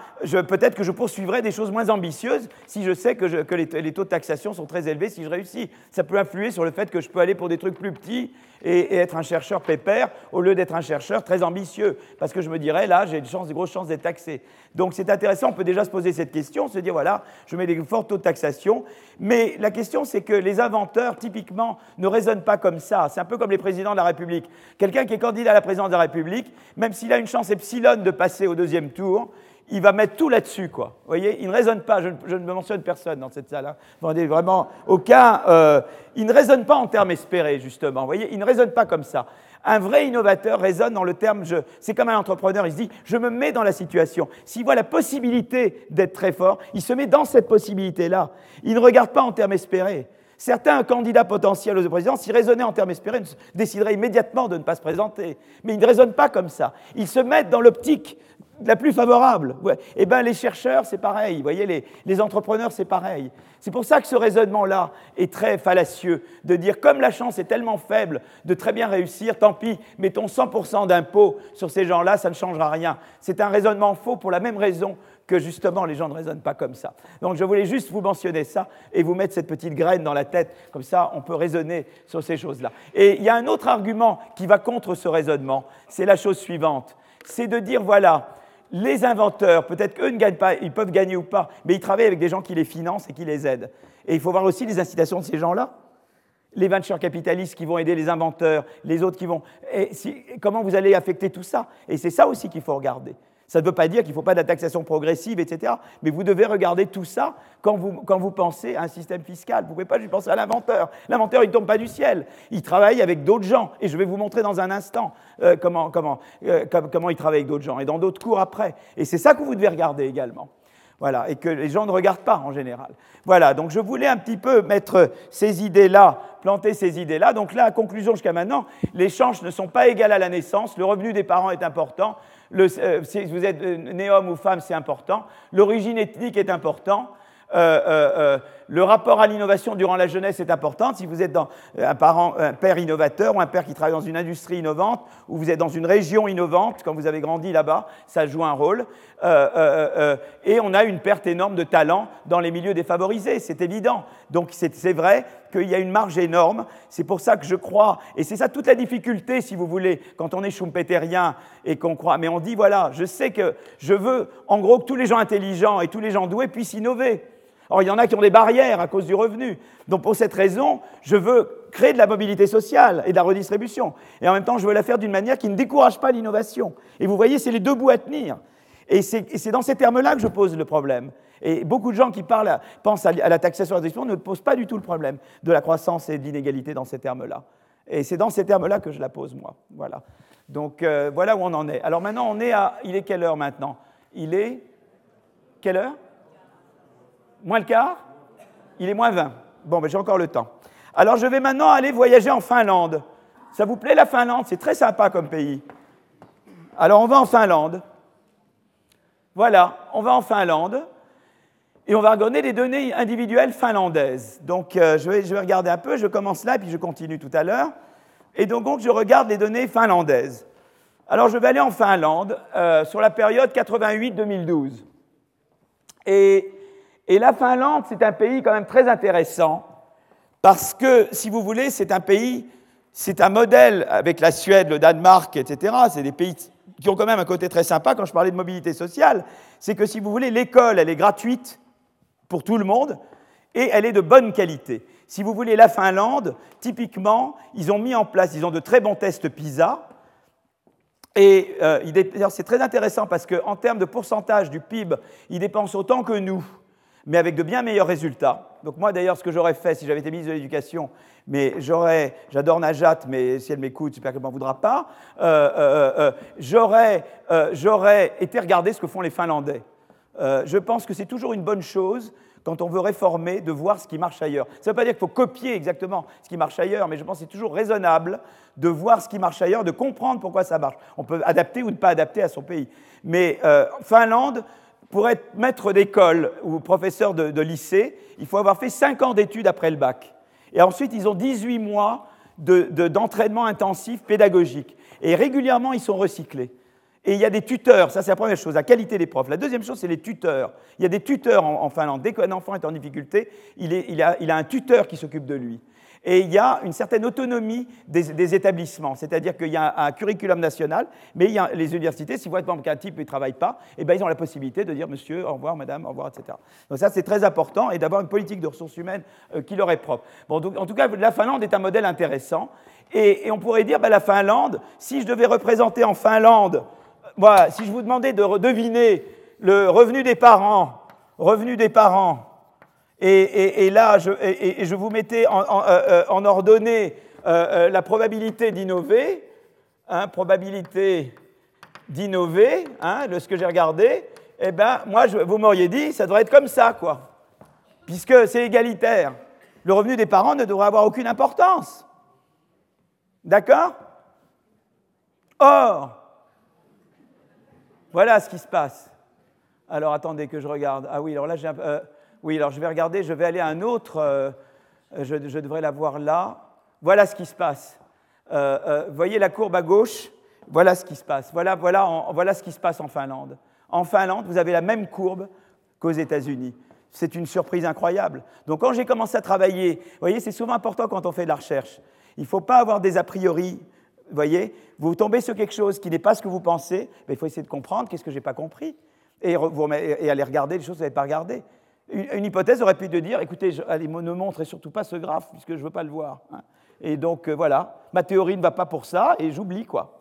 peut-être que je poursuivrai des choses moins ambitieuses si je sais que, les, taux de taxation sont très élevés, si je réussis. Ça peut influer sur le fait que je peux aller pour des trucs plus petits et, être un chercheur pépère au lieu d'être un chercheur très ambitieux. Parce que je me dirais, là, j'ai des grosses chances d'être taxé. Donc c'est intéressant, on peut déjà se poser cette question, se dire, voilà, je mets des forts taux de taxation. Mais la question, c'est que les inventeurs, typiquement, ne raisonnent pas comme ça. C'est un peu comme les présidents de la République. Quelqu'un qui est candidat à la présidence de la République, même s'il a une chance epsilon de passer au deuxième tour, il va mettre tout là-dessus, quoi. Vous voyez, il ne raisonne pas, je, ne mentionne personne dans cette salle, hein. vraiment aucun, euh, il ne raisonne pas en termes espérés, justement, vous voyez, il ne raisonne pas comme ça. Un vrai innovateur raisonne dans le terme, c'est comme un entrepreneur, il se dit, je me mets dans la situation. S'il voit la possibilité d'être très fort, il se met dans cette possibilité-là. Il ne regarde pas en termes espérés. Certains candidats potentiels aux présidents, s'ils raisonnaient en termes espérés, décideraient immédiatement de ne pas se présenter. Mais ils ne raisonnent pas comme ça. Ils se mettent dans l'optique la plus favorable. Eh bien, les chercheurs, c'est pareil. Vous voyez, les, les entrepreneurs, c'est pareil. C'est pour ça que ce raisonnement-là est très fallacieux, de dire comme la chance est tellement faible de très bien réussir, tant pis, mettons 100% d'impôts sur ces gens-là, ça ne changera rien. C'est un raisonnement faux pour la même raison que justement les gens ne raisonnent pas comme ça. Donc je voulais juste vous mentionner ça et vous mettre cette petite graine dans la tête, comme ça on peut raisonner sur ces choses-là. Et il y a un autre argument qui va contre ce raisonnement, c'est la chose suivante, c'est de dire voilà, les inventeurs, peut-être qu'eux ne gagnent pas, ils peuvent gagner ou pas, mais ils travaillent avec des gens qui les financent et qui les aident. Et il faut voir aussi les incitations de ces gens-là. Les venture capitalistes qui vont aider les inventeurs, les autres qui vont. Comment vous allez affecter tout ça? Et c'est ça aussi qu'il faut regarder. Ça ne veut pas dire qu'il ne faut pas de la taxation progressive, etc. Mais vous devez regarder tout ça quand vous, quand vous pensez à un système fiscal. Vous ne pouvez pas juste penser à l'inventeur. L'inventeur, il ne tombe pas du ciel. Il travaille avec d'autres gens. Et je vais vous montrer dans un instant euh, comment, comment, euh, comment il travaille avec d'autres gens. Et dans d'autres cours après. Et c'est ça que vous devez regarder également. Voilà, et que les gens ne regardent pas en général. Voilà, donc je voulais un petit peu mettre ces idées-là, planter ces idées-là. Donc là, conclusion jusqu'à maintenant, les chances ne sont pas égales à la naissance, le revenu des parents est important, euh, si vous êtes euh, né homme ou femme, c'est important. L'origine ethnique est important. Euh, le rapport à l'innovation durant la jeunesse est important. Si vous êtes dans un, père innovateur ou un père qui travaille dans une industrie innovante ou vous êtes dans une région innovante, quand vous avez grandi là-bas, ça joue un rôle. et on a une perte énorme de talent dans les milieux défavorisés, c'est évident. Donc c'est vrai qu'il y a une marge énorme. C'est pour ça que je crois, et c'est ça toute la difficulté, si vous voulez, quand on est schumpeterien et qu'on croit. Mais on dit, voilà, je sais que je veux, en gros, que tous les gens intelligents et tous les gens doués puissent innover. Or, il y en a qui ont des barrières à cause du revenu. Donc, pour cette raison, je veux créer de la mobilité sociale et de la redistribution. Et en même temps, je veux la faire d'une manière qui ne décourage pas l'innovation. Et vous voyez, c'est les deux bouts à tenir. Et c'est dans ces termes-là que je pose le problème. Et beaucoup de gens qui parlent, pensent à la taxation de la ne posent pas du tout le problème de la croissance et de l'inégalité dans ces termes-là. Et c'est dans ces termes-là que je la pose, moi. Voilà. Donc euh, voilà où on en est. Alors maintenant, on est à. Il est quelle heure maintenant? Il est. Quelle heure? Moins le quart Il est moins 20. Bon, mais j'ai encore le temps. Alors je vais maintenant aller voyager en Finlande. Ça vous plaît la Finlande? C'est très sympa comme pays. Alors on va en Finlande. Voilà, on va en Finlande et on va regarder les données individuelles finlandaises. Donc euh, je, vais, regarder un peu, je commence là, puis je continue tout à l'heure. Et donc, je regarde les données finlandaises. Alors je vais aller en Finlande euh, sur la période 88-2012. Et, et la Finlande, c'est un pays quand même très intéressant, parce que, si vous voulez, c'est un pays, c'est un modèle avec la Suède, le Danemark, etc. C'est des pays qui ont quand même un côté très sympa quand je parlais de mobilité sociale. C'est que, si vous voulez, l'école, elle est gratuite pour tout le monde et elle est de bonne qualité. si vous voulez, la Finlande, typiquement, ils ont mis en place, ils ont de très bons tests PISA. Et euh, c'est très intéressant parce qu'en termes de pourcentage du PIB, ils dépensent autant que nous, mais avec de bien meilleurs résultats. Donc moi d'ailleurs, ce que j'aurais fait si j'avais été ministre de l'Éducation, mais j'adore Najat, mais si elle m'écoute, j'espère qu'elle ne m'en voudra pas, euh, euh, j'aurais, j'aurais été regarder ce que font les Finlandais. je pense que c'est toujours une bonne chose quand on veut réformer, de voir ce qui marche ailleurs. Ça ne veut pas dire qu'il faut copier exactement ce qui marche ailleurs, mais je pense que c'est toujours raisonnable de voir ce qui marche ailleurs, de comprendre pourquoi ça marche. On peut adapter ou ne pas adapter à son pays. Mais euh, Finlande, pour être maître d'école ou professeur de, lycée, il faut avoir fait 5 ans d'études après le bac. Et ensuite, ils ont 18 mois d'entraînement intensif pédagogique. Et régulièrement, ils sont recyclés. Et il y a des tuteurs, ça c'est la première chose, la qualité des profs. La deuxième chose, c'est les tuteurs. Il y a des tuteurs en, Finlande. Dès qu'un enfant est en difficulté, il, a, a, un tuteur qui s'occupe de lui. Et il y a une certaine autonomie des, établissements, c'est-à-dire qu'il y a un, curriculum national, mais il y a les universités, si vous êtes qu'un type ne travaille pas, eh ben, ils ont la possibilité de dire monsieur, au revoir, madame, au revoir, etc. Donc ça, c'est très important, et d'avoir une politique de ressources humaines euh, qui leur est propre. Bon, en tout cas, la Finlande est un modèle intéressant, et, on pourrait dire, ben, la Finlande, si je devais représenter en Finlande moi, si je vous demandais de deviner le revenu des parents, revenu des parents, et, là, je, vous mettais en, euh, euh, ordonnée euh, la probabilité d'innover, hein, probabilité d'innover, hein, de ce que j'ai regardé, eh bien, moi, vous m'auriez dit, ça devrait être comme ça, quoi. Puisque c'est égalitaire. Le revenu des parents ne devrait avoir aucune importance. D'accord? Or, voilà ce qui se passe. Alors attendez que je regarde. Ah oui, alors là, j'ai euh, oui, alors je vais regarder, je vais aller à un autre. Euh, je, devrais la voir là. Voilà ce qui se passe. Euh, vous voyez la courbe à gauche Voilà ce qui se passe. Voilà, voilà, voilà ce qui se passe en Finlande. En Finlande, vous avez la même courbe qu'aux États-Unis. C'est une surprise incroyable. Donc quand j'ai commencé à travailler, vous voyez, c'est souvent important quand on fait de la recherche. Il ne faut pas avoir des a priori vous voyez, vous tombez sur quelque chose qui n'est pas ce que vous pensez, mais il faut essayer de comprendre qu'est-ce que je n'ai pas compris et, aller regarder les choses que vous n'avez pas regardées. Une, hypothèse aurait pu te dire, écoutez, je, allez, ne montrez surtout pas ce graphe puisque je ne veux pas le voir. Hein. Et donc euh, voilà, ma théorie ne va pas pour ça et j'oublie quoi.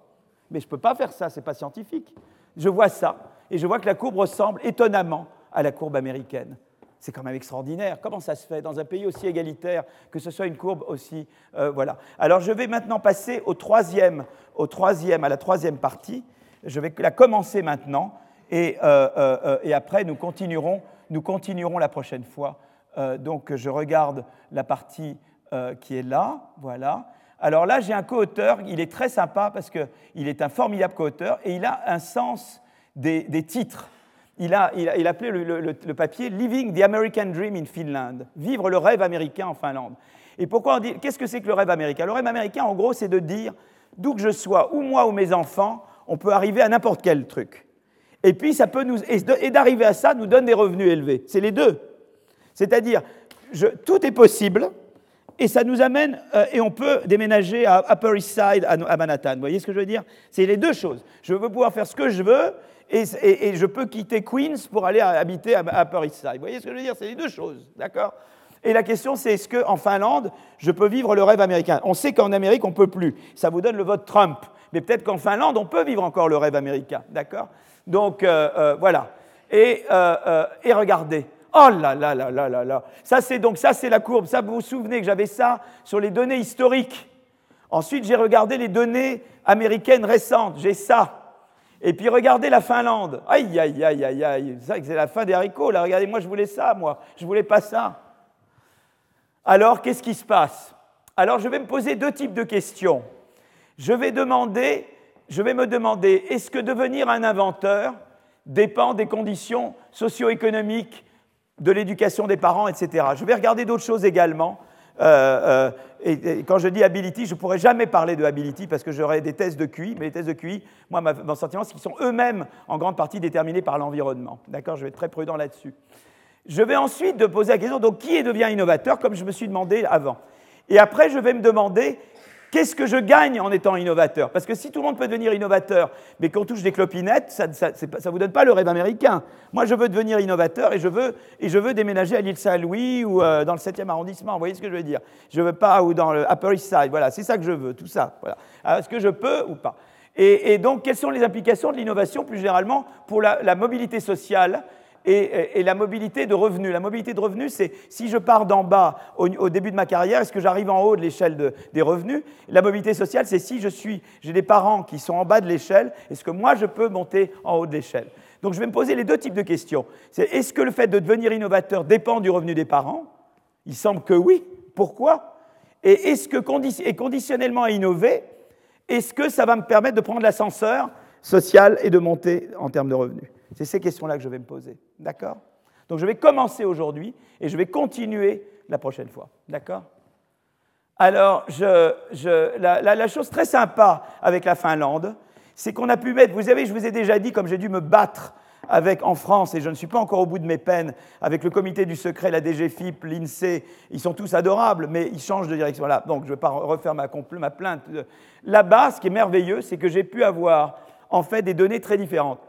Mais je ne peux pas faire ça, ce n'est pas scientifique. Je vois ça et je vois que la courbe ressemble étonnamment à la courbe américaine. C'est quand même extraordinaire. Comment ça se fait dans un pays aussi égalitaire que ce soit une courbe aussi euh, voilà. Alors je vais maintenant passer au troisième, au troisième, à la troisième partie. Je vais la commencer maintenant et, euh, euh, et après nous continuerons, nous continuerons la prochaine fois. donc je regarde la partie qui est là, voilà. Alors là j'ai un co-auteur, il est très sympa parce qu'il est un formidable co-auteur et il a un sens des, titres il a, il appelé le, papier Living the American Dream in Finland, vivre le rêve américain en Finlande. Et pourquoi on dit, qu'est-ce que c'est que le rêve américain? Le rêve américain, en gros, c'est de dire, d'où que je sois, ou moi ou mes enfants, on peut arriver à n'importe quel truc. Et puis, ça peut nous, et d'arriver à ça nous donne des revenus élevés. C'est les deux. C'est-à-dire, tout est possible, et ça nous amène, euh, et on peut déménager à Upper East Side, à Manhattan. Vous voyez ce que je veux dire? C'est les deux choses. Je veux pouvoir faire ce que je veux, et, je peux quitter Queens pour aller habiter à, Upper East Side. Vous voyez ce que je veux dire? C'est les deux choses, d'accord? Et la question, c'est est-ce qu'en Finlande, je peux vivre le rêve américain? On sait qu'en Amérique, on ne peut plus. Ça vous donne le vote Trump. Mais peut-être qu'en Finlande, on peut vivre encore le rêve américain, d'accord? Donc, euh, euh, voilà. Et, euh, et regardez. Oh là là là là là là. Ça, c'est donc ça, c'est la courbe. Ça, vous vous souvenez que j'avais ça sur les données historiques. Ensuite, j'ai regardé les données américaines récentes. J'ai ça. Et puis regardez la Finlande. Aïe, aïe, aïe, aïe, aïe. C'est la fin des haricots, là. Regardez, moi, je voulais ça, moi. Je voulais pas ça. Alors, qu'est-ce qui se passe? Alors, je vais me poser deux types de questions. Je vais demander, je vais me demander, est-ce que devenir un inventeur dépend des conditions socio-économiques, de l'éducation des parents, etc. Je vais regarder d'autres choses également. Euh, euh, et, quand je dis ability, je ne pourrais jamais parler de ability parce que j'aurais des tests de QI, mais les tests de QI, moi, mon sentiment, c'est qu'ils sont eux-mêmes en grande partie déterminés par l'environnement. D'accord? Je vais être très prudent là-dessus. Je vais ensuite de poser la question, donc qui devient innovateur, comme je me suis demandé avant? Et après, je vais me demander Qu'est-ce que je gagne en étant innovateur? Parce que si tout le monde peut devenir innovateur, mais qu'on touche des clopinettes, ça ne vous donne pas le rêve américain. Moi, je veux devenir innovateur et je veux, et je veux déménager à l'île Saint-Louis ou euh, dans le 7e arrondissement. Vous voyez ce que je veux dire? Je veux pas, ou dans le Upper East Side. Voilà, c'est ça que je veux, tout ça. Voilà. Est-ce que je peux ou pas? Et, donc, quelles sont les implications de l'innovation plus généralement pour la mobilité sociale? Et, la mobilité de revenus. La mobilité de revenus, c'est si je pars d'en bas au, début de ma carrière, est-ce que j'arrive en haut de l'échelle des revenus? La mobilité sociale, c'est si j'ai des parents qui sont en bas de l'échelle, est-ce que moi je peux monter en haut de l'échelle? Donc je vais me poser les deux types de questions. C'est est-ce que le fait de devenir innovateur dépend du revenu des parents? Il semble que oui. Pourquoi? Et est-ce que et conditionnellement à innover, est-ce que ça va me permettre de prendre l'ascenseur social et de monter en termes de revenus? C'est ces questions-là que je vais me poser. D'accord? Donc je vais commencer aujourd'hui et je vais continuer la prochaine fois. D'accord? Alors, la, chose très sympa avec la Finlande, c'est qu'on a pu mettre, vous savez, je vous ai déjà dit, comme j'ai dû me battre avec, en France, et je ne suis pas encore au bout de mes peines, avec le comité du secret, la DGFIP, l'INSEE, ils sont tous adorables, mais ils changent de direction. Là, donc je ne vais pas refaire ma, ma plainte. Là-bas, ce qui est merveilleux, c'est que j'ai pu avoir en fait des données très différentes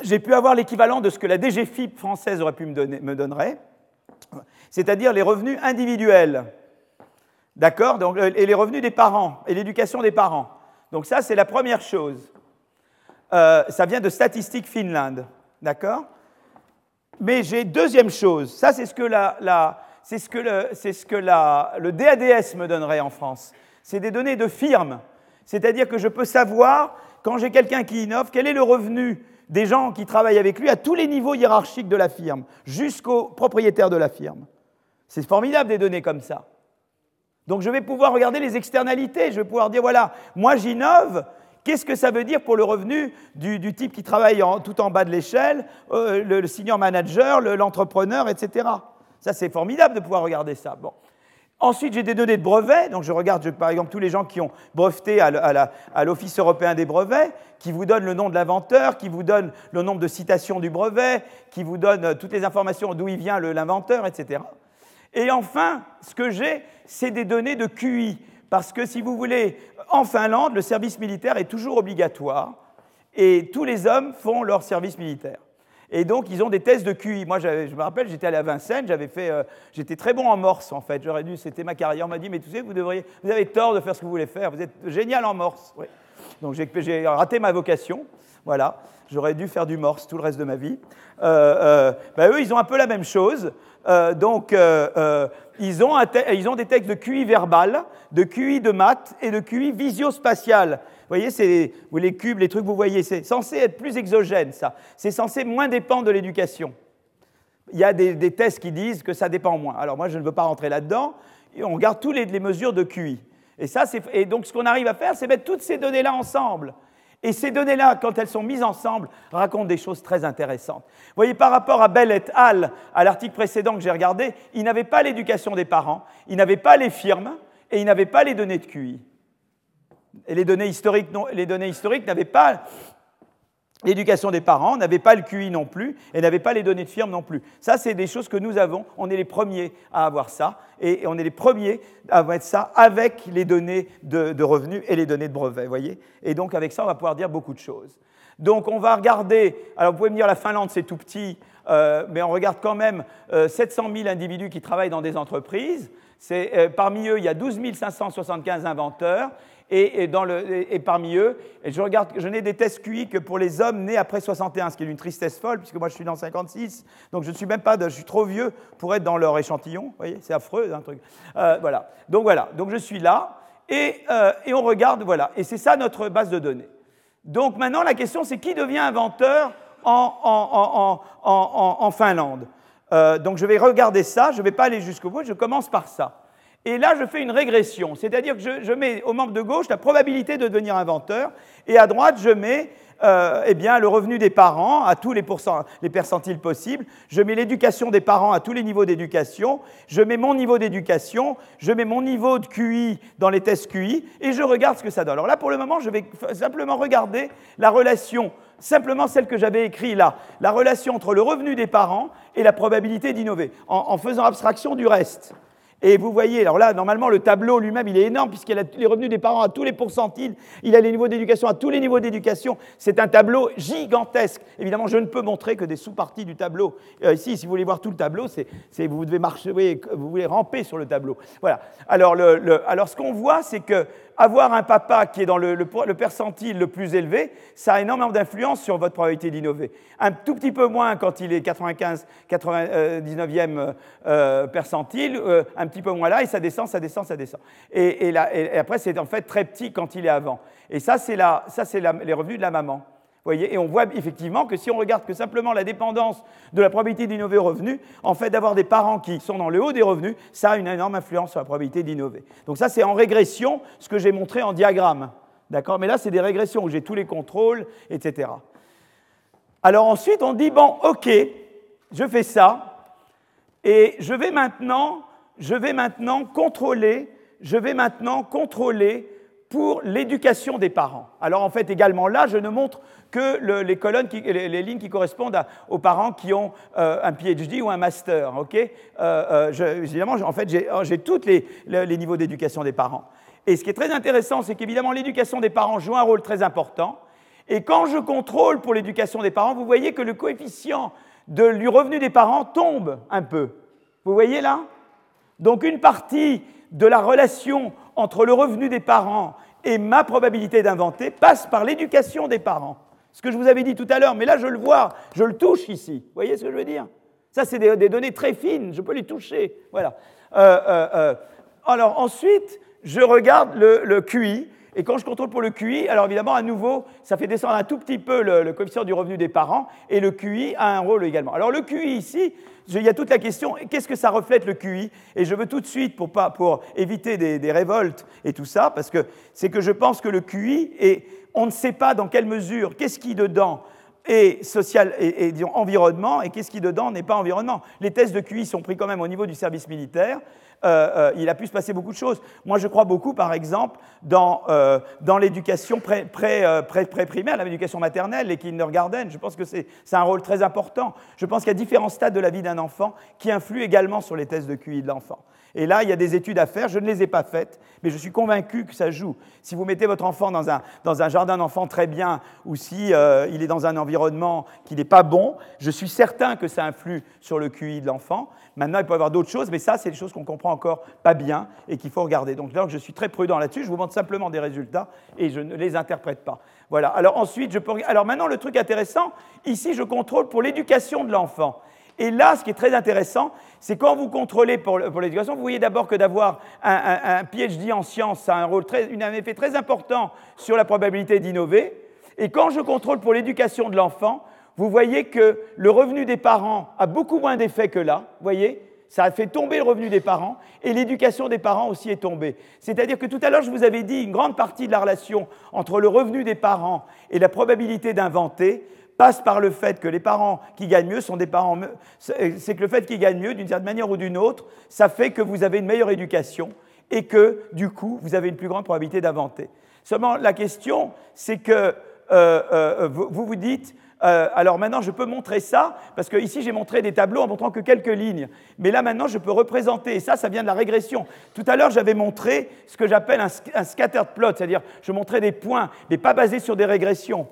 j'ai pu avoir l'équivalent de ce que la DGFIP française aurait pu me, donner, donnerait, c'est-à-dire les revenus individuels. D'accord Et les revenus des parents, et l'éducation des parents. Donc ça, c'est la première chose. Euh, ça vient de Statistique Finland. D'accord Mais j'ai deuxième chose. Ça, c'est ce que, le, le DADS me donnerait en France. C'est des données de firme. C'est-à-dire que je peux savoir, quand j'ai quelqu'un qui innove, quel est le revenu des gens qui travaillent avec lui à tous les niveaux hiérarchiques de la firme, jusqu'au propriétaire de la firme. C'est formidable des données comme ça. Donc je vais pouvoir regarder les externalités, je vais pouvoir dire, voilà, moi j'innove, qu'est-ce que ça veut dire pour le revenu du, type qui travaille tout en bas de l'échelle, euh, le, senior manager, l'entrepreneur, etc. Ça c'est formidable de pouvoir regarder ça. Bon. Ensuite, j'ai des données de brevets. Donc, je regarde, par exemple, tous les gens qui ont breveté à l'Office européen des brevets, qui vous donnent le nom de l'inventeur, qui vous donnent le nombre de citations du brevet, qui vous donnent euh, toutes les informations d'où il vient l'inventeur, etc. Et enfin, ce que j'ai, c'est des données de QI. Parce que, si vous voulez, en Finlande, le service militaire est toujours obligatoire et tous les hommes font leur service militaire. Et donc, ils ont des tests de QI. Moi, je me rappelle, j'étais allé à Vincennes, j'avais fait, euh, j'étais très bon en morse, en fait. J'aurais dû, c'était ma carrière. On m'a dit, mais tu sais, vous, devriez, vous avez tort de faire ce que vous voulez faire. Vous êtes génial en morse. Donc, j'ai raté ma vocation. Voilà. J'aurais dû faire du morse tout le reste de ma vie. Euh, euh bah, eux, ils ont un peu la même chose. Donc, ils ont, ils, ont des textes de QI verbal, de QI de maths et de QI visio-spatial. Voyez, c'est les cubes, les trucs, vous voyez, c'est censé être plus exogène, ça. C'est censé moins dépendre de l'éducation. Il y a des, tests qui disent que ça dépend moins. Alors moi, je ne veux pas rentrer là-dedans. On regarde toutes les, mesures de QI. Et, ça, et donc, ce qu'on arrive à faire, c'est mettre toutes ces données-là ensemble. Et ces données-là, quand elles sont mises ensemble, racontent des choses très intéressantes. Vous voyez, par rapport à Bell et al., à l'article précédent que j'ai regardé, ils n'avaient pas l'éducation des parents, ils n'avaient pas les firmes et ils n'avaient pas les données de QI. Et les données historiques, les données historiques n'avaient pas l'éducation des parents, n'avaient pas le QI non plus, et n'avaient pas les données de firme non plus. Ça, c'est des choses que nous avons. On est les premiers à avoir ça, et on est les premiers à avoir ça avec les données de, revenus et les données de brevets, voyez Et donc, avec ça, on va pouvoir dire beaucoup de choses. Donc, on va regarder, alors vous pouvez me dire, la Finlande, c'est tout petit, euh, mais on regarde quand même 700 euh, 000 individus qui travaillent dans des entreprises. Euh, parmi eux, il y a 12 575 inventeurs et, parmi eux, je regarde, je n'ai des tests QI que pour les hommes nés après 61, ce qui est une tristesse folle, puisque moi je suis dans 56, donc je ne suis même pas, je suis trop vieux pour être dans leur échantillon, vous voyez, c'est affreux, un truc. Euh, voilà, donc voilà, donc je suis là, euh, et, on regarde, voilà, et c'est ça notre base de données. Donc maintenant, la question, c'est qui devient inventeur en, en, Finlande? Euh, Donc je vais regarder ça, je ne vais pas aller jusqu'au bout, je commence par ça. Et là, je fais une régression, c'est-à-dire que je, mets au membre de gauche la probabilité de devenir inventeur, et à droite, je mets euh, eh bien, le revenu des parents à tous les, les percentiles possibles, je mets l'éducation des parents à tous les niveaux d'éducation, je mets mon niveau d'éducation, je mets mon niveau de QI dans les tests QI, et je regarde ce que ça donne. Alors là, pour le moment, je vais simplement regarder la relation, simplement celle que j'avais écrite là, la relation entre le revenu des parents et la probabilité d'innover, en faisant abstraction du reste. Et vous voyez, alors là, normalement, le tableau lui-même, il est énorme, puisqu'il a les revenus des parents à tous les pourcentiles, il a les niveaux d'éducation à tous les niveaux d'éducation. C'est un tableau gigantesque. Évidemment, je ne peux montrer que des sous-parties du tableau. Euh, ici, si vous voulez voir tout le tableau, c'est, vous devez marcher, vous, voulez ramper sur le tableau. Voilà. Alors, alors ce qu'on voit, c'est que avoir un papa qui est dans le, percentile le plus élevé, ça a énormément d'influence sur votre probabilité d'innover. Un tout petit peu moins quand il est 95, 99e euh, euh, percentile, euh, un petit peu moins là, et ça descend, ça descend, ça descend. Et, après, c'est en fait très petit quand il est avant. Et ça, c'est les revenus de la maman voyez et on voit effectivement que si on regarde que simplement la dépendance de la probabilité d'innover au revenu, en fait d'avoir des parents qui sont dans le haut des revenus, ça a une énorme influence sur la probabilité d'innover. Donc ça c'est en régression ce que j'ai montré en diagramme. D'accord? Mais là c'est des régressions où j'ai tous les contrôles, etc. Alors ensuite on dit, bon ok, je fais ça, et je vais maintenant, je vais maintenant contrôler, je vais maintenant contrôler pour l'éducation des parents. Alors en fait également là, je ne montre que les colonnes, les, lignes qui correspondent aux parents qui ont euh, un PhD ou un master. ok? Euh, euh, évidemment, en fait, j'ai tous les, niveaux d'éducation des parents. Et ce qui est très intéressant, c'est qu'évidemment, l'éducation des parents joue un rôle très important. Et quand je contrôle pour l'éducation des parents, vous voyez que le coefficient de, du revenu des parents tombe un peu. Vous voyez là? Donc une partie de la relation entre le revenu des parents et ma probabilité d'inventer passe par l'éducation des parents. Ce que je vous avais dit tout à l'heure, mais là je le vois, je le touche ici. Vous voyez ce que je veux dire? Ça, c'est des, données très fines, je peux les toucher. Voilà. Euh, euh, euh, alors ensuite, je regarde le, QI. Et quand je contrôle pour le QI, alors évidemment, à nouveau, ça fait descendre un tout petit peu le, coefficient du revenu des parents, et le QI a un rôle également. Alors le QI ici, il y a toute la question, qu'est-ce que ça reflète le QI? Et je veux tout de suite, pour, éviter des, des révoltes et tout ça, parce que c'est que je pense que le QI est on ne sait pas dans quelle mesure, qu'est-ce qui dedans est social et, environnement et qu'est-ce qui dedans n'est pas environnement. Les tests de QI sont pris quand même au niveau du service militaire. Euh, euh, il a pu se passer beaucoup de choses. Moi, je crois beaucoup, par exemple, dans, euh, l'éducation pré-primaire, pré, pré, l'éducation maternelle, les kindergarten. Je pense que c'est un rôle très important. Je pense qu'il y a différents stades de la vie d'un enfant qui influent également sur les tests de QI de l'enfant. Et là, il y a des études à faire. Je ne les ai pas faites, mais je suis convaincu que ça joue. Si vous mettez votre enfant dans un, jardin d'enfants très bien, ou si il est dans un environnement qui n'est pas bon, je suis certain que ça influe sur le QI de l'enfant. Maintenant, il peut y avoir d'autres choses, mais ça, c'est des choses qu'on comprend encore pas bien et qu'il faut regarder. Donc là, je suis très prudent là-dessus. Je vous montre simplement des résultats et je ne les interprète pas. Voilà. Alors ensuite, je peux... Alors maintenant, le truc intéressant, ici, je contrôle pour l'éducation de l'enfant. Et là, ce qui est très intéressant, c'est quand vous contrôlez pour, l'éducation, vous voyez d'abord que d'avoir un, PhD en sciences, a un, rôle très, un effet très important sur la probabilité d'innover. Et quand je contrôle pour l'éducation de l'enfant, vous voyez que le revenu des parents a beaucoup moins d'effet que là. Vous voyez ça a fait tomber le revenu des parents et l'éducation des parents aussi est tombée. C'est-à-dire que tout à l'heure, je vous avais dit, une grande partie de la relation entre le revenu des parents et la probabilité d'inventer passe par le fait que les parents qui gagnent mieux sont des parents. C'est que le fait qu'ils gagnent mieux, d'une certaine manière ou d'une autre, ça fait que vous avez une meilleure éducation et que, du coup, vous avez une plus grande probabilité d'inventer. Seulement, la question, c'est que euh, euh, vous vous dites, euh, alors maintenant, je peux montrer ça, parce que ici, j'ai montré des tableaux en montrant que quelques lignes. Mais là, maintenant, je peux représenter, et ça, ça vient de la régression. Tout à l'heure, j'avais montré ce que j'appelle un, scattered plot, c'est-à-dire je montrais des points, mais pas basés sur des régressions.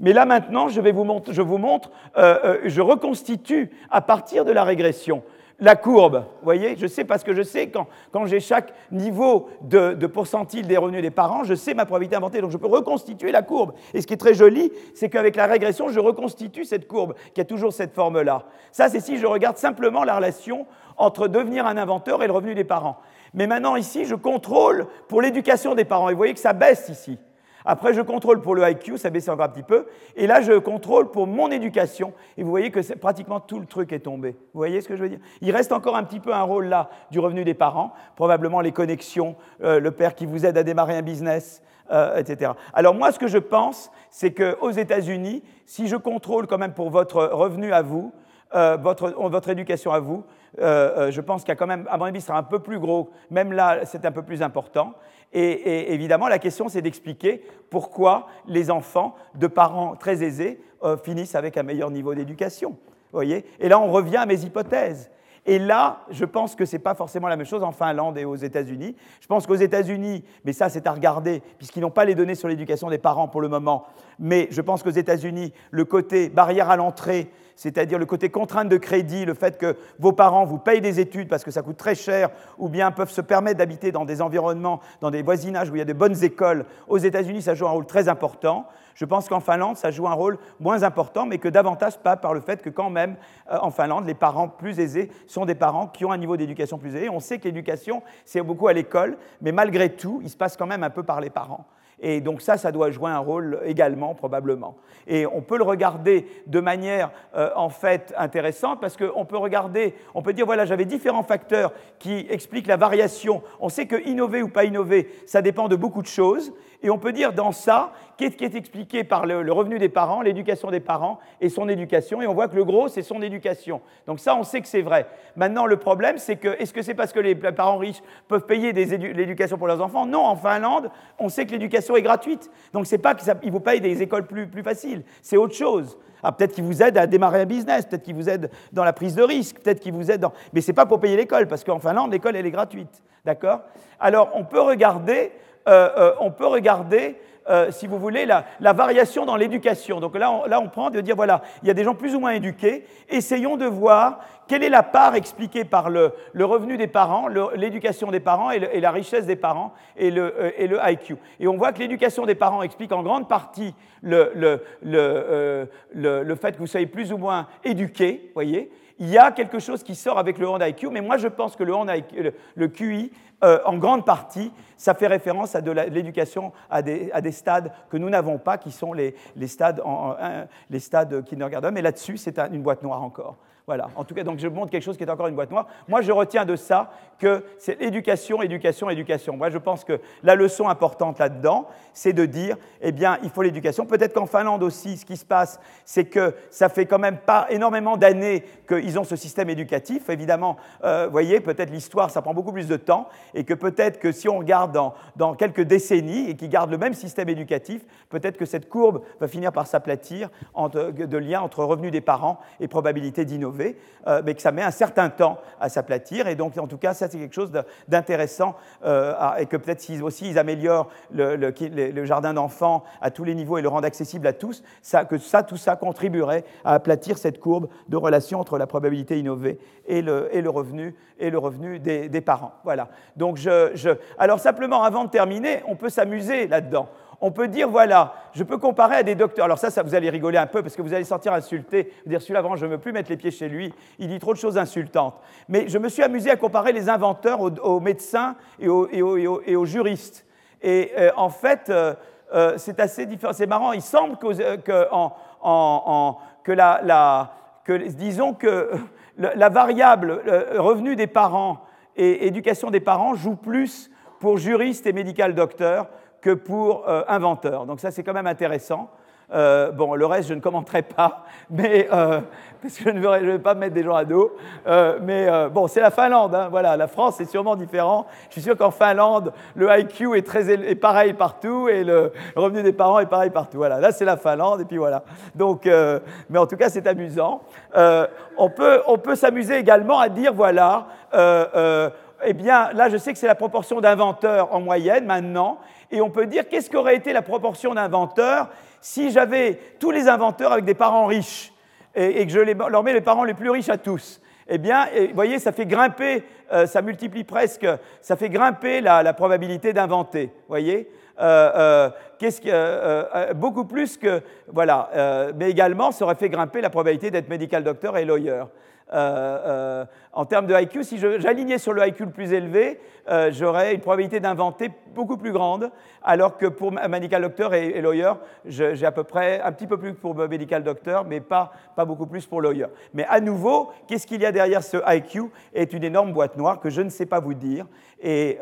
Mais là maintenant, je, vous montre, je vous montre, euh, euh, je reconstitue à partir de la régression la courbe. Vous voyez, je sais parce que je sais quand, quand j'ai chaque niveau de, de, pourcentile des revenus des parents, je sais ma probabilité inventée, donc je peux reconstituer la courbe. Et ce qui est très joli, c'est qu'avec la régression, je reconstitue cette courbe qui a toujours cette forme-là. Ça, c'est si je regarde simplement la relation entre devenir un inventeur et le revenu des parents. Mais maintenant, ici, je contrôle pour l'éducation des parents. Et vous voyez que ça baisse ici. Après, je contrôle pour le IQ, ça baisse encore un petit peu. Et là, je contrôle pour mon éducation. Et vous voyez que pratiquement tout le truc est tombé. Vous voyez ce que je veux dire? Il reste encore un petit peu un rôle là du revenu des parents, probablement les connexions, euh, le père qui vous aide à démarrer un business, euh, etc. Alors moi, ce que je pense, c'est qu'aux États-Unis, si je contrôle quand même pour votre revenu à vous, euh, votre, votre, éducation à vous, je pense qu'il y a quand même, à mon avis, ce sera un peu plus gros. Même là, c'est un peu plus important. Et, évidemment, la question, c'est d'expliquer pourquoi les enfants de parents très aisés euh, finissent avec un meilleur niveau d'éducation. Voyez Et là, on revient à mes hypothèses. Et là, je pense que ce n'est pas forcément la même chose en Finlande et aux États-Unis. Je pense qu'aux États-Unis, mais ça c'est à regarder, puisqu'ils n'ont pas les données sur l'éducation des parents pour le moment, mais je pense qu'aux États-Unis, le côté barrière à l'entrée, c'est-à-dire le côté contrainte de crédit, le fait que vos parents vous payent des études parce que ça coûte très cher, ou bien peuvent se permettre d'habiter dans des environnements, dans des voisinages où il y a de bonnes écoles, aux États-Unis, ça joue un rôle très important. Je pense qu'en Finlande, ça joue un rôle moins important, mais que davantage pas par le fait que quand même, euh, en Finlande, les parents plus aisés sont des parents qui ont un niveau d'éducation plus élevé. On sait que l'éducation, c'est beaucoup à l'école, mais malgré tout, il se passe quand même un peu par les parents. Et donc ça, ça doit jouer un rôle également, probablement. Et on peut le regarder de manière, euh, en fait, intéressante, parce qu'on peut regarder, on peut dire, voilà, j'avais différents facteurs qui expliquent la variation. On sait que innover ou pas innover, ça dépend de beaucoup de choses. Et on peut dire dans ça, qu'est-ce qui est expliqué par le, revenu des parents, l'éducation des parents et son éducation. Et on voit que le gros, c'est son éducation. Donc ça, on sait que c'est vrai. Maintenant, le problème, c'est que, est-ce que c'est parce que les parents riches peuvent payer l'éducation pour leurs enfants? Non, en Finlande, on sait que l'éducation est gratuite. Donc c'est pas qu'ils vous payent des écoles plus, faciles, c'est autre chose. Ah, peut-être qu'ils vous aident à démarrer un business, peut-être qu'ils vous aident dans la prise de risque, peut-être qu'ils vous aident dans... Mais ce n'est pas pour payer l'école, parce qu'en Finlande, l'école, elle est gratuite. D'accord? Alors, on peut regarder on peut regarder, euh, si vous voulez, la, variation dans l'éducation. Donc là on, là, on prend de dire, voilà, il y a des gens plus ou moins éduqués. Essayons de voir quelle est la part expliquée par le, revenu des parents, l'éducation des parents et, la richesse des parents et le, le, IQ. Et on voit que l'éducation des parents explique en grande partie le, le fait que vous soyez plus ou moins éduqués, voyez il y a quelque chose qui sort avec le Honda IQ, mais moi je pense que le, Honda le, QI, euh, en grande partie, ça fait référence à de l'éducation à des, stades que nous n'avons pas, qui sont les, stades, en, les stades kindergarten, mais là-dessus, c'est une boîte noire encore. Voilà. En tout cas, donc je montre quelque chose qui est encore une boîte noire. Moi, je retiens de ça que c'est éducation, éducation, éducation. Moi, je pense que la leçon importante là-dedans, c'est de dire, eh bien, il faut l'éducation. Peut-être qu'en Finlande aussi, ce qui se passe, c'est que ça fait quand même pas énormément d'années qu'ils ont ce système éducatif. Évidemment, euh, vous voyez, peut-être l'histoire, ça prend beaucoup plus de temps, et que peut-être que si on regarde dans, quelques décennies et qu'ils gardent le même système éducatif, peut-être que cette courbe va finir par s'aplatir de lien entre revenus des parents et probabilité d'innover. Euh, mais que ça met un certain temps à s'aplatir. Et donc, en tout cas, ça, c'est quelque chose d'intéressant. Euh, et que peut-être aussi ils améliorent le, jardin d'enfants à tous les niveaux et le rendent accessible à tous, ça, que ça, tout ça contribuerait à aplatir cette courbe de relation entre la probabilité innovée et le, et le revenu, et le revenu des, parents. Voilà. Donc, je, alors, simplement, avant de terminer, on peut s'amuser là-dedans on peut dire, voilà, je peux comparer à des docteurs. Alors ça, ça vous allez rigoler un peu parce que vous allez sentir insulté, vous dire, celui-là, je ne veux plus mettre les pieds chez lui, il dit trop de choses insultantes. Mais je me suis amusé à comparer les inventeurs aux, médecins et aux, juristes. Et euh, en fait, euh, euh, c'est assez différent. C'est marrant, il semble que, que, la, disons que la variable revenu des parents et éducation des parents joue plus pour juristes et médical docteurs que pour euh, inventeur. Donc ça, c'est quand même intéressant. Euh, bon, le reste, je ne commenterai pas, mais, euh, parce que je ne, vais, pas mettre des gens à dos. mais bon, c'est la Finlande, hein, voilà. La France, c'est sûrement différent. Je suis sûr qu'en Finlande, le IQ est, très pareil partout et le revenu des parents est pareil partout. Voilà, là, c'est la Finlande, et puis voilà. Donc, mais en tout cas, c'est amusant. on peut, on peut s'amuser également à dire, voilà, eh bien, là, je sais que c'est la proportion d'inventeurs en moyenne maintenant, et on peut dire qu'est-ce qu'aurait été la proportion d'inventeurs si j'avais tous les inventeurs avec des parents riches et, que je leur mets les parents les plus riches à tous? Eh bien, vous voyez, ça fait grimper, euh, ça multiplie presque, ça fait grimper la, probabilité d'inventer. Voyez? Euh, euh, beaucoup plus que voilà, mais également ça aurait fait grimper la probabilité d'être medical doctor et lawyer. Euh, euh, en termes de IQ, si j'alignais sur le IQ le plus élevé, euh, j'aurais une probabilité d'inventer beaucoup plus grande, alors que pour medical doctor et, lawyer, j'ai à peu près un petit peu plus pour medical doctor, mais pas, pas beaucoup plus pour lawyer. Mais à nouveau, qu'est-ce qu'il y a derrière ce IQ est une énorme boîte noire que je ne sais pas vous dire. Et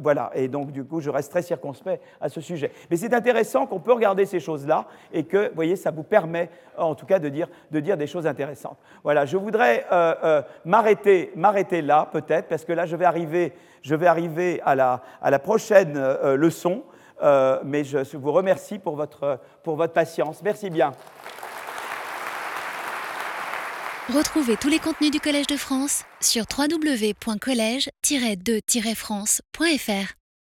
voilà, et donc du coup, je reste très circonspect à ce sujet. Mais c'est intéressant qu'on peut regarder ces choses-là et que, vous voyez, ça vous permet en tout cas de dire, de dire des choses intéressantes. Voilà, je voudrais euh, euh, m'arrêter là, peut-être, parce que là, je vais arriver, je vais arriver à, la, à la prochaine euh, leçon. mais je vous remercie pour votre, pour votre patience. Merci bien. Retrouvez tous les contenus du Collège de France sur www.colège-2-france.fr.